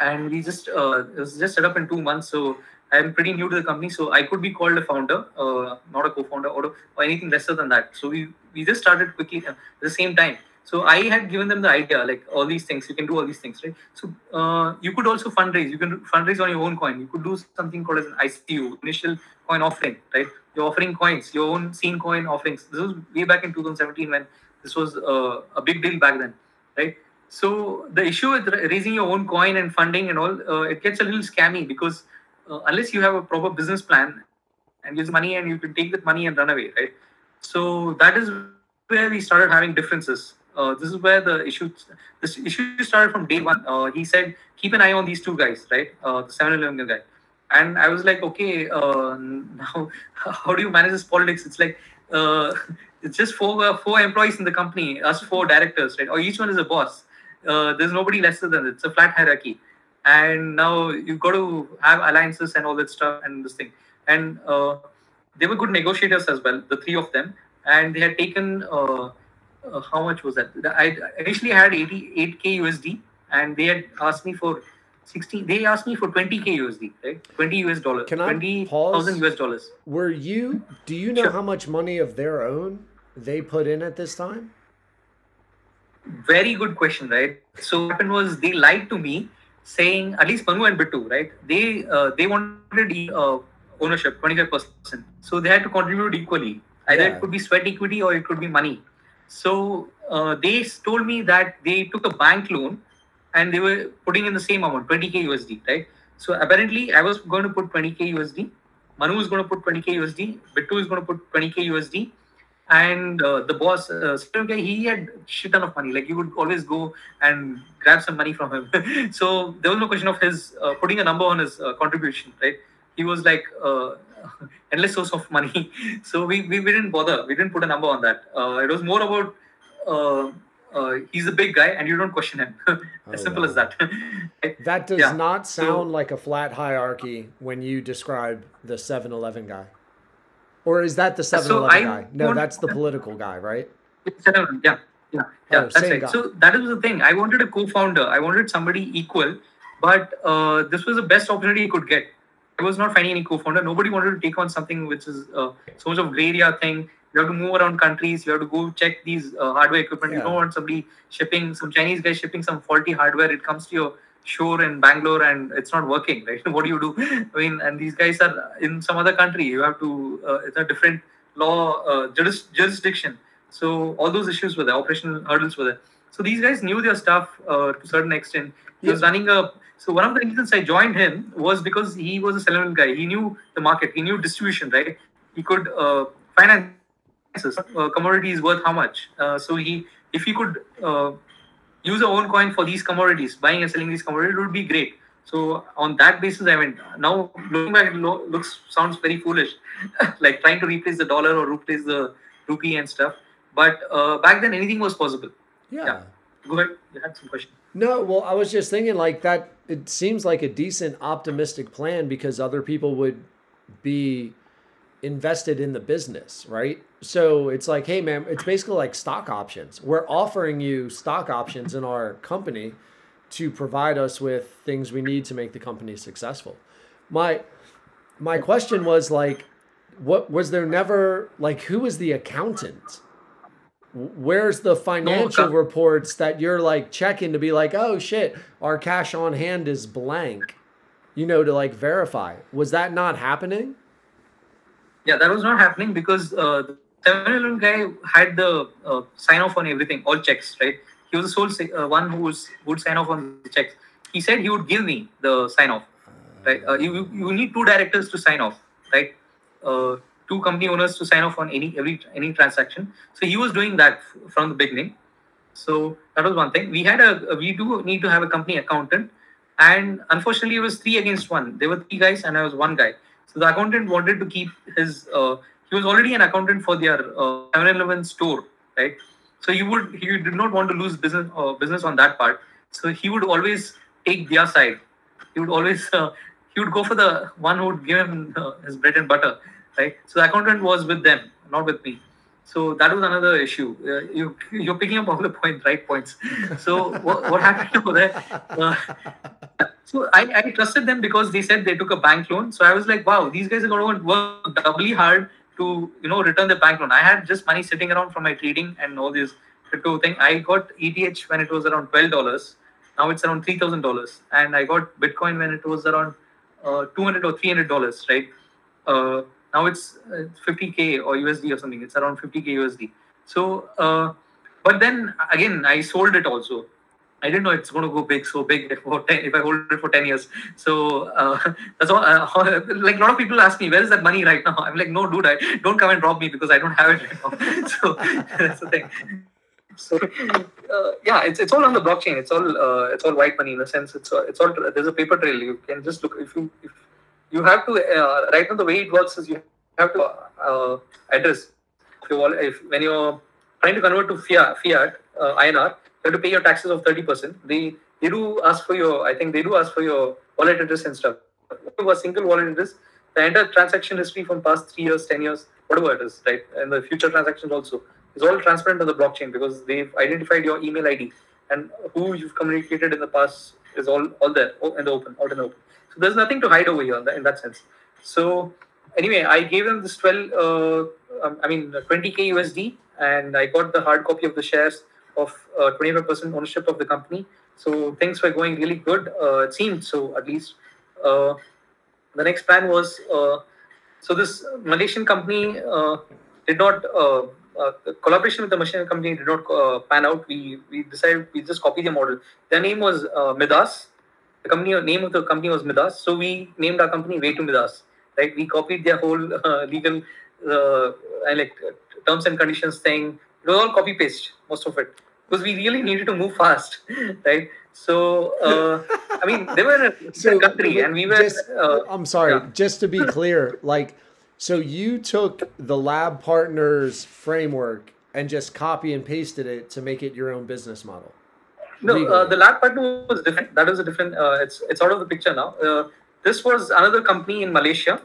S5: and we just uh, it was just set up in two months. So I'm pretty new to the company, so I could be called a founder, uh, not a co-founder or, or anything lesser than that. So we we just started quickly at the same time. So I had given them the idea, like all these things, you can do all these things, right? So uh, you could also fundraise. You can fundraise on your own coin. You could do something called as an ICO, initial coin offering, right? You're offering coins, your own scene coin offerings. This was way back in 2017 when this was uh, a big deal back then, right? So the issue with raising your own coin and funding and all, uh, it gets a little scammy because uh, unless you have a proper business plan and use money and you can take that money and run away, right? So that is where we started having differences. Uh, this is where the issue this issue started from day one. Uh, he said, keep an eye on these two guys, right? Uh, the 7-Eleven guy. And I was like, okay, uh, now how do you manage this politics? It's like uh, it's just four uh, four employees in the company, us four directors, right? Or each one is a boss. There's nobody lesser than it. It's a flat hierarchy. And now you've got to have alliances and all that stuff and this thing. And uh, they were good negotiators as well, the three of them. And they had taken uh, uh, how much was that? I initially had 88k USD, and they had asked me for 16. They asked me for 20k USD, right? 20 US dollars.
S1: Can I
S5: 20,000? US dollars.
S1: Were you? Do you know
S5: Sure.
S1: how much money of their own they put in at this time?
S5: Very good question, right? So what happened was they lied to me, saying at least Manu and Bittu, right? They uh, they wanted uh, ownership, 25 percent. So they had to contribute equally. Either
S1: Yeah.
S5: it could be sweat equity or it could be money. So uh, they told me that they took a bank loan and they were putting in the same amount, 20k USD, right? So apparently, I was going to put 20k USD. Manu is going to put 20k USD. Bittu is going to put 20k USD. And uh, the boss, uh, guy, he had shit ton of money. Like you would always go and grab some money from him. so there was no question of his uh, putting a number on his uh, contribution, right? He was like uh, endless source of money. So we, we, we didn't bother. We didn't put a number on that. Uh, it was more about uh, uh, he's a big guy and you don't question him. as
S1: Oh,
S5: simple
S1: wow.
S5: as that.
S1: That does
S5: Yeah.
S1: not
S5: So-
S1: sound like a flat hierarchy when you describe the 7-Eleven guy. Or is that the 7-Eleven
S5: I
S1: guy? No, that's the political guy, right?
S5: Seven, yeah, yeah, yeah.
S1: Oh,
S5: that's right.
S1: guy.
S5: So that is the thing. I wanted a co-founder. I wanted somebody equal, but uh, this was the best opportunity he could get. I was not finding any co-founder. Nobody wanted to take on something which is uh, so much of gray area thing. You have to move around countries. You have to go check these uh, hardware equipment. You don't want somebody shipping some Chinese guy shipping some faulty hardware. It comes to your shore in Bangalore and it's not working. Right? What do you do? I mean, and these guys are in some other country. You have to. Uh, it's a different law uh, juris, jurisdiction. So all those issues were there, operational hurdles were there. So these guys knew their stuff uh, to a certain extent. He was running a. So one of the reasons I joined him was because he was a seller guy. He knew the market. He knew distribution. Right. He could uh, finance uh, commodities worth how much. Uh, so he, if he could uh, use a own coin for these commodities, buying and selling these commodities, would be great. So on that basis, I went. Now looking back, it lo- looks sounds very foolish, like trying to replace the dollar or replace the rupee and stuff. But uh, back then, anything was possible.
S1: Yeah.
S5: Yeah. Go ahead. You had some question.
S1: No, well, I was just thinking like that. It seems like a decent, optimistic plan because other people would be invested in the business, right? So it's like, hey, man, it's basically like stock options. We're offering you stock options in our company to provide us with things we need to make the company successful. My my question was like, what was there never like who was the accountant? Where's the financial reports that you're like checking to be like, oh shit, our cash on hand is blank, you know, to like verify? Was that not happening?
S5: Yeah, that was not happening because uh, the 7-Eleven guy had the uh, sign off on everything, all checks, right? He was the sole uh, one who was would sign off on the checks. He said he would give me the sign off, right? Uh, you you need two directors to sign off, right? Uh, two company owners to sign off on any every any transaction. So he was doing that f- from the beginning. So that was one thing. We had a we do need to have a company accountant, and unfortunately it was three against one. There were three guys and I was one guy. So the accountant wanted to keep his. Uh, he was already an accountant for their uh, 7-Eleven store, right? So he would he did not want to lose business uh, business on that part. So he would always take their side. He would always uh, he would go for the one who would give him uh, his bread and butter, right? So the accountant was with them, not with me. So that was another issue. Uh, you you're picking up all the points, right points. So what, what happened over there? So I, I trusted them because they said they took a bank loan. So I was like, wow, these guys are going to work doubly hard to you know return the bank loan. I had just money sitting around from my trading and all this crypto thing. I got ETH when it was around twelve dollars. Now it's around three thousand dollars, and I got Bitcoin when it was around uh, two hundred or three hundred dollars, right? Uh, now it's uh, 50k or USD or something. It's around 50k USD. So, uh, but then again, I sold it also. I didn't know it's going to go big, so big if, 10, if I hold it for 10 years. So uh, that's all. Uh, like a lot of people ask me, where is that money right now? I'm like, no, dude, I don't come and rob me because I don't have it right now. so that's the thing. So uh, yeah, it's it's all on the blockchain. It's all uh, it's all white money in a sense. It's all, it's all there's a paper trail. You can just look if you if you have to uh, right now the way it works is you have to uh, address if you if when you're trying to convert to fiat fiat uh, INR, have to pay your taxes of thirty percent. They they do ask for your I think they do ask for your wallet address and stuff. A single wallet address, the entire transaction history from past three years, ten years, whatever it is, right, and the future transactions also is all transparent on the blockchain because they've identified your email ID and who you've communicated in the past is all all there in the open, out in the open. So there's nothing to hide over here in that, in that sense. So anyway, I gave them this 12, uh, um, I mean 20k USD, and I got the hard copy of the shares of uh, 25% ownership of the company. So things were going really good. Uh, it seemed so, at least. Uh, the next plan was uh, so this Malaysian company uh, did not. the collaboration with the Malaysian company did not pan out. We we decided we just copy the model. Their name was Midas, the company name of the company was Midas, so we named our company Way to Midas. Right? We copied their whole uh, legal uh, like terms and conditions thing. It was all copy paste, most of it, because we really needed to move fast, right? So uh, I mean, they were a so, country, and we were.
S1: Just, uh, I'm sorry, yeah. just to be clear, like, so you took the Lab Partners framework and just copy and pasted it to make it your own business model.
S5: No, uh, the lab partner was different. That is a different. Uh, it's it's out of the picture now. Uh, this was another company in Malaysia,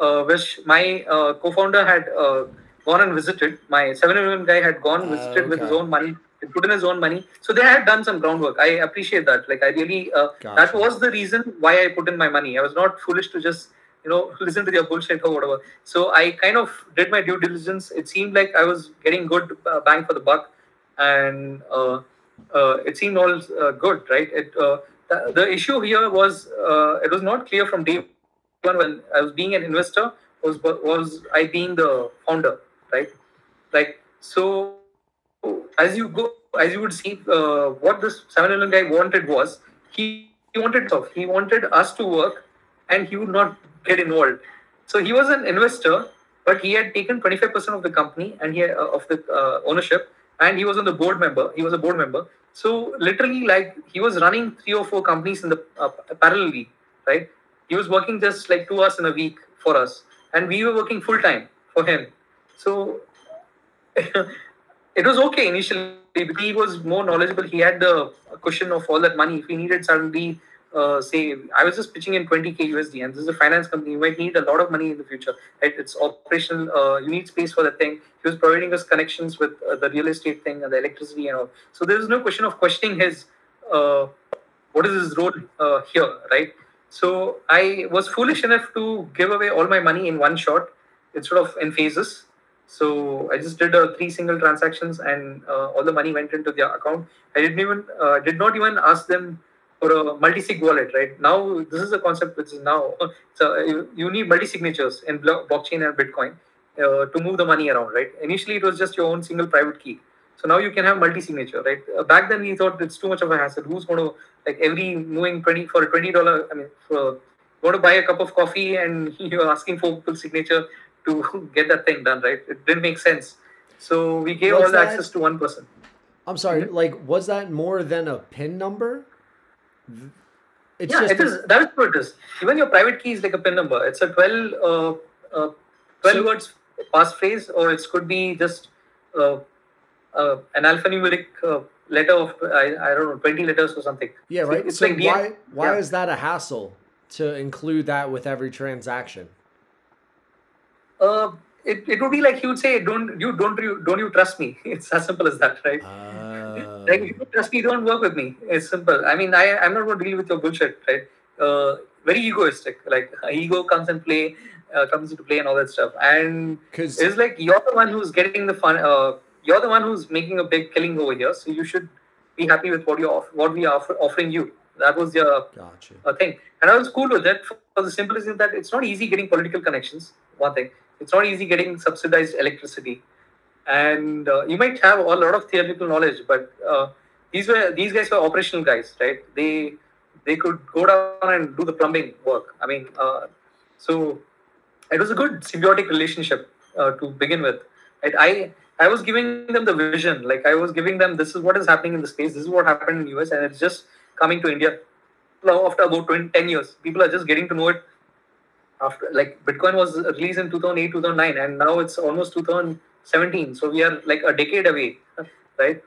S5: uh, which my uh, co-founder had uh, gone and visited. My 7-Eleven guy had gone ah, visited okay. with his own money. Put in his own money. So they had done some groundwork. I appreciate that. Like I really, gotcha. that was the reason why I put in my money. I was not foolish to just you know listen to their bullshit or whatever. So I kind of did my due diligence. It seemed like I was getting good bang for the buck, and uh, it seemed all uh, good, right? It, uh, the, the, issue here was it was not clear from day one when I was being an investor was was I being the founder, right? Like so, as you go, as you would see, uh, what this 7 guy wanted was he, he wanted stuff. He wanted us to work, and he would not get involved. So he was an investor, but he had taken 25% of the company and he uh, of the uh, ownership, and he was on the board member. He was a board member. So literally, like he was running three or four companies in the uh, parallelly, right? He was working just like two hours in a week for us, and we were working full time for him. So it was okay initially because he was more knowledgeable. He had the cushion of all that money. If he needed suddenly uh, say I was just pitching in 20k USD, and this is a finance company. You might need a lot of money in the future. Right? It's operational. Uh, you need space for the thing. He was providing us connections with uh, the real estate thing and the electricity and all. So there is no question of questioning his uh, what is his role uh, here, right? So I was foolish enough to give away all my money in one shot instead of in phases. So I just did uh, three single transactions, and all the money went into their account. I didn't even did not even ask them for a multi-sig wallet, right? Now this is a concept which is now so you, you need multi-signatures in blockchain and Bitcoin uh, to move the money around, right? Initially it was just your own single private key. So now you can have multi-signature, right? Uh, back then we thought it's too much of a hassle. Who's going to like every moving twenty for a twenty dollar? I mean, for want to buy a cup of coffee and you're asking for full signature to get that thing done, right? It didn't make sense. So we gave all the access to one person.
S1: I'm sorry, mm-hmm. like was that more than a PIN number?
S5: It's yeah, it is. That is what it is. Even your private key is like a PIN number. It's a 12, uh, uh, 12 so, words passphrase, or it could be just uh, uh, an alphanumeric uh, letter of I, I don't know 20 letters or something.
S1: Yeah, right. It's so like why why yeah. is that a hassle to include that with every transaction?
S5: Uh, it, it would be like he would say, "Don't you don't you don't you trust me?" It's as simple as that, right?
S1: Oh.
S5: Like if you don't trust me, don't work with me. It's simple. I mean, I I'm not going to deal with your bullshit, right? Uh, very egoistic. Like ego comes and play, uh, comes into play and all that stuff. And it's like you're the one who's getting the fun. Uh, you're the one who's making a big killing over here. So you should be happy with what you off- what we are offer- offering you. That was your
S1: gotcha.
S5: uh, thing, and I was cool with that for the simple reason that it's not easy getting political connections. One thing, it's not easy getting subsidized electricity, and uh, you might have a lot of theoretical knowledge, but uh, these were these guys were operational guys, right? They they could go down and do the plumbing work. I mean, uh, so it was a good symbiotic relationship uh, to begin with. I I was giving them the vision, like I was giving them this is what is happening in the space, this is what happened in US, and it's just coming to India now after about 20, 10 years. People are just getting to know it after like Bitcoin was released in 2008, 2009, and now it's almost 2017. So we are like a decade away, right?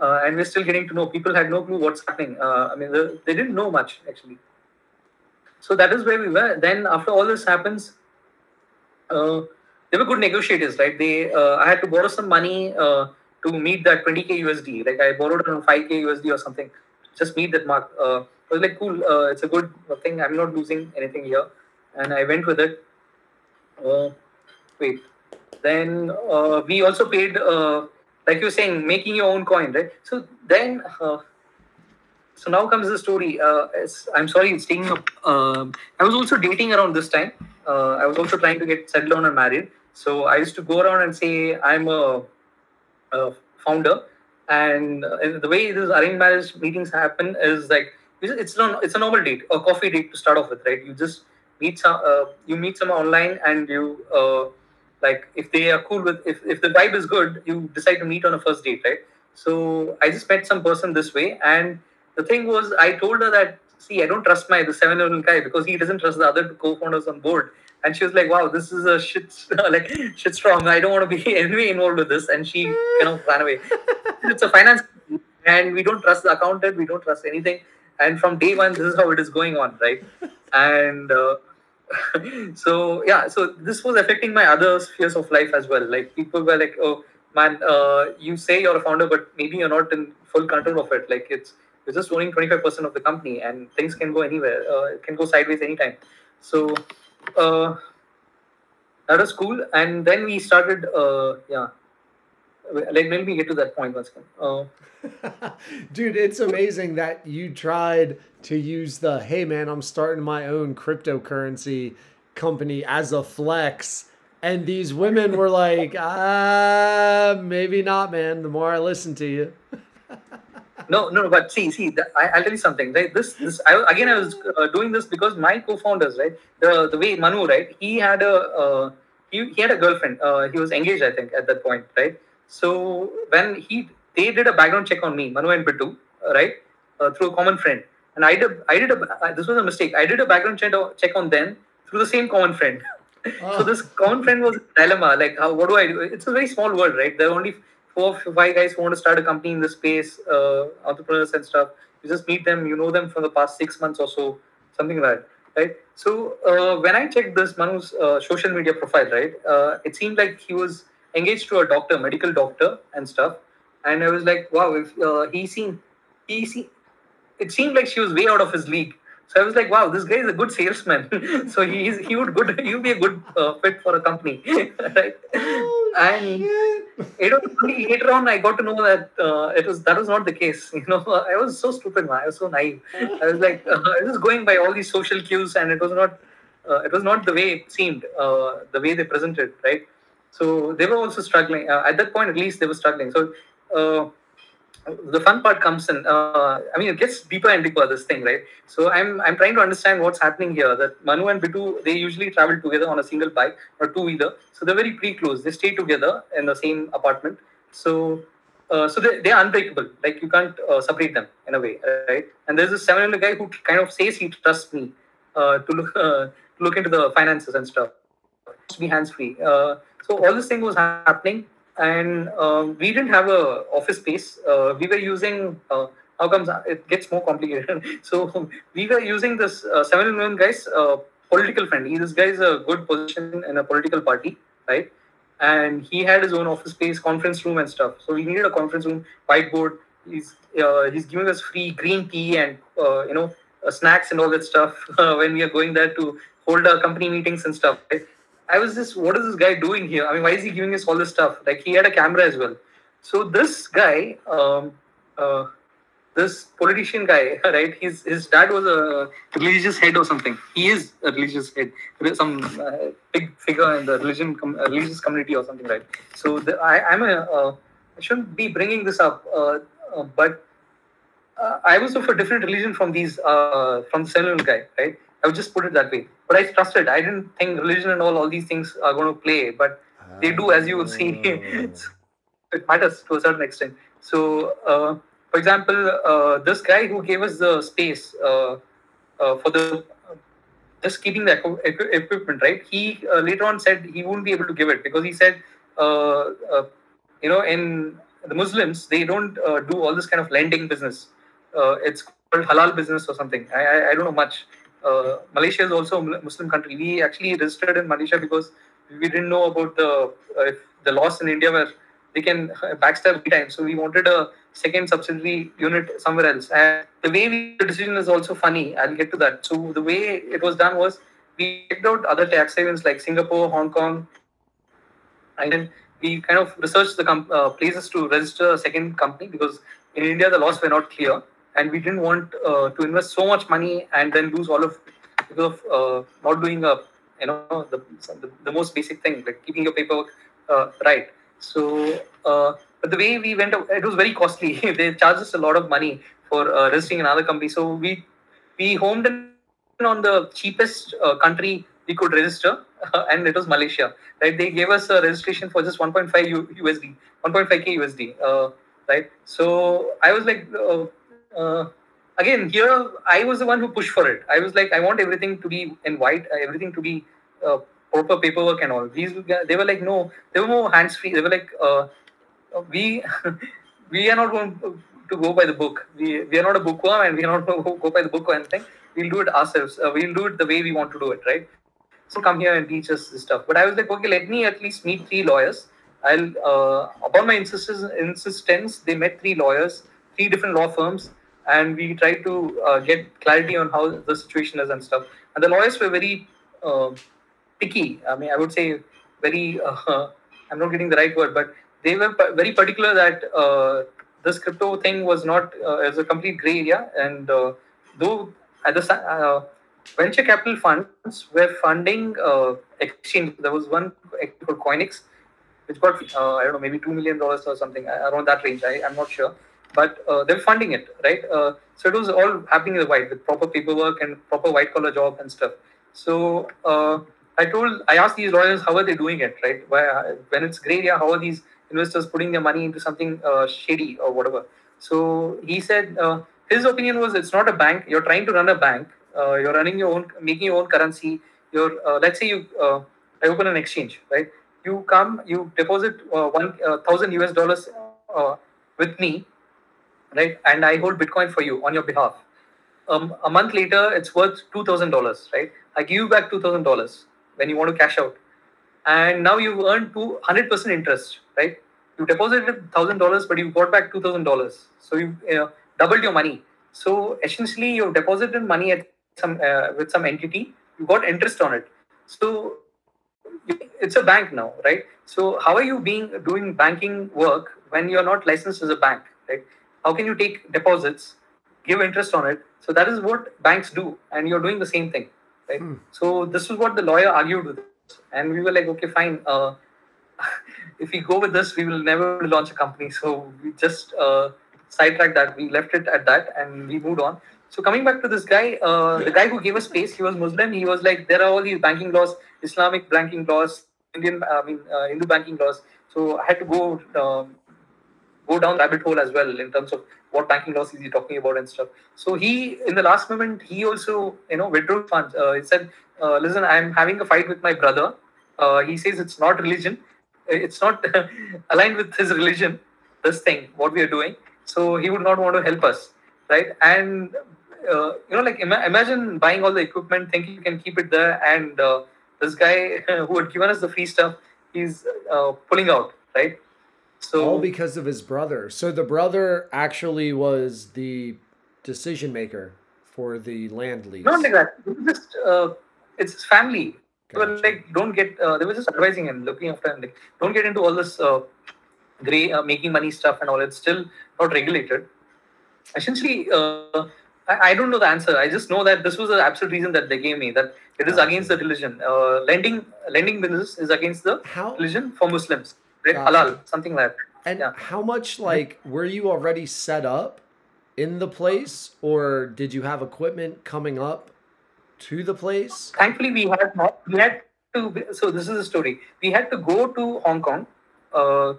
S5: Uh, and we're still getting to know. People had no clue what's happening. Uh, I mean, they, they didn't know much actually. So that is where we were. Then after all this happens, uh, they were good negotiators, right? They uh, I had to borrow some money uh, to meet that 20k USD. Like I borrowed around 5k USD or something, just meet that mark. Uh, I was like, cool, it's a good thing. I'm not losing anything here, and I went with it. Uh, wait, then uh, we also paid, uh, like you were saying, making your own coin, right? So then. Uh, so now comes the story. Uh, I'm sorry, it's taking up. Um, I was also dating around this time. Uh, I was also trying to get settled down and married. So I used to go around and say I'm a, a founder, and the way these arranged marriage meetings happen is like it's it's it's a normal date, a coffee date to start off with, right? You just meet some, uh, you meet someone online, and you uh, like if they are cool with if if the vibe is good, you decide to meet on a first date, right? So I just met some person this way, and the thing was I told her that see I don't trust my the 7-Eleven guy because he doesn't trust the other co-founders on board. And she was like, "Wow, this is a shit like shit strong. I don't want to be anyway involved with this." And she kind of ran away. it's a finance, and we don't trust the accountant. We don't trust anything. And from day one, this is how it is going on, right? And uh, so yeah, so this was affecting my other spheres of life as well. Like people were like, "Oh man, uh, you say you're a founder, but maybe you're not in full control of it. Like it's you're just owning 25% of the company, and things can go anywhere. Uh, it can go sideways anytime." So uh, that was cool. And then we started, uh, yeah. Like, let me get to that point once again. Uh,
S1: Dude, it's amazing that you tried to use the hey man, I'm starting my own cryptocurrency company as a flex. And these women were like, ah, maybe not, man. The more I listen to you.
S5: no, no, but see, see, the, I, I'll tell you something, right? This, this, I, again, I was uh, doing this because my co-founders, right? The the way Manu, right? He had a uh, he, he had a girlfriend. Uh, he was engaged, I think, at that point, right? So when he they did a background check on me, Manu and Bittu, uh, right? Uh, through a common friend, and I did I did a uh, this was a mistake. I did a background check check on them through the same common friend. so this common friend was a dilemma. Like, how what do I do? It's a very small world, right? There are only four, five guys who want to start a company in this space, uh, entrepreneurs and stuff. You just meet them, you know them from the past six months or so, something like that, right? So uh, when I checked this Manu's uh, social media profile, right, uh, it seemed like he was engaged to a doctor, medical doctor and stuff. And I was like, wow, if uh, he seemed, he seemed, it seemed like she was way out of his league. So I was like, wow, this guy is a good salesman. so he is, he would good he would be a good uh, fit for a company, right? and you know, later on, I got to know that uh, it was that was not the case. You know, I was so stupid, man. I was so naive. I was like, uh, I was going by all these social cues, and it was not, uh, it was not the way it seemed, uh, the way they presented, right? So they were also struggling uh, at that point. At least they were struggling. So uh, the fun part comes in. Uh, I mean, it gets deeper and deeper this thing, right? So I'm I'm trying to understand what's happening here. That Manu and Bittu they usually travel together on a single bike or two wheeler, so they're very pre-close. They stay together in the same apartment. So uh, so they they're unbreakable. Like you can't uh, separate them in a way, right? And there's a 7-Eleven guy who kind of says he trusts me uh, to look to look into the finances and stuff. To be hands-free. Uh, so all this thing was happening and uh, we didn't have a office space. Uh, we were using. Uh, how comes it gets more complicated? so we were using this uh, 7-Eleven guys uh, political friend. This guy is a good position in a political party, right? and he had his own office space, conference room, and stuff. So we needed a conference room, whiteboard. He's uh, he's giving us free green tea and uh, you know snacks and all that stuff when we are going there to hold our company meetings and stuff. Right? I was just, what is this guy doing here? I mean, why is he giving us all this stuff? Like he had a camera as well. So this guy, um, uh, this politician guy, right? His his dad was a religious head or something. He is a religious head, some uh, big figure in the religion com- uh, religious community or something, right? So the, I I'm a uh, I shouldn't be bringing this up, uh, uh, but I was of a different religion from these from the 7-Eleven guy, right? I would just put it that way. But I trusted. I didn't think religion and all all these things are going to play, but they do, as you will see. it matters to a certain extent. So, uh, for example, uh, this guy who gave us the space uh, uh, for the just keeping the equi- equipment, right? He uh, later on said he wouldn't be able to give it because he said, uh, uh, you know, in the Muslims they don't uh, do all this kind of lending business. Uh, it's called halal business or something. I I, I don't know much. Uh, Malaysia is also a Muslim country. We actually registered in Malaysia because we didn't know about the uh, the laws in India where they can backstab every time. So we wanted a second subsidiary unit somewhere else. And the way we the decision is also funny. I'll get to that. So the way it was done was we checked out other tax havens like Singapore, Hong Kong, and then we kind of researched the com- uh, places to register a second company because in India the laws were not clear, and we didn't want uh, to invest so much money and then lose all of because of uh, not doing a you know the, the the most basic thing like keeping your paperwork uh, right. So, uh, but the way we went, it was very costly. they charged us a lot of money for uh, registering another company. So we we homed in on the cheapest uh, country we could register, and it was Malaysia. Right? They gave us a registration for just 1.5 U- USD, 1.5k USD. Uh, right? So I was like. Uh, uh, again here i was the one who pushed for it. I was like i want everything to be in white uh, everything to be uh, proper paperwork and all. These they were like no they were more hands free they were like uh, we we are not going to go by the book. We we are not a bookworm and we are not going to go by the book or anything. We'll do it ourselves. Uh, we'll do it the way we want to do it right? So come here and teach us this stuff. But i was like okay let me at least meet three lawyers. I'll uh, upon my insistence insistence they met three lawyers three different law firms and we tried to uh, get clarity on how the situation is and stuff and the lawyers were very uh, picky. I mean, I would say very. Uh, I'm not getting the right word, but they were p- very particular that uh, this crypto thing was not uh, as a complete gray area. And uh, though at the uh, venture capital funds were funding uh, exchange, there was one called Coinex, which got uh, I don't know maybe two million dollars or something uh, around that range. I, I'm not sure, but uh, they're funding it, right? Uh, so it was all happening in the white with proper paperwork and proper white collar job and stuff. So uh, I told, I asked these lawyers, how are they doing it, right? Why, when it's gray area, how are these investors putting their money into something uh, shady or whatever? So he said, uh, his opinion was, it's not a bank. You're trying to run a bank. Uh, you're running your own, making your own currency. You're, let's say you, I open an exchange, right? You come, you deposit one thousand US dollars with me, right? And I hold Bitcoin for you on your behalf. Um, a month later, it's worth two thousand dollars, right? I give you back two thousand dollars when you want to cash out, and now you've earned two hundred percent interest, right? You deposited thousand dollars, but you got back two thousand dollars, so you doubled your money. So essentially, you've deposited money at some uh, with some entity, you got interest on it. So it's a bank now, right? So how are you being doing banking work when you're not licensed as a bank, right? How can you take deposits, give interest on it? So that is what banks do, and you're doing the same thing, right? So this is what the lawyer argued with us, and we were like, okay, fine. Uh, if we go with this, we will never launch a company. So we just uh, sidetracked that. We left it at that, and we moved on. So coming back to this guy, uh, the guy who gave us space, he was Muslim. He was like, there are all these banking laws, Islamic banking laws, Indian, I mean, uh, Hindu banking laws. So I had to go um, go down rabbit hole as well in terms of what banking laws is he talking about and stuff. So he, in the last moment, he also, you know, withdrew funds. Uh, he said, uh, "Listen, I'm having a fight with my brother. Uh, he says it's not religion. It's not aligned with his religion. This thing, what we are doing. So he would not want to help us, right? And uh, you know, like ima- imagine buying all the equipment, thinking you can keep it there, and uh, this guy who had given us the free stuff he's uh, pulling out, right? So
S1: All because of his brother. So the brother actually was the decision maker for the land lease.
S5: not like that. It just uh, it's his family.
S1: Gotcha.
S5: like, don't get. Uh, they were just advising him, looking after him. Like, don't get into all this uh, gray uh, making money stuff and all. It's still not regulated. Essentially, uh, I, I don't know the answer. I just know that this was the absolute reason that they gave me that it is against the religion. Uh, lending lending business is against the
S1: How
S5: religion for Muslims.
S1: Gotcha.
S5: Halal, something like that.
S1: and
S5: yeah.
S1: how much like were you already set up in the place or did you have equipment coming up to the place?
S5: thankfully we had not we had to so this is the story we had to go to hong kong uh,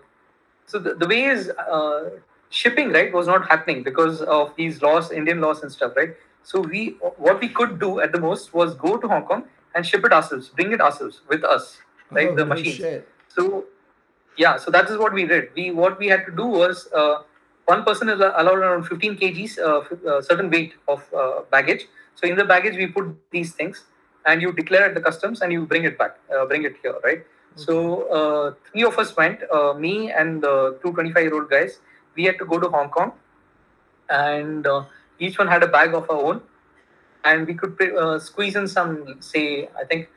S5: so the, the way is uh, shipping right was not happening because of these laws indian laws and stuff right so we what we could do at the most was go to hong kong and ship it ourselves bring it ourselves with us right
S1: Oh,
S5: the
S1: no
S5: machines
S1: shit.
S5: so yeah, so that is what we did. We what we had to do was uh, one person is allowed around 15 kgs, uh, f- uh, certain weight of uh, baggage. So in the baggage we put these things, and you declare at the customs, and you bring it back, uh, bring it here, right? So uh, three of us went, uh, me and the two 25 year old guys. We had to go to Hong Kong, and uh, each one had a bag of our own, and we could uh, squeeze in some, say, I think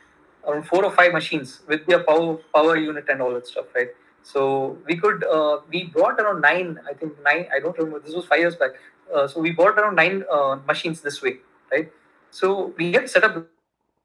S5: around four or five machines with their power power unit and all that stuff, right? So we could uh, we bought around nine, I think nine. I don't remember. This was five years back. Uh, so we bought around nine uh, machines this way, right? So we had set up.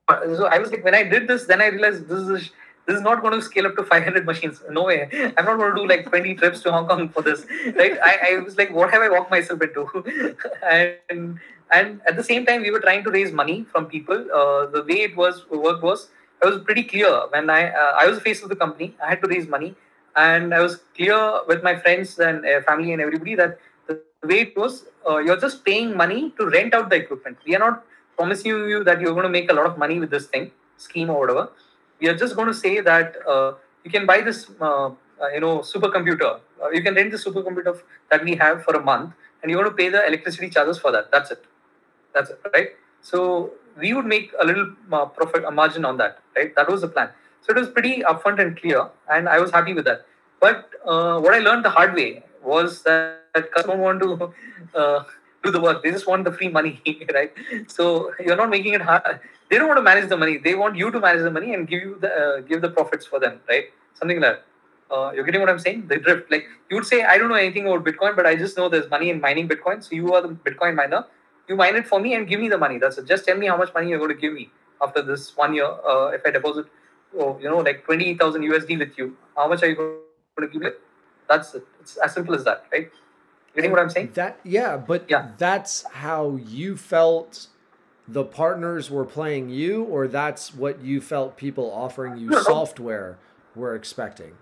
S5: So I was like, when I did this, then I realized this is this is not going to scale up to 500 machines. No way. I'm not going to do like 20 trips to Hong Kong for this, right? I, I was like, what have I walked myself into? and and at the same time, we were trying to raise money from people. Uh, the way it was work was, I was pretty clear when I uh, I was the face of the company. I had to raise money, and I was clear with my friends and uh, family and everybody that the way it was, uh, you're just paying money to rent out the equipment. We are not promising you that you're going to make a lot of money with this thing scheme or whatever. We are just going to say that uh, you can buy this, uh, uh, you know, supercomputer. Uh, you can rent the supercomputer that we have for a month, and you're going to pay the electricity charges for that. That's it. That's it, right? So we would make a little profit, a margin on that, right? That was the plan. So it was pretty upfront and clear, and I was happy with that. But uh, what I learned the hard way was that, that customers want to uh, do the work; they just want the free money, right? So you're not making it hard. They don't want to manage the money; they want you to manage the money and give you the uh, give the profits for them, right? Something like that. Uh, you're getting what I'm saying? The drift. Like you would say, I don't know anything about Bitcoin, but I just know there's money in mining Bitcoin. So you are the Bitcoin miner. You mine it for me and give me the money. That's it. Just tell me how much money you're going to give me after this one year. Uh, if I deposit, oh, you know, like twenty thousand USD with you, how much are you going to give me? That's it. It's as simple as that, right? You Getting what I'm saying?
S1: That yeah, but
S5: Yeah.
S1: that's how you felt the partners were playing you, or that's what you felt people offering you
S5: No, no.
S1: software were expecting.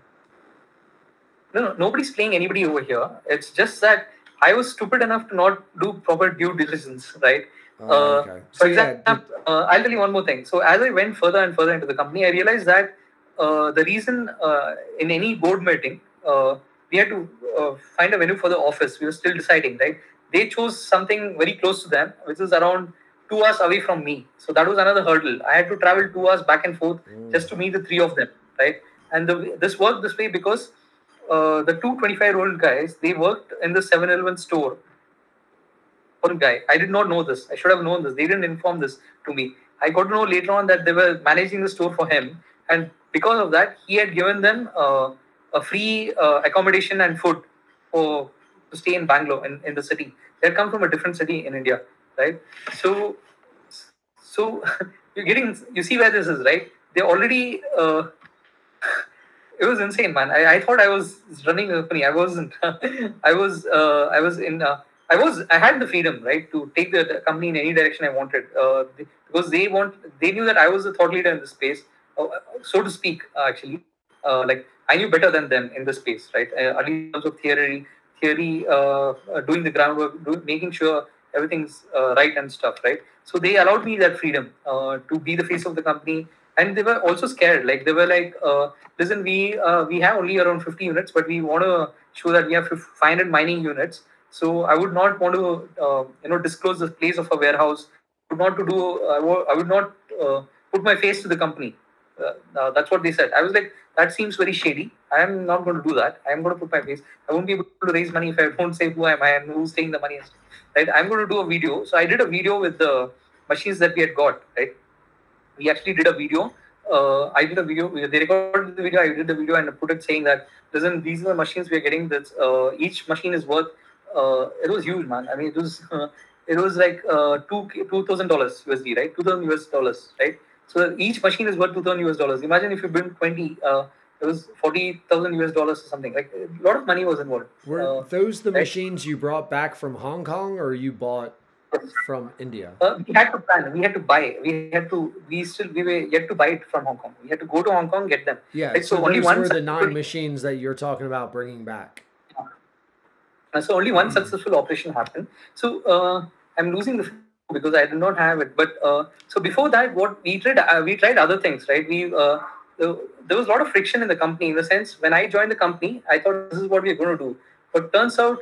S5: No, no, nobody's playing anybody over here. It's just that I was stupid enough to not do proper due diligence, right?
S1: Oh,
S5: Uh,
S1: okay.
S5: For
S1: So yeah,
S5: example, uh, I'll tell you one more thing. So as I went further and further into the company, I realized that uh, the reason uh, in any board meeting uh, we had to uh, find a venue for the office. We were still deciding, right? They chose something very close to them, which is around two hours away from me. So that was another hurdle. I had to travel two hours back and forth
S1: Mm.
S5: just to meet the three of them, right? And the, this worked this way because uh, the two 25 year old guys they worked in the 7-Eleven store one guy. I did not know this. I should have known this. They didn't inform this to me. I got to know later on that they were managing the store for him, and because of that, he had given them uh, a free uh, accommodation and food for to stay in Bangalore in, in the city. They had come from a different city in India, right? So, so you're getting you see where this is, right? They already. Uh, it was insane, man. I, I thought I was running a company. I wasn't. I was. Uh, I was in. I was. I had the freedom, right, to take the, company in any direction I wanted, uh, because they want. They knew that I was the thought leader in the space, uh, so to speak. Actually, uh, like I knew better than them in the space, right? Uh, at least in terms of theory, theory, uh, uh, doing the groundwork, do, making sure everything's uh, right and stuff, right? So they allowed me that freedom uh, to be the face of the company, and they were also scared. Like they were like, "Listen, we we have only around 50 units, but we want to show that we have 500 mining units." So I would not want to, uh, you know, disclose the place of a warehouse. Would not to do. I would not uh, put my face to the company. Uh, uh, that's what they said. I was like, that seems very shady. I am not going to do that. I am going to put my face. I won't be able to raise money if I don't say who I am I and who's taking the money. Right? I'm going to do a video. So I did a video with the machines that we had got. Right? We actually did a video. Uh, I did a video. They recorded the video. I did the video and put it saying that listen, these are the machines we are getting. That's uh, each machine is worth. Uh, it was huge, man. I mean, it was it was like uh, two two thousand dollars USD, right? Two thousand US dollars, right? So each machine is worth two thousand US dollars. Imagine if you build twenty, uh, it was forty thousand US dollars or something. Like a lot of money was involved.
S1: Were
S5: Uh,
S1: those the
S5: right.
S1: machines you brought back from Hong Kong or you bought from India?
S5: uh, we had to plan. We had to buy. We had to. We still we were yet to buy it from Hong Kong. We had to go to Hong Kong get them.
S1: Yeah,
S5: Right,
S1: so,
S5: so only one
S1: were the nine machines that you're talking about bringing back.
S5: So only one successful operation happened. So uh, I'm losing the because I did not have it. But uh, so before that, what we tried, uh, we tried other things, right? We there was a lot of friction in the company in the sense when I joined the company, I thought this is what we're going to do. But turns out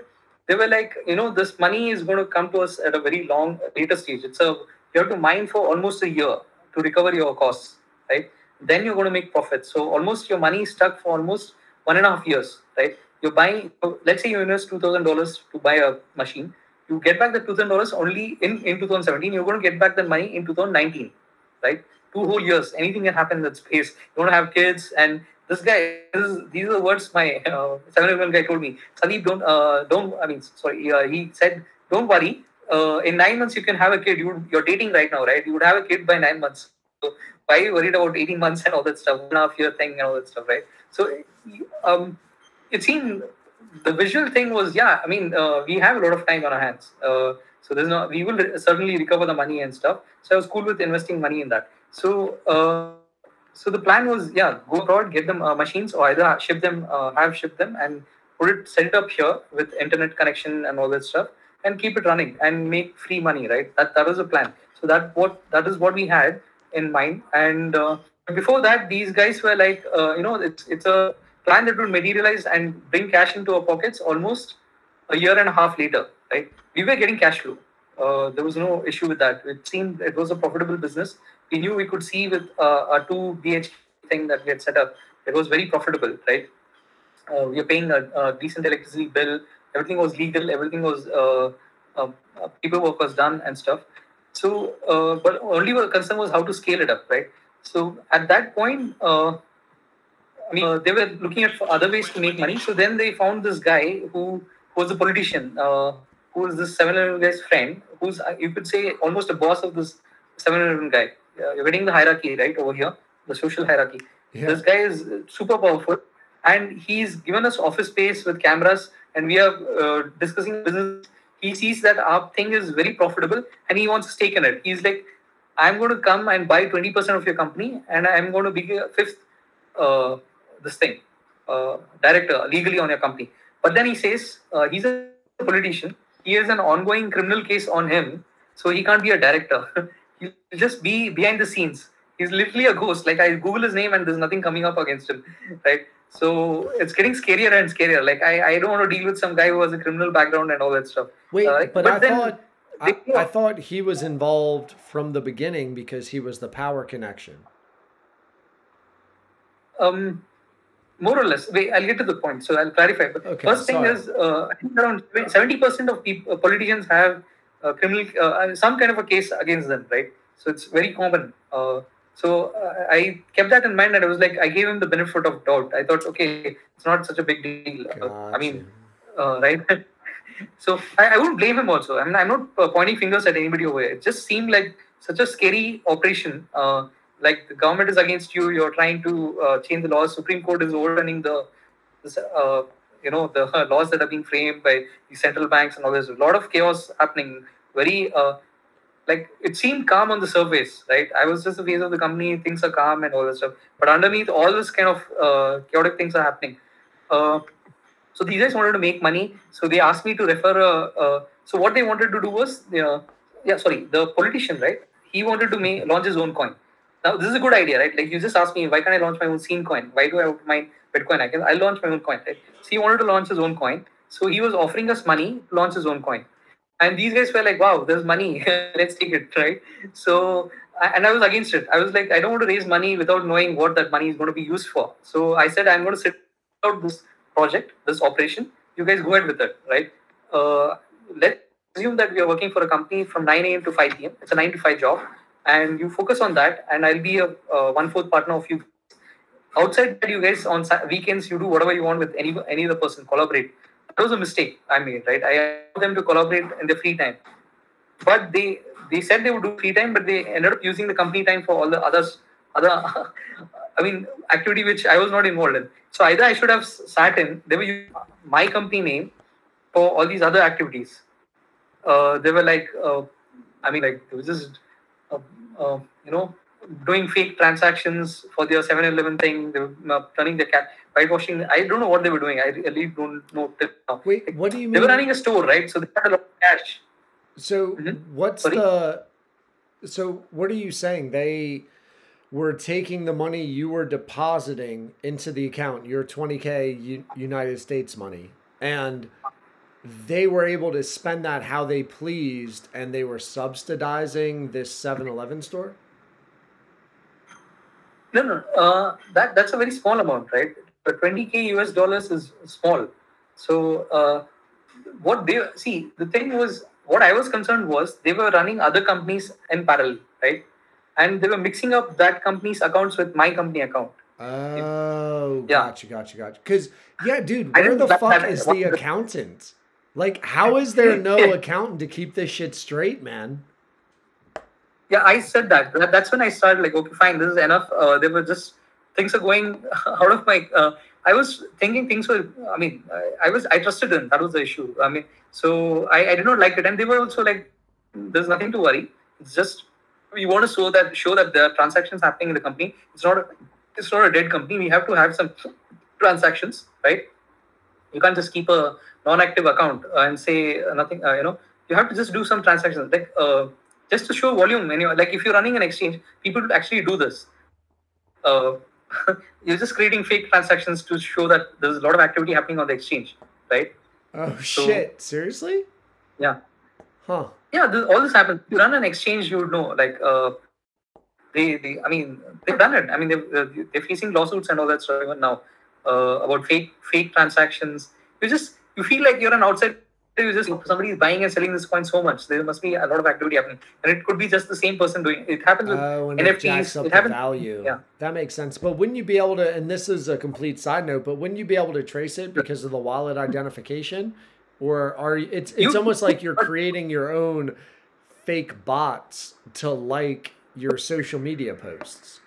S5: they were like, you know, this money is going to come to us at a very long later stage. It's a you have to mine for almost a year to recover your costs, right? Then you're going to make profits. So almost your money is stuck for almost one and a half years, right? You're buying, let's say you invest two thousand dollars to buy a machine. You get back the two thousand dollars only in in 2017. You're going to get back the money in 2019, right? Two whole years. Anything can happen in that space. You to have kids, and this guy. This is, these are the words my uh, 7 guy told me. Sandeep, don't uh, don't. I mean, sorry. Uh, he said, don't worry. Uh, in nine months, you can have a kid. You you're dating right now, right? You would have a kid by nine months. So why are you worried about 18 months and all that stuff, one half year thing and all that stuff, right? So um, it seemed the visual thing was yeah. I mean, uh, we have a lot of time on our hands, uh, so there's no. We will re- certainly recover the money and stuff. So I was cool with investing money in that. So. Uh, so the plan was yeah go abroad get them uh, machines or either ship them uh, have shipped them and put it set it up here with internet connection and all that stuff and keep it running and make free money right that that was the plan so that what that is what we had in mind and uh, before that these guys were like uh, you know it's it's a plan that would materialize and bring cash into our pockets almost a year and a half later right we were getting cash flow uh, there was no issue with that it seemed it was a profitable business we knew we could see with uh, a two BH thing that we had set up, it was very profitable, right? Uh, we were paying a, a decent electricity bill. Everything was legal. Everything was uh, uh, uh, paperwork was done and stuff. So, uh, but only concern was how to scale it up, right? So at that point, uh, I mean, uh, they were looking at other ways to make money. So then they found this guy who was a politician, uh, who was this 7-Eleven guy's friend, who's uh, you could say almost a boss of this 7-Eleven guy uh, you're getting the hierarchy right over here, the social hierarchy.
S1: Yeah.
S5: This guy is uh, super powerful, and he's given us office space with cameras, and we are uh, discussing business. He sees that our thing is very profitable, and he wants a stake in it. He's like, "I'm going to come and buy 20% of your company, and I'm going to be a fifth, uh, this thing, uh, director legally on your company." But then he says uh, he's a politician. He has an ongoing criminal case on him, so he can't be a director. He'll just be behind the scenes. He's literally a ghost. Like I Google his name and there's nothing coming up against him, right? So it's getting scarier and scarier. Like I, I don't want to deal with some guy who has a criminal background and all that stuff.
S1: Wait,
S5: Uh,
S1: but,
S5: but
S1: I thought I, I thought he was involved from the beginning because he was the power connection.
S5: Um, more or less. Wait, I'll get to the point. So I'll clarify. But
S1: Okay,
S5: first thing
S1: sorry.
S5: is, uh, I think around seventy percent of people, politicians have uh, criminal, uh, some kind of a case against them, right? So it's very common. Uh, so uh, I kept that in mind, and I was like, I gave him the benefit of doubt. I thought, okay, it's not such a big deal. Uh, I mean, uh, right? so I, I wouldn't blame him also. I mean, I'm not uh, pointing fingers at anybody over here. It just seemed like such a scary operation. Like the government is against you. You're trying to uh, change the laws. Supreme Court is overturning the, uh, you know, the laws that are being framed by the central banks and all this. A lot of chaos happening. Very uh, like it seemed calm on the surface, right? I was just the face of the company. Things are calm and all that stuff. But underneath, all this kind of uh, chaotic things are happening. Uh, so these guys wanted to make money, so they asked me to refer. Uh, so what they wanted to do was, yeah, sorry, the politician, right? He wanted to make, launch his own coin. Now this is a good idea, right? Like you just asked me, why can't I launch my own scene coin? Why do I have my Bitcoin? I can, I'll launch my own coin, right? So he wanted to launch his own coin. So he was offering us money to launch his own coin. And these guys were like, wow, there's money. Let's take it, right? So and I was against it. I was like, I don't want to raise money without knowing what that money is going to be used for. So I said, I'm going to sit out this project, this operation. You guys go ahead with it, right? Uh, let's assume that we are working for a company from 9 a.m. to 5 p.m. It's a 9 to 5 job, and you focus on that, and I'll be a one fourth partner of you. Outside that, you guys on weekends you do whatever you want with any any other person, collaborate. That was a mistake I made, right? I asked them to collaborate in their free time, but they they said they would do free time, but they ended up using the company time for all the others other I mean activity which I was not involved in. So either I should have sat in. They were using my company name for all these other activities. Uh, they were like, uh, I mean, like it was just uh, you know doing fake transactions for their 7-Eleven thing. They were uh, running the cat whitewashing. I don't know what they were doing. I really don't know. till now.
S1: Wait, what do you mean?
S5: They were running a store, right? So they had a lot of cash.
S1: So
S5: Mhm.
S1: what's
S5: Sorry?
S1: the so what are you saying? They were taking the money you were depositing into the account, your 20k U- United States money, and they were able to spend that how they pleased and they were subsidizing this 7-Eleven store?
S5: No, no, uh, that that's a very small amount, right? But 20k US dollars is small. So uh, what they see, the thing was, what I was concerned was they were running other companies in parallel, right? And they were mixing up that company's accounts with my company account.
S1: Oh,
S5: Yeah.
S1: gotcha, gotcha, gotcha. Because yeah, dude, where the
S5: that-
S1: fuck
S5: that-
S1: is the- accountant? Like, how is there no accountant to keep this shit straight, man?
S5: Yeah, I said that. that. That's when I started like, okay, fine, this is enough. Uh, they were just things are going out of my. Uh, I was thinking things were. I mean, I, I was I trusted them. That was the issue. I mean, so I, I did not like it, and they were also like, there's nothing to worry. It's just we want to show that show that there are transactions happening in the company. It's not a, it's not a dead company. We have to have some transactions, right? You can't just keep a non-active account uh, and say uh, nothing. Uh, you know, you have to just do some transactions, like uh, just to show volume. When you like, if you're running an exchange, people actually do this. Uh, you're just creating fake transactions to show that there's a lot of activity happening on the exchange, right?
S1: Oh
S5: So-
S1: shit! Seriously?
S5: Yeah.
S1: Huh?
S5: yeah this, all this happens you run an exchange you would know like uh, they, they i mean they've done it i mean they've, uh, they're facing lawsuits and all that stuff even now uh, about fake fake transactions you just you feel like you're an outsider you just somebody is buying and selling this coin so much there must be a lot of activity happening and it could be just the same person doing it, it happens with
S1: Oh, and it
S5: NFTs, it
S1: the
S5: happens-
S1: value.
S5: yeah.
S1: That makes sense. But wouldn't you be able to? And this is a complete side note. But wouldn't you be able to trace it because of the wallet identification? Or are you- it's it's
S5: You-
S1: almost like you're creating your own fake bots to like your social media posts.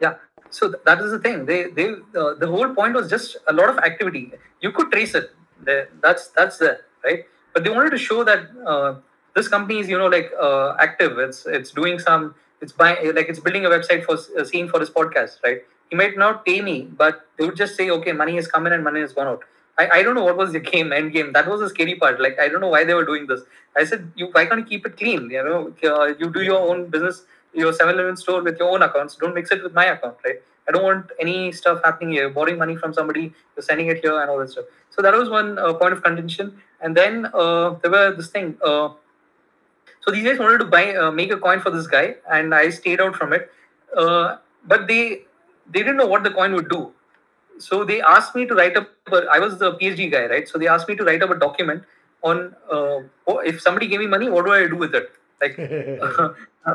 S5: Yeah. So th- that is the thing. They they uh, the whole point was just a lot of activity. You could trace it. That's that's there, right? But they wanted to show that uh, this company is you know like uh, active. It's it's doing some. It's buying like it's building a website for uh, seeing for his podcast, right? He might not pay me, but they would just say, okay, money is coming and money has gone out. I, I don't know what was the game end game. That was the scary part. Like I don't know why they were doing this. I said, you why can't you keep it clean? You know, uh, you do your own business, your 7-Eleven store with your own accounts. Don't mix it with my account, right? I don't want any stuff happening here. Borrowing money from somebody, you're sending it here and all that stuff. So that was one uh, point of contention. And then uh, there were this thing. Uh, so these guys wanted to buy, uh, make a coin for this guy, and I stayed out from it. Uh, but they they didn't know what the coin would do. So they asked me to write up. I was the PhD guy, right? So they asked me to write up a document on uh, if somebody gave me money, what do I do with it? Like,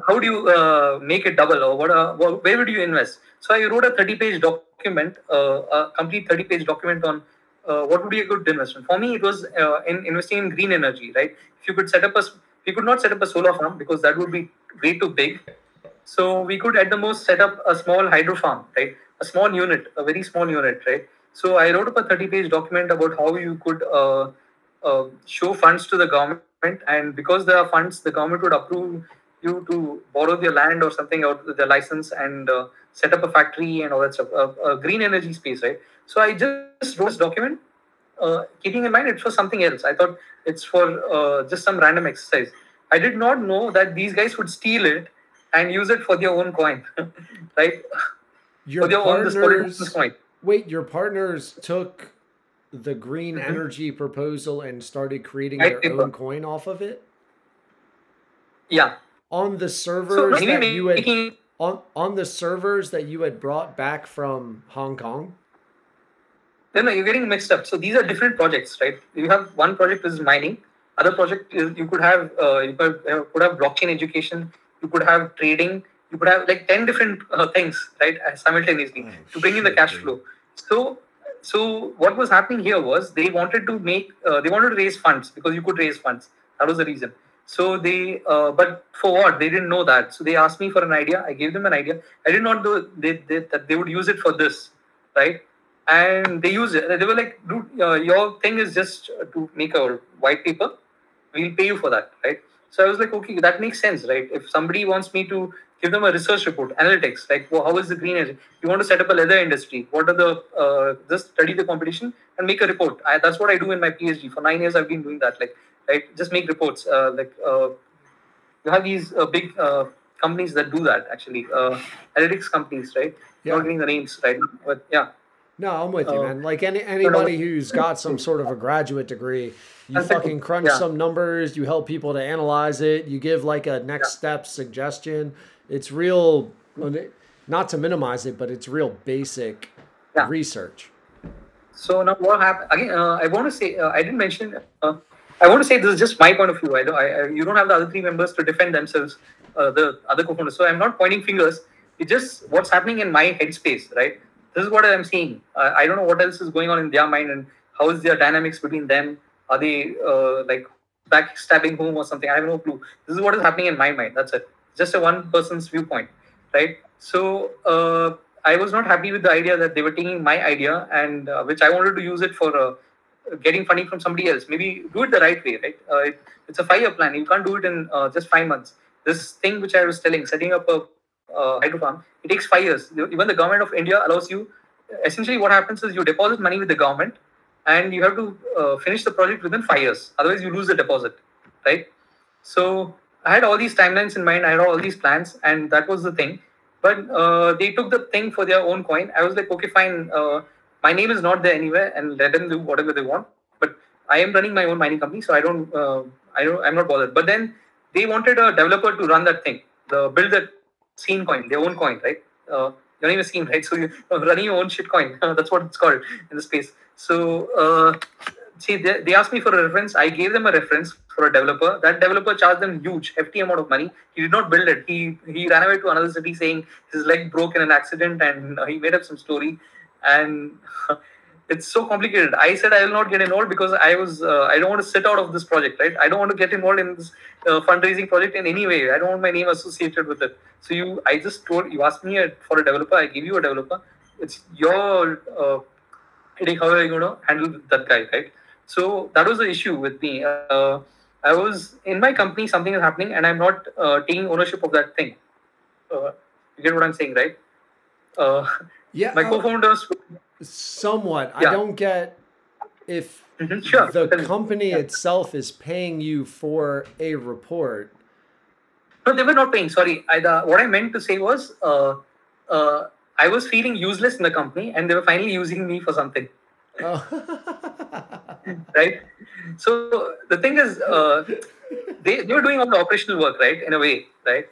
S5: how do you uh, make it double, or what? Uh, wh- where would you invest? So I wrote a thirty-page document, uh, a complete thirty-page document on uh, what would be a good investment. For me, it was uh, in investing in green energy, right? If you could set up a, we could not set up a solar farm because that would be way too big. So we could at the most set up a small hydro farm, right? A small unit, a very small unit, right? So I wrote up a 30-page document about how you could uh, uh, show funds to the government, and because there are funds, the government would approve you to borrow their land or something out of the license and uh, set up a factory and all that stuff. A, a green energy space, right? So I just wrote this document, uh, keeping in mind it's for something else. I thought it's for uh, just some random exercise. I did not know that these guys would steal it and use it for their own coin, right?
S1: Your
S5: for their own this
S1: partners,
S5: political coin.
S1: wait, your partners took the green
S5: Mhm.
S1: energy proposal and started creating their own coin off of it.
S5: Yeah,
S1: on the servers
S5: anyway,
S1: that you had on on the servers that you had brought back from Hong Kong.
S5: No, no, you're getting mixed up. So these are different projects, right? You have one project is mining. Other project is you could have uh, you could, uh, could have blockchain education. You could have trading. You could have like ten different uh, things, right, uh, simultaneously
S1: Oh,
S5: to bring in the cash flow. So, so what was happening here was they wanted to make uh, they wanted to raise funds because you could raise funds. That was the reason. So they, uh, but for what? They didn't know that. So they asked me for an idea. I gave them an idea. I did not know they, they, that they would use it for this, right? And they used it. They were like, dude, uh, your thing is just to make a white paper. We'll pay you for that, right? So I was like, okay, that makes sense, right? If somebody wants me to give them a research report, analytics, like well, how is the green energy? You want to set up a leather industry? What are the uh, just study the competition and make a report. I, that's what I do in my PhD. For nine years, I've been doing that. Like, right, just make reports. Uh, like, uh, you have these uh, big uh, companies that do that actually, uh, analytics companies, right?
S1: Yeah.
S5: Not getting the names right, but yeah.
S1: No, I'm with you, man. Like any anybody who's got some sort of a graduate degree, you fucking crunch
S5: yeah.
S1: some numbers, you help people to analyze it, you give like a next step suggestion. It's real, not to minimize it, but it's real basic
S5: Yeah.
S1: research.
S5: So now what happened again? Uh, I want to say uh, I didn't mention. Uh, I want to say this is just my point of view. I don't. I, I, you don't have the other three members to defend themselves. Uh, the other co-founders. So I'm not pointing fingers. It's just what's happening in my headspace, right? This is what I'm seeing. Uh, I don't know what else is going on in their mind and how is their dynamics between them. Are they uh, like backstabbing whom or something? I have no clue. This is what is happening in my mind. That's it. Just a one person's viewpoint, right? So uh, I was not happy with the idea that they were taking my idea and uh, which I wanted to use it for uh, getting funding from somebody else. Maybe do it the right way, right? Uh, it, it's a five-year plan. You can't do it in uh, just five months. This thing which I was telling, setting up a uh, hydro farm, it takes five years. Even the government of India allows you. Essentially, what happens is you deposit money with the government, and you have to finish the project within five years. Otherwise, you lose the deposit, right? So I had all these timelines in mind. I had all these plans, and that was the thing. But uh, they took the thing for their own coin. I was like, okay, fine. Uh, my name is not there anywhere, and let them do whatever they want. But I am running my own mining company, so I don't, uh, I don't, I'm not bothered. But then they wanted a developer to run that thing, the build that scene coin, their own coin, right? Uh, your name is scene, right? So you're running your own shit coin. That's what it's called in the space. So uh, see, they, they asked me for a reference. I gave them a reference for a developer. That developer charged them huge, hefty amount of money. He did not build it. He he ran away to another city saying his leg broke in an accident, and uh, he made up some story. And it's so complicated. I said I will not get involved because I was uh, I don't want to sit out of this project, right? I don't want to get involved in this uh, fundraising project in any way. I don't want my name associated with it. So you, I just told you asked me a, for a developer. I give you a developer. It's your uh. How are you going to handle that guy, right? So that was the issue with me. Uh, I was in my company. Something is happening, and I'm not uh, taking ownership of that thing. Uh, you get what I'm saying, right? Uh,
S1: Yeah,
S5: my
S1: uh,
S5: co-founders.
S1: somewhat.
S5: Yeah.
S1: I don't get if
S5: Mhm, Sure.
S1: the company
S5: Yeah.
S1: itself is paying you for a report.
S5: No, they were not paying. Sorry. I, the, what I meant to say was, uh, uh, I was feeling useless in the company, and they were finally using me for something,
S1: Oh.
S5: right? So the thing is, uh, they, they were doing all the operational work, right? In a way, right?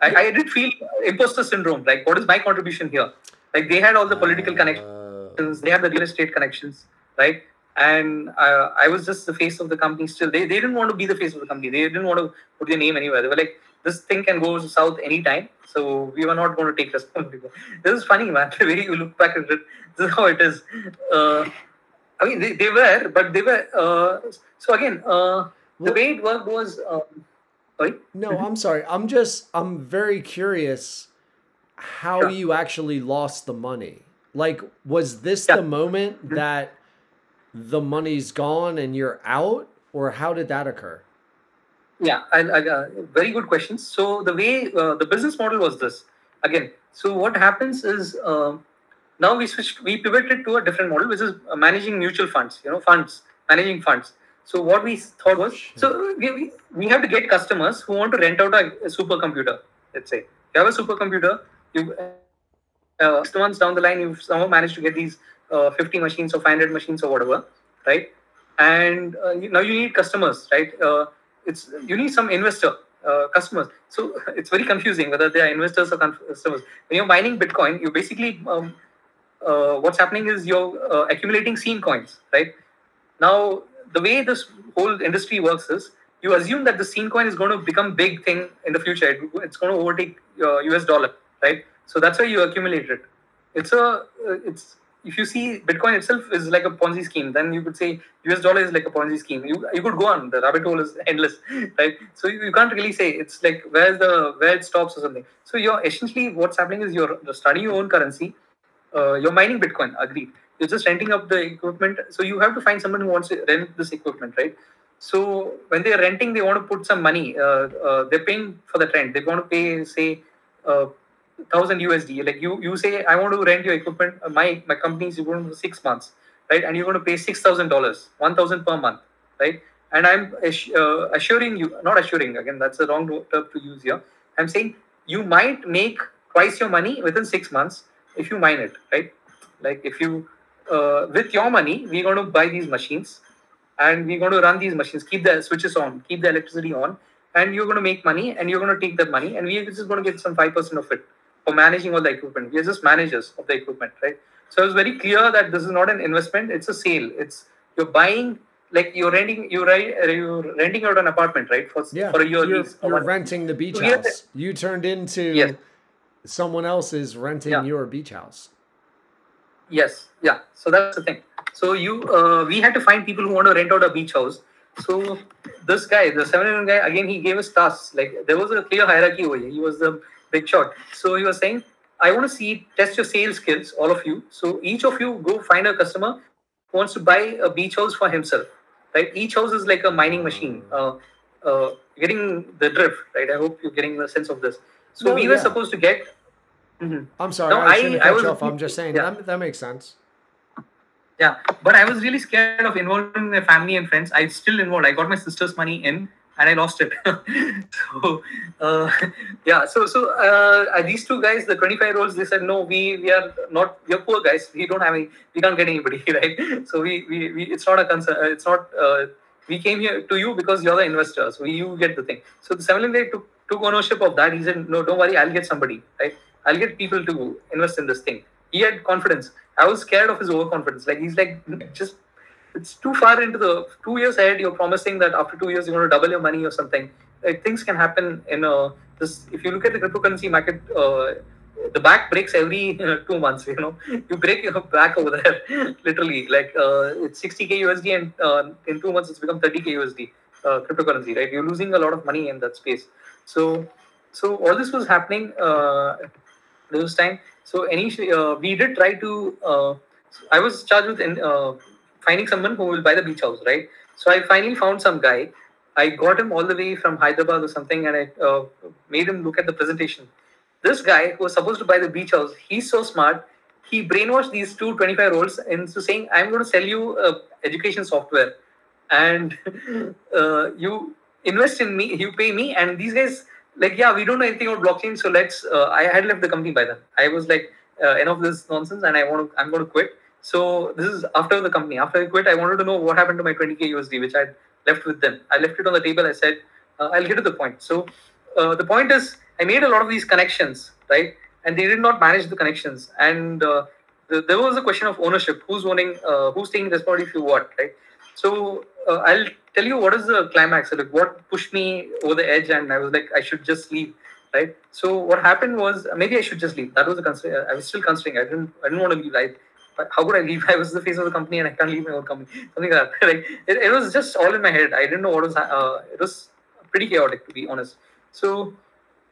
S5: I, I did feel imposter syndrome. Like, what is my contribution here? Like, they had all the political connections,
S1: Uh,
S5: they had the real estate connections, right? And uh, I was just the face of the company still. They, they didn't want to be the face of the company. They didn't want to put their name anywhere. They were like, this thing can go south anytime. So we were not going to take responsibility. This is funny, man. The way you look back at it, this is how it is. Uh, I mean, they, they were, but they were. Uh, so again, uh, the
S1: Well-
S5: way it worked was. Um.
S1: No, I'm sorry. I'm just I'm very curious how
S5: Sure.
S1: you actually lost the money. Like was this
S5: Yeah.
S1: the moment that the money's gone and you're out or how did that occur?
S5: Yeah, I, uh, very good questions. So the way uh, the business model was this again. So what happens is um now we switched, we pivoted to a different model, which is uh, managing mutual funds. You know, funds managing funds. So what we thought was, so we, we, have to get customers who want to rent out a, a supercomputer. Let's say you have a supercomputer, you uh, six months down the line, you've somehow managed to get these uh, 50 machines or 500 machines or whatever, right? And uh, you, now you need customers, right? Uh, it's you need some investor uh, customers. So it's very confusing whether they are investors or customers. When you're mining Bitcoin, you basically um, uh, what's happening is you're uh, accumulating scene coins, right? Now the way this whole industry works is you assume that the scene coin is going to become big thing in the future. It, it's going to overtake uh, US dollar, right? So that's why you accumulate it. It's a uh, it's if you see Bitcoin itself is like a Ponzi scheme, then you could say US dollar is like a Ponzi scheme. You you could go on. The rabbit hole is endless, right? So you, you can't really say it's like where's the where it stops or something. So you're essentially what's happening is you're, you're studying your own currency. Uh, you're mining Bitcoin. Agreed. You're just renting up the equipment. So you have to find someone who wants to rent this equipment, right? So when they're renting, they want to put some money. Uh, uh, they're paying for the rent. They want to pay, say, uh, thousand USD. Like you, you say, I want to rent your equipment. Uh, my my company is going to six months, right? And you're going to pay six thousand dollars, one thousand per month, right? And I'm uh, assuring you, not assuring again. That's the wrong term to use here. I'm saying you might make twice your money within six months if you mine it, right? Like if you uh, with your money, we're going to buy these machines and we're going to run these machines, keep the switches on, keep the electricity on, and you're going to make money and you're going to take that money and we're just going to get some 5% of it for managing all the equipment. We're just managers of the equipment, right? So it's very clear that this is not an investment, it's a sale. It's you're buying like you're renting you're, right, you're renting out an apartment, right? For,
S1: Yeah,
S5: for a year
S1: you're,
S5: lease.
S1: you're renting the beach
S5: So
S1: house. You turned into
S5: Yes.
S1: Someone else is renting
S5: Yeah.
S1: your beach house.
S5: Yes, yeah. So that's the thing. So you, uh, we had to find people who want to rent out a beach house. So this guy, the seven eleven guy, again he gave us tasks. Like there was a clear hierarchy over here. He was the big shot. So he was saying, I want to see test your sales skills, all of you. So each of you go find a customer who wants to buy a beach house for himself. Right? Each house is like a mining machine. Uh, uh, getting the drift, right? I hope you're getting the sense of this. So
S1: No,
S5: we were
S1: yeah.
S5: supposed to get. Mhm.
S1: I'm sorry,
S5: No,
S1: I
S5: I-
S1: shouldn't
S5: I
S1: cut
S5: was-
S1: you off. I'm just saying
S5: yeah.
S1: that, that makes sense.
S5: Yeah, but I was really scared of involving my family and friends. I still involved. I got my sister's money in, and I lost it. so, uh, yeah. So, so uh, these two guys, the 25 year olds, they said, no, we we are not. We're poor guys. We don't have any. We can't get anybody, right? So we we, we it's not a concern. It's not. Uh, we came here to you because you're the investor. So you get the thing. So the seven took took ownership of that. He said, no, don't worry. I'll get somebody, right? I'll get people to invest in this thing. He had confidence. I was scared of his overconfidence. Like he's like just it's too far into the two years ahead. You're promising that after two years you're going to double your money or something. Like things can happen in a this. If you look at the cryptocurrency market, uh, the back breaks every uh, two months. You know, you break your back over there, literally. Like uh, it's 60k USD, and uh, in two months it's become 30k USD uh, cryptocurrency. Right, you're losing a lot of money in that space. So, so all this was happening this time. So initially, uh, we did try to. Uh, I was charged with in, uh, finding someone who will buy the beach house, right? So I finally found some guy. I got him all the way from Hyderabad or something, and I uh, made him look at the presentation. This guy who was supposed to buy the beach house, he's so smart. He brainwashed these two 25 year olds into saying, "I'm going to sell you uh, education software, and uh, you invest in me, you pay me." And these guys, like, yeah, we don't know anything about blockchain, so let's. Uh, I had left the company by then. I was like, uh, enough of this nonsense, and I want to. I'm going to quit. So this is after the company. After I quit, I wanted to know what happened to my 20k USD, which I left with them. I left it on the table. I said, uh, I'll get to the point. So uh, the point is, I made a lot of these connections, right? And they did not manage the connections. And uh, the, there was a question of ownership. Who's owning? Uh, who's taking responsibility for what, right? So uh, I'll tell you what is the climax. Like what pushed me over the edge, and I was like, I should just leave, right? So what happened was maybe I should just leave. That was the consider. I was still considering. I didn't. I didn't want to leave. I how could I leave? I was the face of the company and I can't leave my own company. Something like that. Like it, it was just all in my head. I didn't know what was. Uh, it was pretty chaotic to be honest. So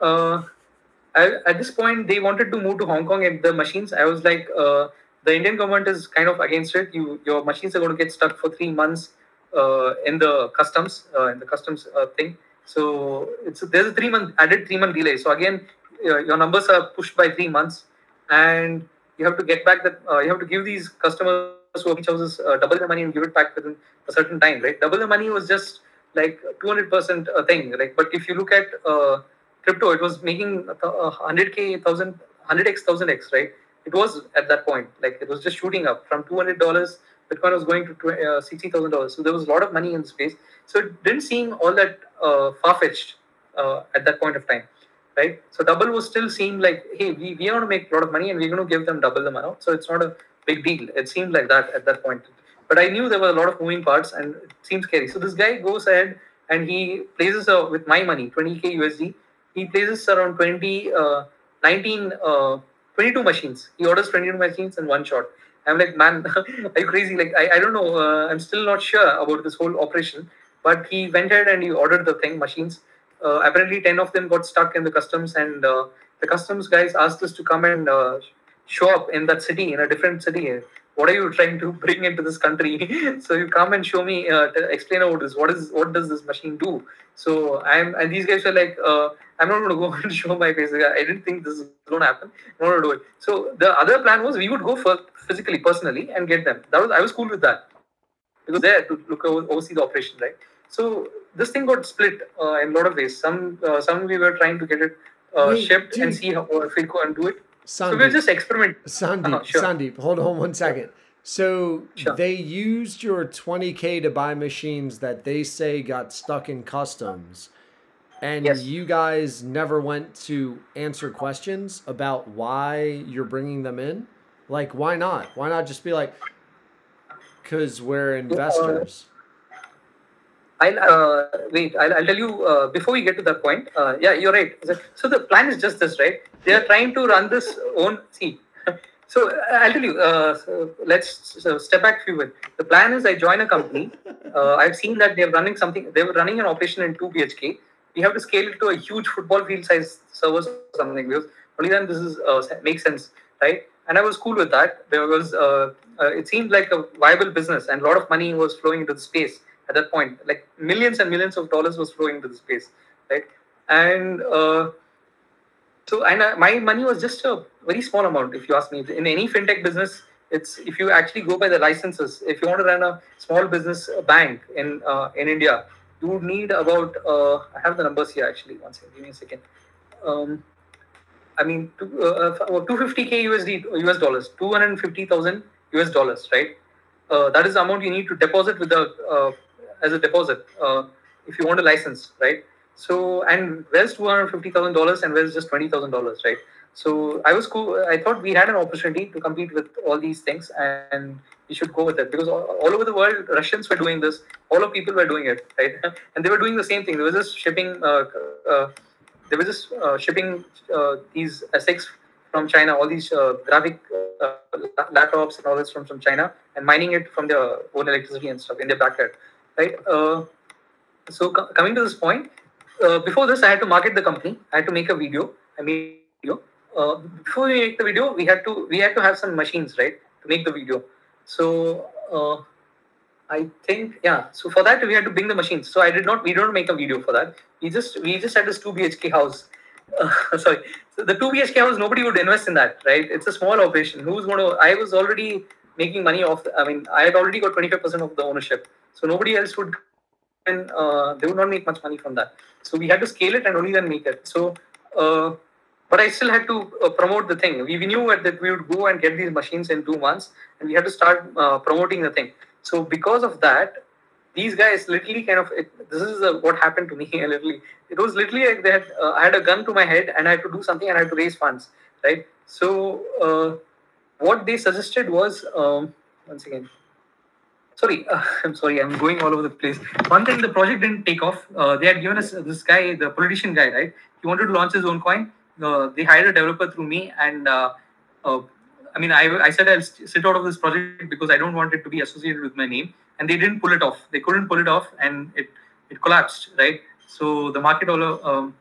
S5: uh, I, at this point, they wanted to move to Hong Kong and the machines. I was like, uh, the Indian government is kind of against it. You your machines are going to get stuck for three months uh, in the customs uh, in the customs uh, thing. So there's a three month added three month delay. So again, uh, your numbers are pushed by three months, and you have to get back that uh, you have to give these customers who beach houses uh, double the money and give it back within a certain time, right? Double the money was just like 200% a thing, like. But if you look at uh, crypto, it was making 100k, thousand, 100x, thousand x, right? It was at that point, like it was just shooting up from 200 dollars. Bitcoin was going to uh, sixty thousand dollars, so there was a lot of money in the space. So it didn't seem all that uh, far fetched uh, at that point of time, right? So double was still seemed like, hey, we, we going to make a lot of money and we're going to give them double the amount. So it's not a big deal. It seemed like that at that point. But I knew there were a lot of moving parts and it seemed scary. So this guy goes ahead and he places uh, with my money, 20k USD. He places around 20, uh, 19, uh, 22 machines. He orders 22 machines in one shot. I'm like, man, are you crazy? Like, I, I don't know. Uh, I'm still not sure about this whole operation. But he went ahead and he ordered the thing, machines. Uh, apparently, 10 of them got stuck in the customs, and uh, the customs guys asked us to come and uh, show up in that city, in a different city. What are you trying to bring into this country? so you come and show me, uh, explain about this. What is what does this machine do? So I'm and these guys were like, uh, I'm not going to go and show my face. I didn't think this is going to happen. I'm not going to do it. So the other plan was we would go for physically, personally, and get them. That was I was cool with that because there to look over, oversee the operation, right? So this thing got split uh, in a lot of ways. Some uh, some we were trying to get it uh, shipped and see how if we go and do it. So
S1: Sandeep,
S5: were just experimenting.
S1: Sandeep,
S5: Uh-huh, sure.
S1: Sandeep, hold on one second. So
S5: Sure.
S1: they used your 20k to buy machines that they say got stuck in customs, and
S5: Yes.
S1: you guys never went to answer questions about why you're bringing them in. Like, why not? Why not just be like, because we're investors.
S5: I'll uh, wait. I'll, I'll tell you uh, before we get to that point. Uh, yeah, you're right. So the plan is just this, right? They are trying to run this own. See, so uh, I'll tell you. Uh, so let's so step back a few bit. The plan is I join a company. Uh, I've seen that they're running something. They were running an operation in two BHK. We have to scale it to a huge football field size servers or something because only then this is uh, makes sense, right? And I was cool with that uh, uh, it seemed like a viable business and a lot of money was flowing into the space at that point. Like millions and millions of dollars was flowing into the space, right? And uh, so, and uh, my money was just a very small amount, if you ask me. In any fintech business, it's if you actually go by the licenses. If you want to run a small business bank in uh, in India, you would need about. Uh, I have the numbers here actually. One second, give me a second. Um, I mean, two, uh, uh, 250k USD US dollars, 250,000 US dollars, right? Uh, that is the amount you need to deposit with the uh, as a deposit uh, if you want a license, right? So and where's two hundred fifty thousand dollars and where's just twenty thousand dollars, right? So I was cool. I thought we had an opportunity to compete with all these things, and we should go with it because all, all over the world, Russians were doing this. All of people were doing it, right? And they were doing the same thing. They were just shipping. Uh, uh, they were just uh, shipping uh, these ASICs from China, all these uh, graphic uh, laptops and all this from, from China, and mining it from their own electricity and stuff in their backyard, right? Uh, so co- coming to this point, uh, before this, I had to market the company. I had to make a video. I made video. Uh, before we make the video, we had to we had to have some machines, right, to make the video. So uh, I think yeah. So for that, we had to bring the machines. So I did not. We don't make a video for that. We just we just had this two BHK house. Uh, sorry, so the two BHK house. Nobody would invest in that, right? It's a small operation. Who's going to? I was already making money off. I mean, I had already got twenty five percent of the ownership. So nobody else would and uh, they would not make much money from that. So we had to scale it and only then make it. So, uh, but I still had to uh, promote the thing. We, we knew that we would go and get these machines in two months, and we had to start uh, promoting the thing. So because of that, these guys literally kind of it, this is uh, what happened to me. literally, it was literally like they had uh, I had a gun to my head and I had to do something and I had to raise funds, right? So what they suggested was um, once again sorry uh, i'm sorry i'm going all over the place. One thing the project didn't take off uh, they had given us this guy the politician guy right? He wanted to launch his own coin. Uh, they hired a developer through me and uh, uh, i mean I, I said i'll sit out of this project because i don't want it to be associated with my name. And they didn't pull it off. They couldn't pull it off and it it collapsed right? So the market all um,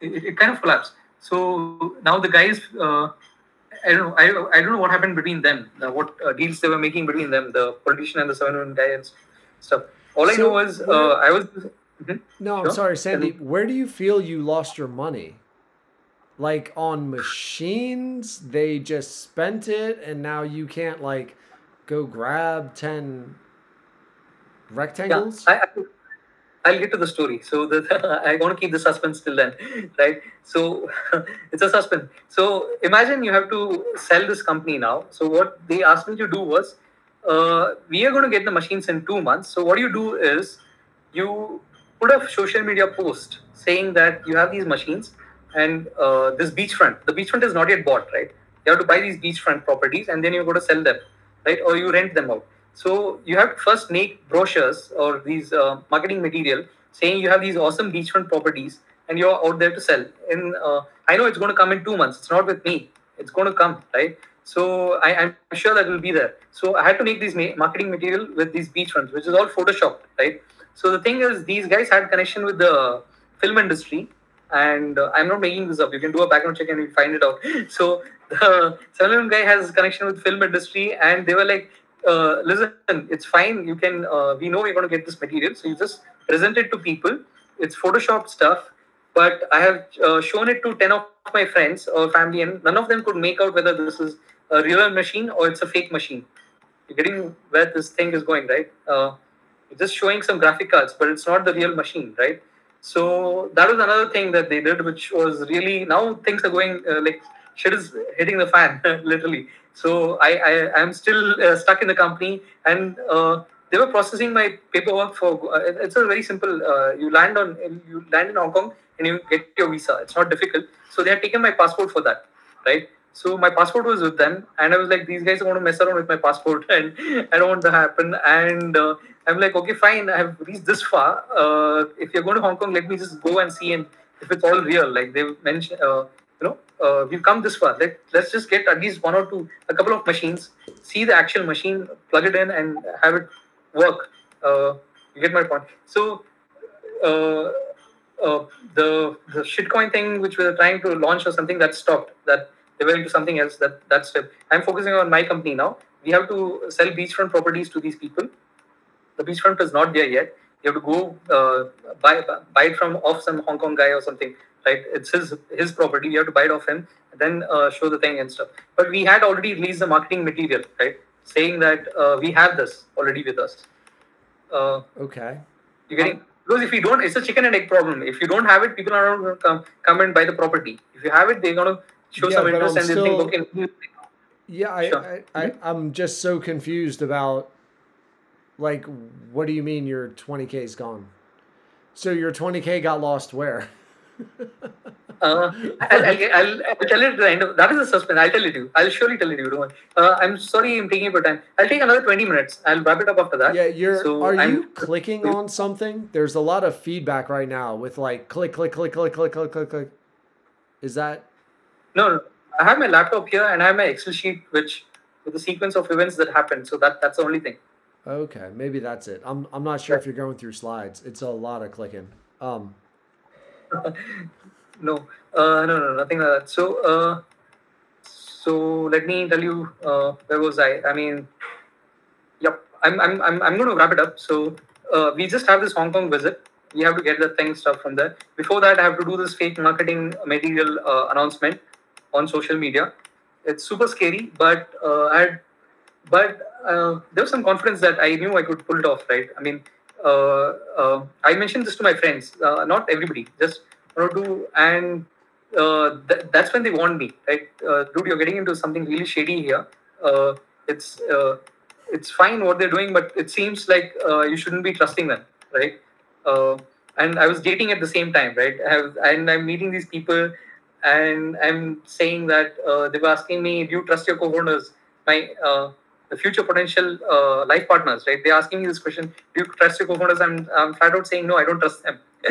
S5: it, it kind of collapsed. So now the guys uh, I don't know. I, I don't know what happened between them. Uh, what uh, deals they were making between them, the politician and the seven one guy and stuff. All I
S1: So
S5: know was uh, I was. Mhm.
S1: No, I'm
S5: Sure.
S1: sorry, Sandy. Where do you feel you lost your money? Like on machines, they just spent it, and now you can't like go grab ten
S5: Yeah,
S1: rectangles.
S5: I, I, I'll get to the story. So the, I want to keep the suspense till then, right? So it's a suspense. So imagine you have to sell this company now. So what they asked me to do was, uh, we are going to get the machines in two months. So what you do is, you put a social media post saying that you have these machines and uh, this beachfront. The beachfront is not yet bought, right? You have to buy these beachfront properties and then you go to sell them, right? Or you rent them out. So you have to first make brochures or these uh, marketing material saying you have these awesome beachfront properties and you're out there to sell. And uh, I know it's going to come in two months. It's not with me. It's going to come, right? So I, am sure that will be there. So I had to make these ma- marketing material with these beachfronts, which is all photoshopped, right? So the thing is, these guys had connection with the film industry, and uh, I'm not making this up. You can do a background check and you find it out. So the 7 guy has connection with film industry, and they were like, uh, "Listen, it's fine. You can. Uh, we know we're going to get this material, so you just present it to people. It's Photoshop stuff." But I have uh, shown it to 10 of my friends or family, and none of them could make out whether this is a real machine or it's a fake machine. You're getting where this thing is going, right? Uh, just showing some graphic cards, but it's not the real machine, right? So that was another thing that they did, which was really now things are going uh, like shit is hitting the fan, literally. So I I am still uh, stuck in the company, and uh, they were processing my paperwork for. Uh, it's a very simple. Uh, you land on you land in Hong Kong and you get your visa. It's not difficult. So they had taken my passport for that, right? So my passport was with them, and I was like, these guys are going to mess around with my passport, and I don't want to happen. And uh, I'm like, okay, fine, I have reached this far. Uh, if you're going to Hong Kong, let me just go and see, and if it's all real, like they mentioned, you know, uh, we've come this far. Let let's just get at least one or two, a couple of machines, see the actual machine, plug it in, and have it work. Uh, you get my point. So. Uh, uh, the the shitcoin thing which we were trying to launch or something that stopped that they were into something else. That that's. I'm focusing on my company now. We have to sell beachfront properties to these people. The beachfront is not there yet. You have to go uh, buy buy it from off some Hong Kong guy or something, right? It's his his property. You have to buy it off him, then uh, show the thing and stuff. But we had already released the marketing material, right? Saying that uh, we have this already with us. Uh,
S1: okay.
S5: You're getting because if you don't, it's a chicken and egg problem. If you don't have it, people are not going to come come and buy the property. If you have it, they're going to show
S1: Yeah,
S5: some interest
S1: I'm
S5: and they
S1: still-
S5: think, okay,
S1: Yeah, I,
S5: Sure.
S1: I, I, I'm just so confused about, like, what do you mean your 20k is gone? So your 20k got lost where?
S5: uh, I'll, I'll, I'll, tell it at the end of that is a suspense. I'll tell it to you. I'll surely tell it to you. Don't. Uh, I'm sorry I'm taking your time. I'll take another 20 minutes. I'll wrap it up after that.
S1: Yeah, you're.
S5: So
S1: are
S5: I'm-
S1: you clicking on something? There's a lot of feedback right now with like click, click, click, click, click, click, click, click. Is that
S5: No, no. I have my laptop here and I have my Excel sheet which with the sequence of events that happened. So that that's the only thing.
S1: Okay? Maybe that's it. I'm. I'm not sure if you're going through slides. It's a lot of clicking. Um.
S5: No, uh, no, no, nothing like that. So, uh, so let me tell you, uh, where was I? I mean, yep, I'm, I'm, I'm, I'm going to wrap it up. So, uh, we just have this Hong Kong visit. We have to get the thing stuff from there. Before that, I have to do this fake marketing material uh, announcement on social media. It's super scary, but uh, I had, but uh, there was some confidence that I knew I could pull it off. Right? I mean, uh, uh, I mentioned this to my friends, uh, not everybody, just one or two, and uh, th- that's when they warned me, right? Uh, dude, you're getting into something really shady here. It's it's fine what they're doing, but it seems like you shouldn't be trusting them, right? And I was dating at the same time, right? And I'm meeting these people, and I'm saying that they were asking me, "Do you trust your co-owners?" My the future potential uh, life partners, right? They're asking me this question: Do you trust your co-founders? I'm, I'm flat out saying no. I don't trust them.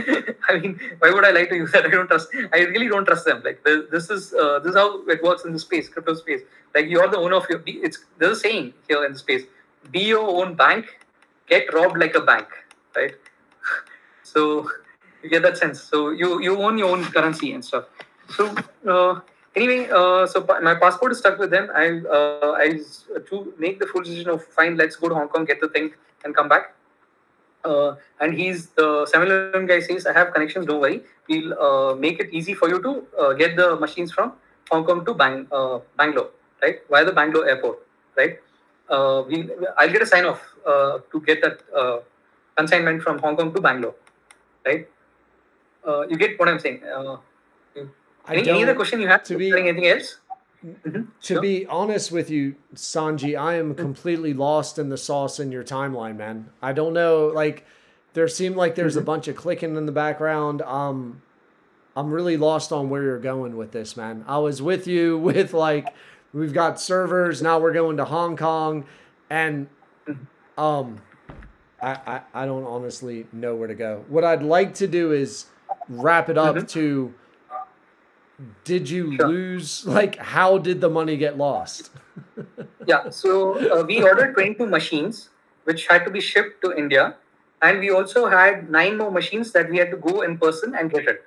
S5: I mean, why would I lie to you that I don't trust? I really don't trust them. Like this, is uh, this is how it works in the space, crypto space. Like you are the owner of your. It's there's a saying here in the space: be your own bank, get robbed like a bank, right? so you get that sense. So you you own your own currency and stuff. So uh, anyway, uh, so my passport is stuck with them. I uh, I to make the full decision of fine, let's go to Hong Kong, get the thing, and come back. Uh, and he's the 7 guy says, I have connections, don't worry. We'll uh, make it easy for you to uh, get the machines from Hong Kong to Bang, uh, Bangalore, right? Via the Bangalore airport, right? Uh, we, I'll get a sign off to get that consignment from Hong Kong to Bangalore, right? You get what I'm saying.
S1: I
S5: any, any other question you have?
S1: to be-
S5: Anything else?
S1: To
S5: Sure.
S1: be honest with you, Sanji, I am completely lost in the sauce in your timeline, man. I don't know. Like, there seemed like there's
S5: Mm-hmm.
S1: a bunch of clicking in the background. Um, I'm really lost on where you're going with this, man. I was with you with like we've got servers now. We're going to Hong Kong, and
S5: Mm-hmm.
S1: um, I, I I don't honestly know where to go. What I'd like to do is wrap it up to. Did you.
S5: Sure.
S1: lose? Like, how did the money get lost?
S5: Yeah, so uh, we ordered 22 machines, which had to be shipped to India, and we also had nine more machines that we had to go in person and get it,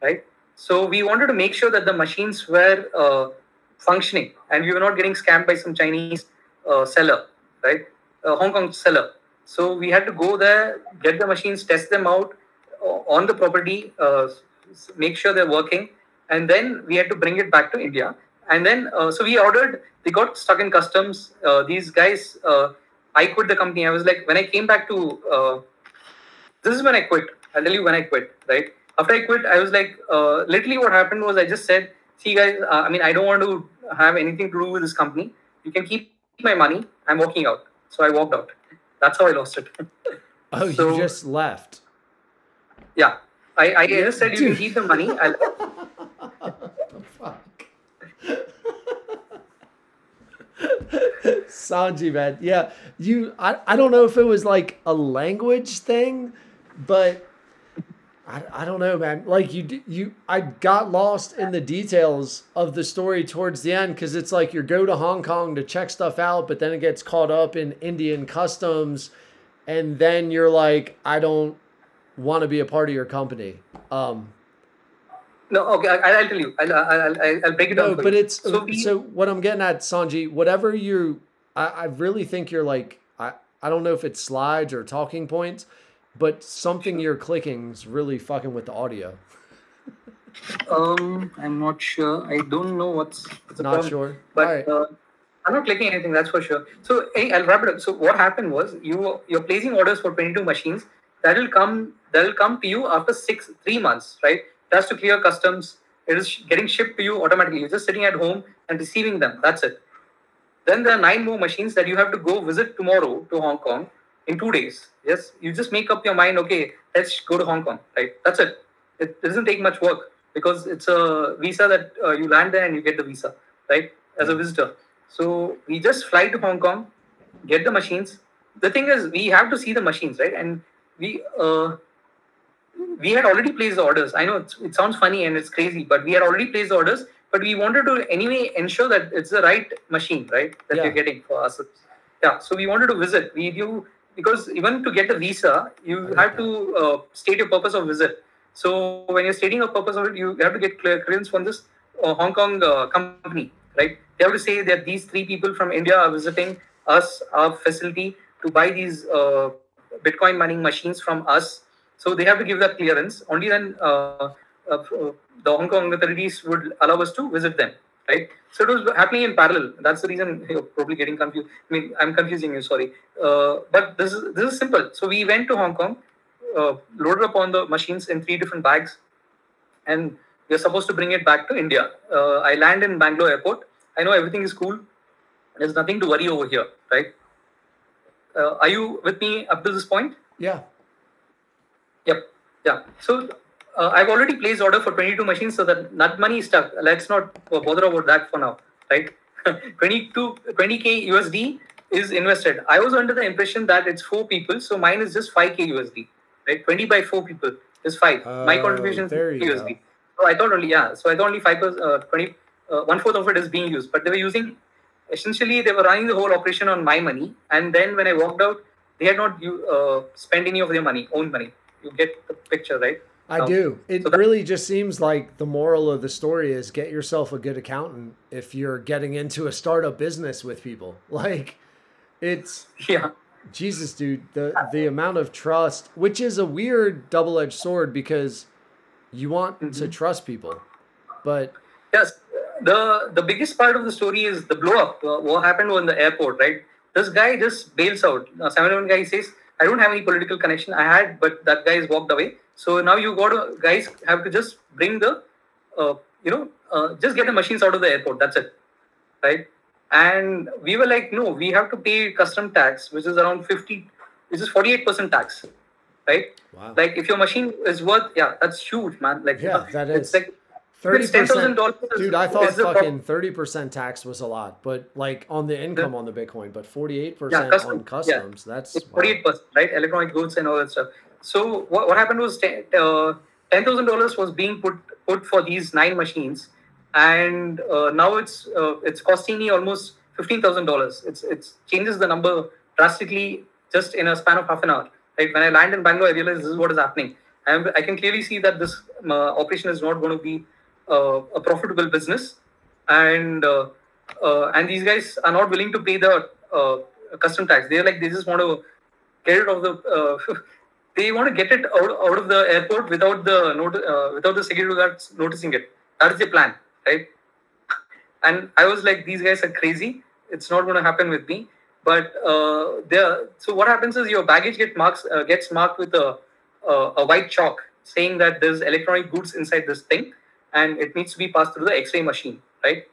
S5: right? So we wanted to make sure that the machines were uh, functioning, and we were not getting scammed by some Chinese uh, seller, right? A Hong Kong seller. So we had to go there, get the machines, test them out uh, on the property, uh, make sure they're working, and then we had to bring it back to India. And then, uh, so we ordered. They got stuck in customs. Uh, these guys, uh, I quit the company. I was like, when I came back to, uh, this is when I quit. I'll tell you when I quit. Right after I quit, I was like, uh, literally, what happened was I just said, see, guys, uh, I mean, I don't want to have anything to do with this company. You can keep my money. I'm walking out. So I walked out. That's how I lost it.
S1: Oh,
S5: So-
S1: you just left.
S5: yeah, I, I just said you can keep the money. I'll,
S1: Sanji, man. Yeah, you. I, I don't know if it was like a language thing, but I, I don't know, man. Like you, you. I got lost in the details of the story towards the end because it's like you go to Hong Kong to check stuff out, but then it gets caught up in Indian customs, and then you're like, I don't want to be a part of your company. Um,
S5: no, okay, I, I'll tell you. I'll, I'll, I'll, I'll break it down.
S1: no, but
S5: you.
S1: it's so,
S5: so
S1: what I'm getting at, Sanji. Whatever you, I, I really think you're like I, I don't know if it's slides or talking points, but something you're clicking's really fucking with the audio.
S5: Um, I'm not sure. I don't know what's, what's
S1: Not
S5: problem.
S1: sure.
S5: But uh, I'm not clicking anything. That's for sure. So hey, I'll wrap it up. So what happened was you you're placing orders for 22 machines. That will come. That will come to you after six three months, right? It has to clear customs. It is getting shipped to you automatically. You're just sitting at home and receiving them. That's it. Then there are nine more machines that you have to go visit tomorrow to Hong Kong in two days. Yes, you just make up your mind. Okay, let's go to Hong Kong. Right. That's it. It doesn't take much work because it's a visa that uh, you land there and you get the visa, right, as a visitor. So we just fly to Hong Kong, get the machines. The thing is, we have to see the machines, right? And we uh, we had already placed the orders. I know it's, it sounds funny and it's crazy, but we had already placed the orders. But we wanted to anyway ensure that it's the right machine, right, that
S1: Yeah.
S5: we're getting for us. Yeah. So we wanted to visit. We do because even to get a visa, you
S1: get
S5: have to uh, state your purpose of visit. So when you're stating a purpose of it, you have to get clear- clearance from this uh, Hong Kong uh, company, right? They have to say that these three people from India are visiting us, our facility, to buy these uh, Bitcoin mining machines from us. So they have to give that clearance. Only then uh, uh, uh, the Hong Kong authorities would allow us to visit them, right? So it was happening in parallel. That's the reason you're probably getting confused. I mean, I'm confusing you. Sorry, uh, but this is this is simple. So we went to Hong Kong, uh, loaded up on the machines in three different bags, and we're supposed to bring it back to India. Uh, I land in Bangalore airport. I know everything is cool. There's nothing to worry over here, right? Are you with me up to this point?
S1: Yeah.
S5: Yep. Yeah. So uh, I've already placed order for 22 machines, so that that money is stuck. Let's not bother about that for now, right? 22, 20k USD is invested. I was under the impression that it's four people, so mine is just 5k USD, right? 20 by four people is five. My
S1: Oh,
S5: contribution is USD.
S1: go.
S5: So I thought only yeah. So I thought only five percent, uh, 20, uh, one fourth of it is being used, but they were using. Essentially, they were running the whole operation on my money, and then when I walked out, they had not uh, spent any of their money, own money. You get the picture, right?
S1: I
S5: Um,
S1: do. It
S5: so that-
S1: really just seems like the moral of the story is get yourself a good accountant if you're getting into a startup business with people. Like it's
S5: Yeah.
S1: Jesus, dude, the the amount of trust, which is a weird double-edged sword because you want to
S5: Mm-hmm.
S1: trust people. But
S5: Yes, the the biggest part of the story is the blow up. Uh, what happened was the airport, right? This guy just bails out. Uh, 7 guy says, "I don't have any political connection. I had, but that guy has walked away. So now you got to guys have to just bring the, uh, you know, uh, just get the machines out of the airport. That's it, right?" And we were like, "No, we have to pay custom tax, which is around 50, which is 48 percent tax." right?
S1: Wow.
S5: Like if your machine is worth, yeah, that's huge, man. Like
S1: Yeah, that
S5: it's
S1: is.
S5: like
S1: Thirty
S5: it's ten thousand
S1: percent,
S5: dollars.
S1: dude. I thought fucking thirty percent tax was a lot, but like on the income on the Bitcoin, but forty-eight percent
S5: custom,
S1: on
S5: yeah.
S1: customs. That's wow.
S5: forty-eight percent, right? Electronic goods and all that stuff. So what, what happened was ten uh, thousand dollars was being put put for these nine machines, and uh, now it's uh, it's costing me almost fifteen thousand dollars. It's it's changes the number drastically just in a span of half an hour. Right? When I land in Bangalore, I realize this is what is happening. And I can clearly see that this uh, operation is not going to be a profitable business, and uh, uh, and these guys are not willing to pay the uh, custom tax. They're like they just want to get it of the. Uh, they want to get it out, out of the airport without the not, uh, without the security guards noticing it. That is the plan, right? And I was like, these guys are crazy. It's not going to happen with me. But uh, there, so what happens is your baggage get marks uh, gets marked with a uh, a white chalk saying that there's electronic goods inside this thing, and it needs to be passed through the X-ray machine, right?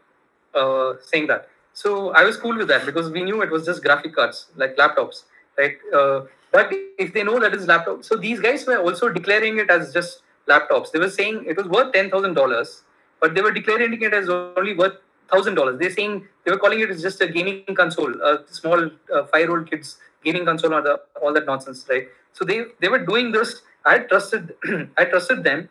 S5: Uh, saying that. So I was cool with that because we knew it was just graphic cards, like laptops, right? Uh, but if they know that it's laptop, so these guys were also declaring it as just laptops. They were saying it was worth ten thousand dollars, but they were declaring it as only worth thousand dollars. They're saying they were calling it as just a gaming console, a small uh, five-year-old kids gaming console, or the, all that nonsense, right? So they they were doing this. I trusted I trusted them,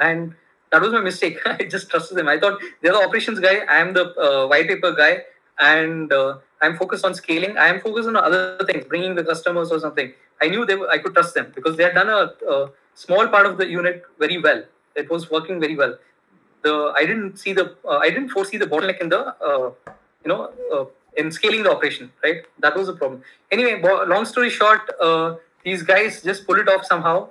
S5: and that was my mistake. I just trusted them. I thought they're the operations guy. I am the uh, white paper guy, and uh, I'm focused on scaling. I am focused on other things, bringing the customers or something. I knew they were, I could trust them because they had done a, a small part of the unit very well. It was working very well. The I didn't see the uh, I didn't foresee the bottleneck in the uh, you know uh, in scaling the operation. Right, that was the problem. Anyway, long story short, uh, these guys just pull it off somehow.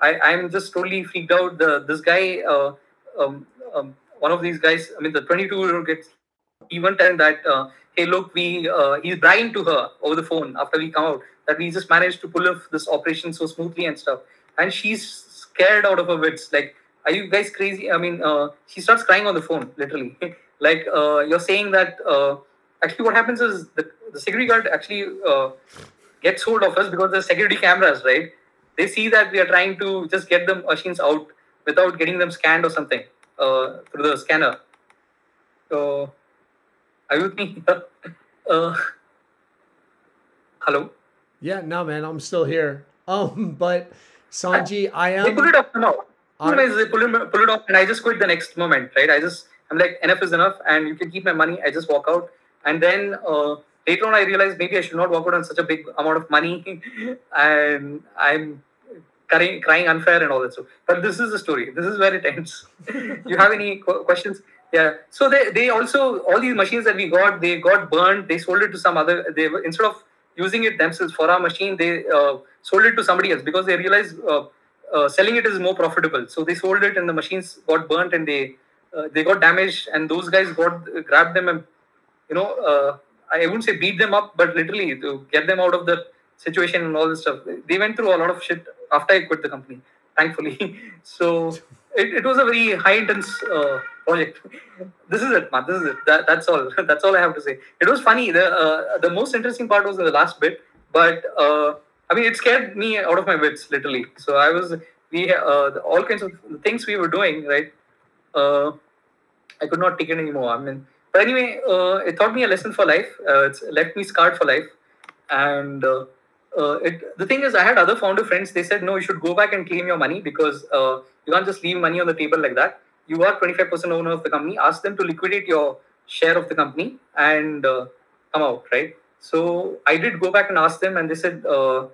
S5: I, I'm just totally freaked out. The this guy, uh, um, um, one of these guys, I mean, the 22 year old gets even telling that, uh, hey, look, we uh, he's bragging to her over the phone after we come out that we just managed to pull off this operation so smoothly and stuff. And she's scared out of her wits. Like, are you guys crazy? I mean, uh, she starts crying on the phone, literally. like, uh, you're saying that uh, actually what happens is the, the security guard actually gets hold of us because there's security cameras, right? They see that we are trying to just get the machines out without getting them scanned or something uh, through the scanner. So, are you with me? uh, hello?
S1: Yeah, no, man, I'm still here. Um, but Sanji, I am.
S5: They pull it off now.
S1: I-
S5: Sometimes they pull it, pull it off, and I just quit the next moment, right? I just, I'm like, enough is enough, and you can keep my money. I just walk out. And then uh, later on, I realized maybe I should not walk out on such a big amount of money, and I'm crying, crying unfair and all that stuff. But this is the story. This is where it ends. you have any qu- questions? Yeah. So they, they also all these machines that we got, they got burned. They sold it to some other. They were instead of using it themselves for our machine, they uh, sold it to somebody else because they realized uh, uh, selling it is more profitable. So they sold it, and the machines got burnt and they uh, they got damaged. And those guys got grabbed them and you know uh, I wouldn't say beat them up, but literally to get them out of the situation and all this stuff. They went through a lot of shit after I quit the company, thankfully. so it, it was a very high intense uh, project. This is it, man. This is it. That, that's all. that's all I have to say. It was funny. The uh, the most interesting part was the last bit, but uh, I mean, it scared me out of my wits, literally. So I was we uh, all kinds of things we were doing, right? Uh, I could not take it anymore. I mean, but anyway, uh, it taught me a lesson for life. It's left me scarred for life. And uh, it, the thing is, I had other founder friends. They said, no, you should go back and claim your money because uh, you can't just leave money on the table like that. You are 25% owner of the company. Ask them to liquidate your share of the company and uh, come out, right? So I did go back and ask them, and they said, uh,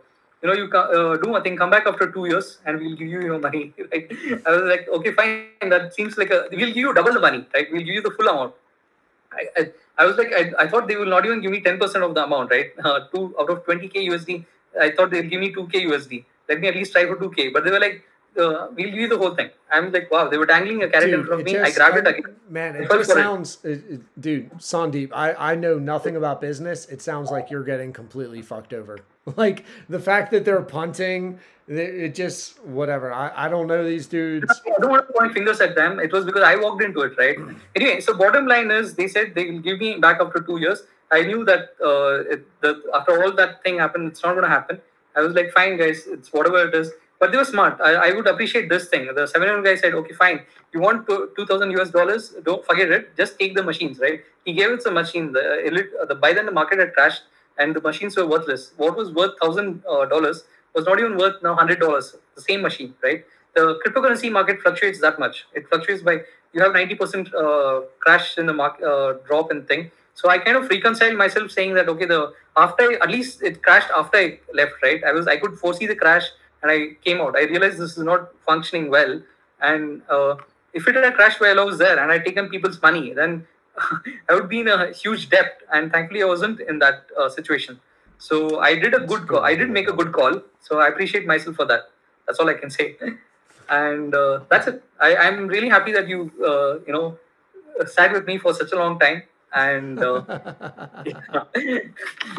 S5: you know, you uh, do one thing, come back after two years, and we'll give you your money. Right? I was like, okay, fine. That seems like a. We'll give you double the money, right? We'll give you the full amount. I, I, I was like, I, I thought they will not even give me 10% of the amount, right? Uh, two out of 20k USD. I thought they'll give me 2k USD. Let me at least try for 2k. But they were like, uh, we'll give you the whole thing. I'm like, wow, they were dangling a carrot in front of me. I
S1: just-
S5: grabbed it again.
S1: Man, it just
S5: it.
S1: sounds, it, it- dude, Sandeep. I I know nothing about business. It sounds like you're getting completely fucked over. Like the fact that they're punting, it just whatever. I I don't know these dudes.
S5: I don't want to point fingers at them. It was because I walked into it, right? Anyway, so bottom line is they said they will give me back after two years. I knew that uh, it, the, after all that thing happened, it's not going to happen. I was like, fine, guys, it's whatever it is. But they were smart. I, I would appreciate this thing. The 7 guy said, okay, fine. You want 2,000 US dollars? Don't forget it. Just take the machines, right? He gave it some machine. The, the by then the market had crashed and the machines were worthless. What was worth thousand uh, dollars was not even worth now hundred dollars. The same machine, right? The cryptocurrency market fluctuates that much. It fluctuates by you have ninety percent uh, crash in the market uh, drop and thing. So I kind of reconciled myself saying that okay, the after at least it crashed after I left, right? I was I could foresee the crash and I came out. I realized this is not functioning well, and uh, if it had crashed while I was there and I'd taken people's money, then I would be in a huge debt. And thankfully, I wasn't in that uh, situation. So I did a good call. I did make a good call. So I appreciate myself for that. That's all I can say. and uh, that's it. I, am really happy that you uh, you know sat with me for such a long time. And uh, yeah.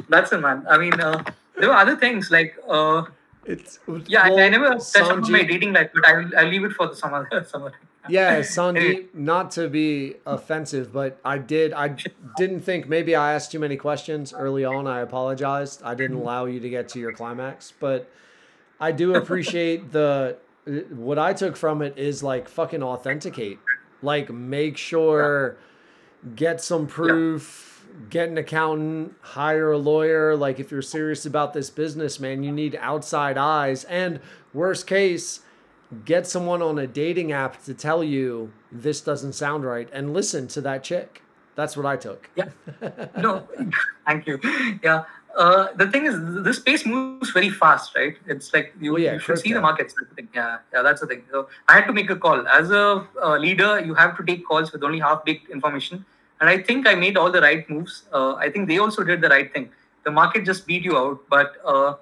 S5: that's it, man. I mean, uh, there were other things like uh,
S1: it's
S5: yeah. I, I, never touched on my dating life, but I'll, I'll leave it for the some other some other
S1: yeah, Sandeep, not to be offensive, but I did I didn't think maybe I asked too many questions early on. I apologized. I didn't allow you to get to your climax, but I do appreciate the what I took from it is like fucking authenticate. Like make sure get some proof, get an accountant, hire a lawyer. Like if you're serious about this business, man, you need outside eyes and worst case get someone on a dating app to tell you this doesn't sound right and listen to that chick. That's what I took.
S5: Yeah. No, thank you. Yeah. Uh, the thing is, the space moves very fast, right? It's like you, well, yeah, you should see the markets. Yeah, yeah, that's the thing. So I had to make a call. As a uh, leader, you have to take calls with only half-baked information. And I think I made all the right moves. Uh, I think they also did the right thing. The market just beat you out, but uh,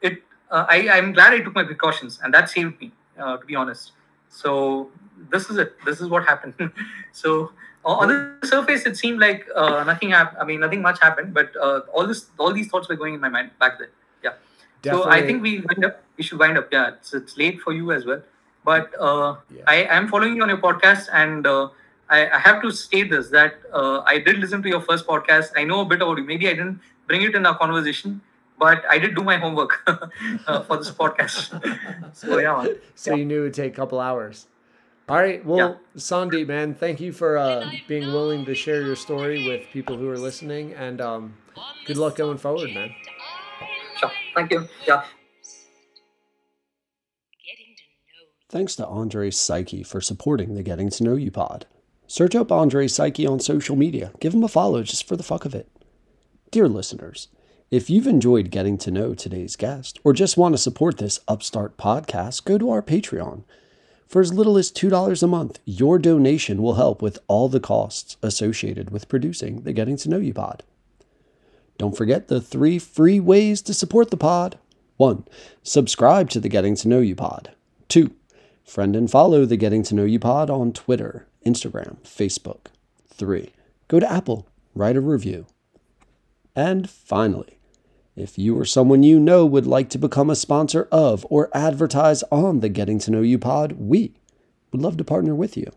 S5: it. Uh, I, I'm glad I took my precautions, and that saved me uh, to be honest. So this is it. This is what happened. so on the surface, it seemed like uh, nothing happened. I mean, nothing much happened, but uh, all this, all these thoughts were going in my mind back then. Yeah. Definitely. So I think we wind up. We should wind up. Yeah, it's, it's late for you as well. But uh, yeah. I am following you on your podcast, and uh, I, I, have to state this that uh, I did listen to your first podcast. I know a bit about you. Maybe I didn't bring it in our conversation, but I did do my homework uh, for this podcast. so yeah.
S1: So
S5: yeah.
S1: you knew it would take a couple hours. All right. Well, yeah. Sandeep, man, thank you for uh, being willing to share your story with people who are listening, and um, good luck going forward, man.
S5: Sure. Thank you. Yeah.
S2: Thanks to Andre Psyche for supporting the Getting to Know You pod. Search up Andre Psyche on social media. Give him a follow just for the fuck of it. Dear listeners, if you've enjoyed getting to know today's guest or just want to support this upstart podcast, go to our Patreon. For as little as $2 a month, your donation will help with all the costs associated with producing the Getting to Know You pod. Don't forget the three free ways to support the pod. 1. Subscribe to the Getting to Know You pod. 2. Friend and follow the Getting to Know You pod on Twitter, Instagram, Facebook. 3. Go to Apple, write a review. And finally, if you or someone you know would like to become a sponsor of or advertise on the Getting to Know You pod, we would love to partner with you.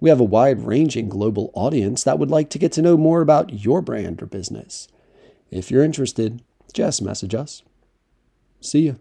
S2: We have a wide ranging global audience that would like to get to know more about your brand or business. If you're interested, just message us. See you.